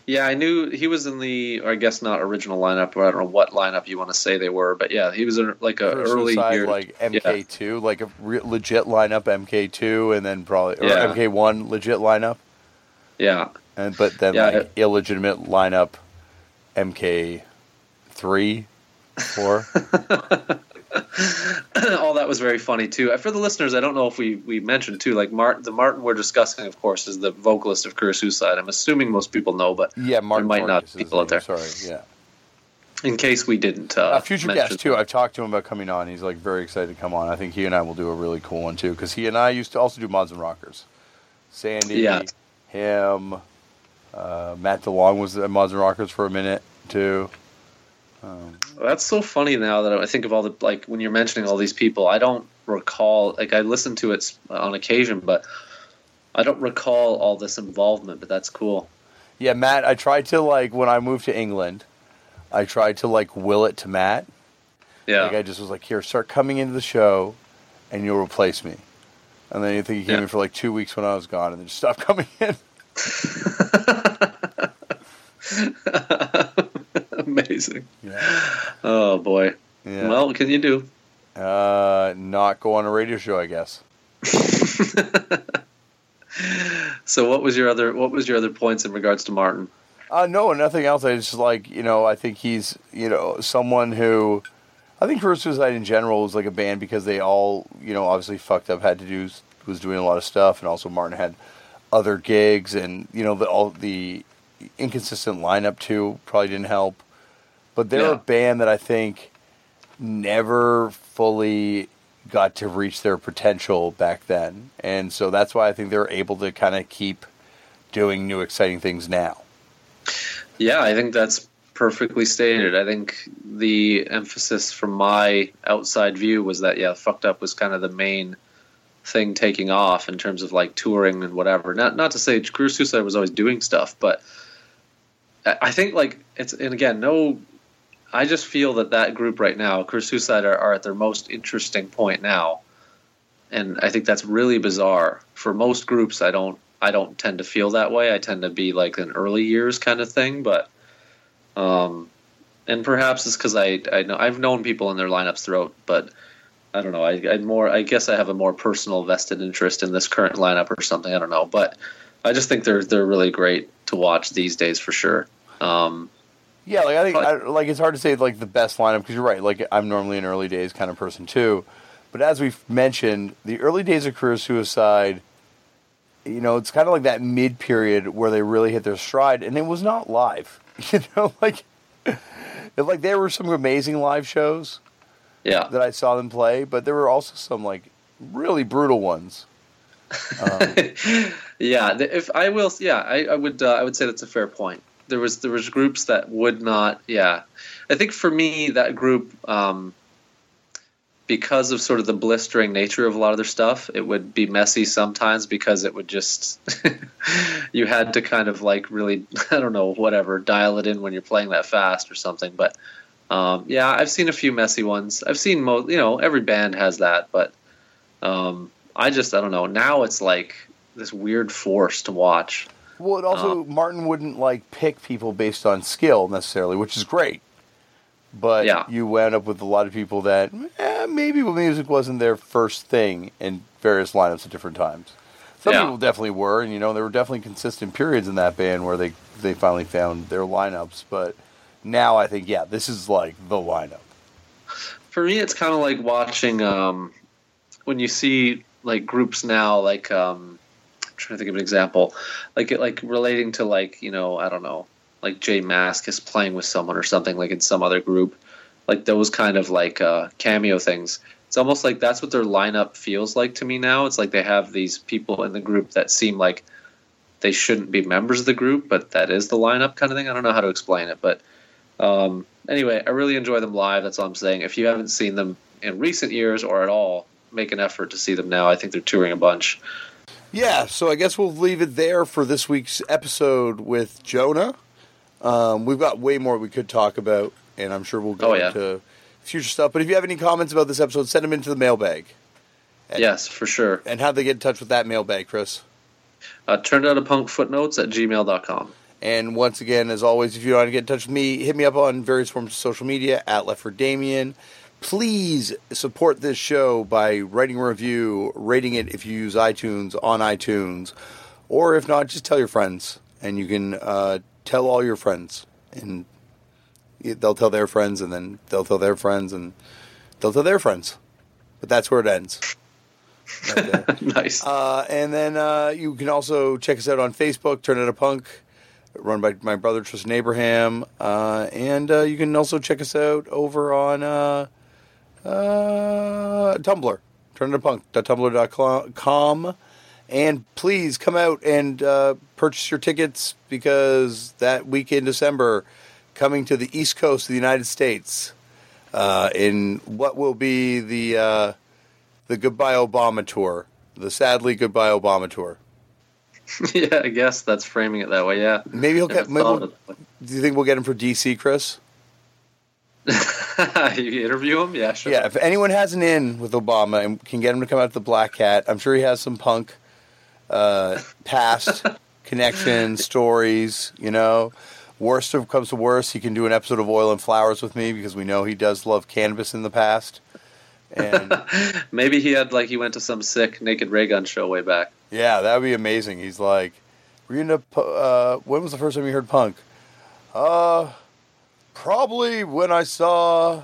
Yeah, I knew he was in the, or I guess not original lineup, or I don't know what lineup you want to say they were, but yeah, he was in like a early side, year, like MK two, yeah. like a re- legit lineup MK two, and then probably or yeah. MK one legit lineup. Yeah, and but then like it, illegitimate lineup MK three, four. <laughs> all <laughs> that was very funny too. For the listeners, I don't know if we, we mentioned too, like Martin, the Martin we're discussing, of course, is the vocalist of Career Suicide. I'm assuming most people know, but yeah, Martin there might Marcus not people out there. Sorry, yeah. In case we didn't, uh, a future guest too. I've talked to him about coming on. He's like very excited to come on. I think he and I will do a really cool one too, because he and I used to also do Mods and Rockers. Sandy, yeah. him, uh, Matt DeLong was at Mods and Rockers for a minute too. Um, That's so funny now that I think of all the like when you're mentioning all these people. I don't recall like I listen to it on occasion, but I don't recall all this involvement. But that's cool. Yeah, Matt. I tried to like when I moved to England. I tried to like will it to Matt. Yeah. Like I just was like, here, start coming into the show, and you'll replace me. And then you think he came yeah. in for like two weeks when I was gone, and then just stopped <laughs> coming in. <laughs> <laughs> Amazing. Yeah. Oh boy. Yeah. Well, what can you do? Uh, not go on a radio show, I guess. <laughs> so, what was your other what was your other points in regards to Martin? Uh, no, nothing else. I just like you know, I think he's you know someone who, I think Career Suicide in general was like a band because they all you know obviously fucked up, had to do was doing a lot of stuff, and also Martin had other gigs, and you know the all the inconsistent lineup too probably didn't help. But they're yeah. a band that I think never fully got to reach their potential back then. And so that's why I think they're able to kind of keep doing new exciting things now. Yeah, I think that's perfectly stated. I think the emphasis from my outside view was that yeah, fucked up was kind of the main thing taking off in terms of like touring and whatever. Not not to say Career Suicide was always doing stuff, but I think like it's and again no I just feel that that group right now, Career Suicide, are, are at their most interesting point now, and I think that's really bizarre. For most groups, I don't I don't tend to feel that way. I tend to be like an early years kind of thing, but um, and perhaps it's because I I know I've known people in their lineups throughout, but I don't know. I I more I guess I have a more personal vested interest in this current lineup or something. I don't know, but I just think they're they're really great to watch these days for sure. Um, yeah, like I think I, like it's hard to say like the best lineup because you're right. Like I'm normally an early days kind of person too, but as we've mentioned, the early days of career suicide, you know, it's kind of like that mid period where they really hit their stride, and it was not live. <laughs> You know, like like there were some amazing live shows. Yeah, that I saw them play, but there were also some like really brutal ones. <laughs> Um, yeah, if I will, yeah, I, I would, uh, I would say that's a fair point there was there was groups that would not. Yeah, I think for me that group. Um, because of sort of the blistering nature of a lot of their stuff, it would be messy sometimes because it would just <laughs> you had to kind of like really <laughs> I don't know whatever dial it in when you're playing that fast or something. But um, yeah, I've seen a few messy ones. I've seen most you know every band has that, but um, I just I don't know. Now it's like this weird force to watch. Well, it also um, Martin wouldn't like pick people based on skill necessarily, which is great. But yeah. you wound up with a lot of people that eh, maybe music wasn't their first thing in various lineups at different times. Some yeah. people definitely were, and you know there were definitely consistent periods in that band where they they finally found their lineups. But now I think yeah, this is like the lineup. For me, it's kind of like watching um, when you see like groups now, like um, trying to think of an example, like like relating to like you know I don't know like J Mascis playing with someone or something like in some other group, like those kind of like uh, cameo things. It's almost like that's what their lineup feels like to me now. It's like they have these people in the group that seem like they shouldn't be members of the group, but that is the lineup kind of thing. I don't know how to explain it, but um, anyway, I really enjoy them live. That's all I'm saying. If you haven't seen them in recent years or at all, make an effort to see them now. I think they're touring a bunch. Yeah, so I guess we'll leave it there for this week's episode with Jonah. Um, we've got way more we could talk about, and I'm sure we'll go Oh, yeah. into future stuff. But if you have any comments about this episode, send them into the mailbag. And- Yes, for sure. And how they get in touch with that mailbag, Chris? Uh, turned out a punk footnotes at gmail.com. And once again, as always, if you want to get in touch with me, hit me up on various forms of social media at Left for Damian. Please support this show by writing a review, rating it if you use iTunes on iTunes, or if not, just tell your friends, and you can uh, tell all your friends, and they'll tell their friends, and then they'll tell their friends, and they'll tell their friends. But that's where it ends. Right <laughs> nice. Uh, and then uh, you can also check us out on Facebook, Turned Out a Punk, run by my brother Tristan Abraham. Uh, and uh, you can also check us out over on uh, Tumblr, turnitapunk.tumblr.com. And please come out and uh, purchase your tickets because that week in December, coming to the East Coast of the United States, uh, in what will be the uh, the Goodbye Obama tour, the sadly Goodbye Obama tour. <laughs> yeah, I guess that's framing it that way. Yeah. Maybe he'll get. Maybe we'll- do you think we'll get him for DC, Chris? <laughs> you interview him? Yeah, sure. Yeah. If anyone has an in with Obama and can get him to come out to the Black Cat, I'm sure he has some punk uh, past <laughs> connections, stories. You know, worst of comes to worst, he can do an episode of Oil and Flowers with me because we know he does love cannabis in the past. And <laughs> Maybe he had like he went to some sick Naked Raygun show way back. Yeah, that would be amazing. He's like, were you into, uh, when was the first time you heard punk? Uh, probably when I saw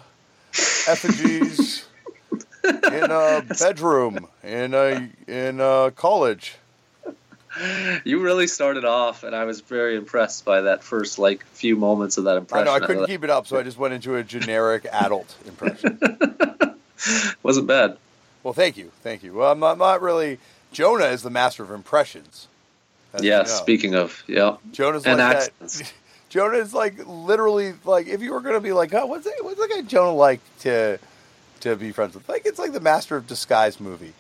effigies in a bedroom in a, in a college. You really started off, and I was very impressed by that first like few moments of that impression. I know, I couldn't keep it up, so I just went into a generic adult impression. <laughs> Wasn't bad. Well, thank you. Thank you. Well, I'm not, I'm not really, Jonah is the master of impressions. as you know. Speaking of, yeah. Jonah's And like accents. that. <laughs> Jonah is like literally like if you were gonna be like, oh, what's it, what's the guy Jonah like to to be friends with? Like it's like the Master of Disguise movie,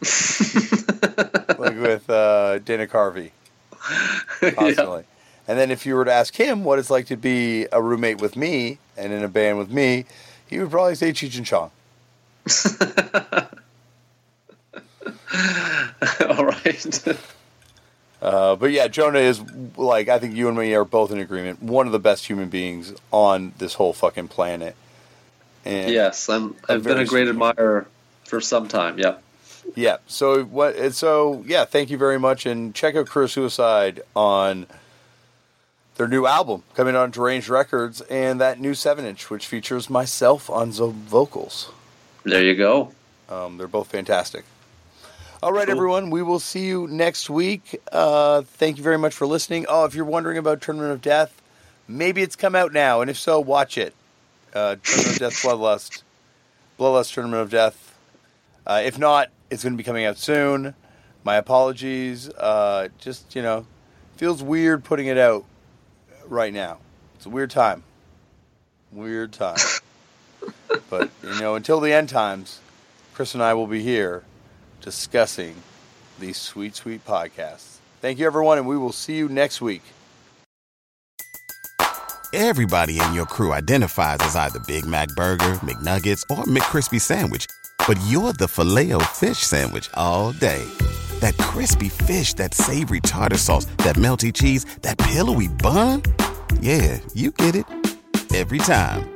<laughs> like with uh, Dana Carvey <laughs> yeah. constantly. And then if you were to ask him what it's like to be a roommate with me and in a band with me, he would probably say Cheech and Chong. <laughs> All right. Uh, but yeah, Jonah is like I think you and me are both in agreement. One of the best human beings on this whole fucking planet. And yes, I'm. I've been a great admirer for some time. Yeah. Yeah. So what? So yeah. Thank you very much, and check out Career Suicide on their new album coming on Deranged Records, and that new seven-inch, which features myself on the vocals. There you go. Um, they're both fantastic. All right, everyone. We will see you next week. Uh, thank you very much for listening. Oh, if you're wondering about Tournament of Death, maybe it's come out now, and if so, watch it. Uh, Tournament of Death, Bloodlust, Bloodlust, Tournament of Death. Uh, if not, it's going to be coming out soon. My apologies. Uh, just you know, feels weird putting it out right now. It's a weird time. Weird time. <laughs> but you know, until the end times, Chris and I will be here discussing these sweet, sweet podcasts. Thank you, everyone, and we will see you next week. Everybody in your crew identifies as either Big Mac Burger, McNuggets, or McCrispy Sandwich. But you're the filet fish Sandwich all day. That crispy fish, that savory tartar sauce, that melty cheese, that pillowy bun. Yeah, you get it. Every time.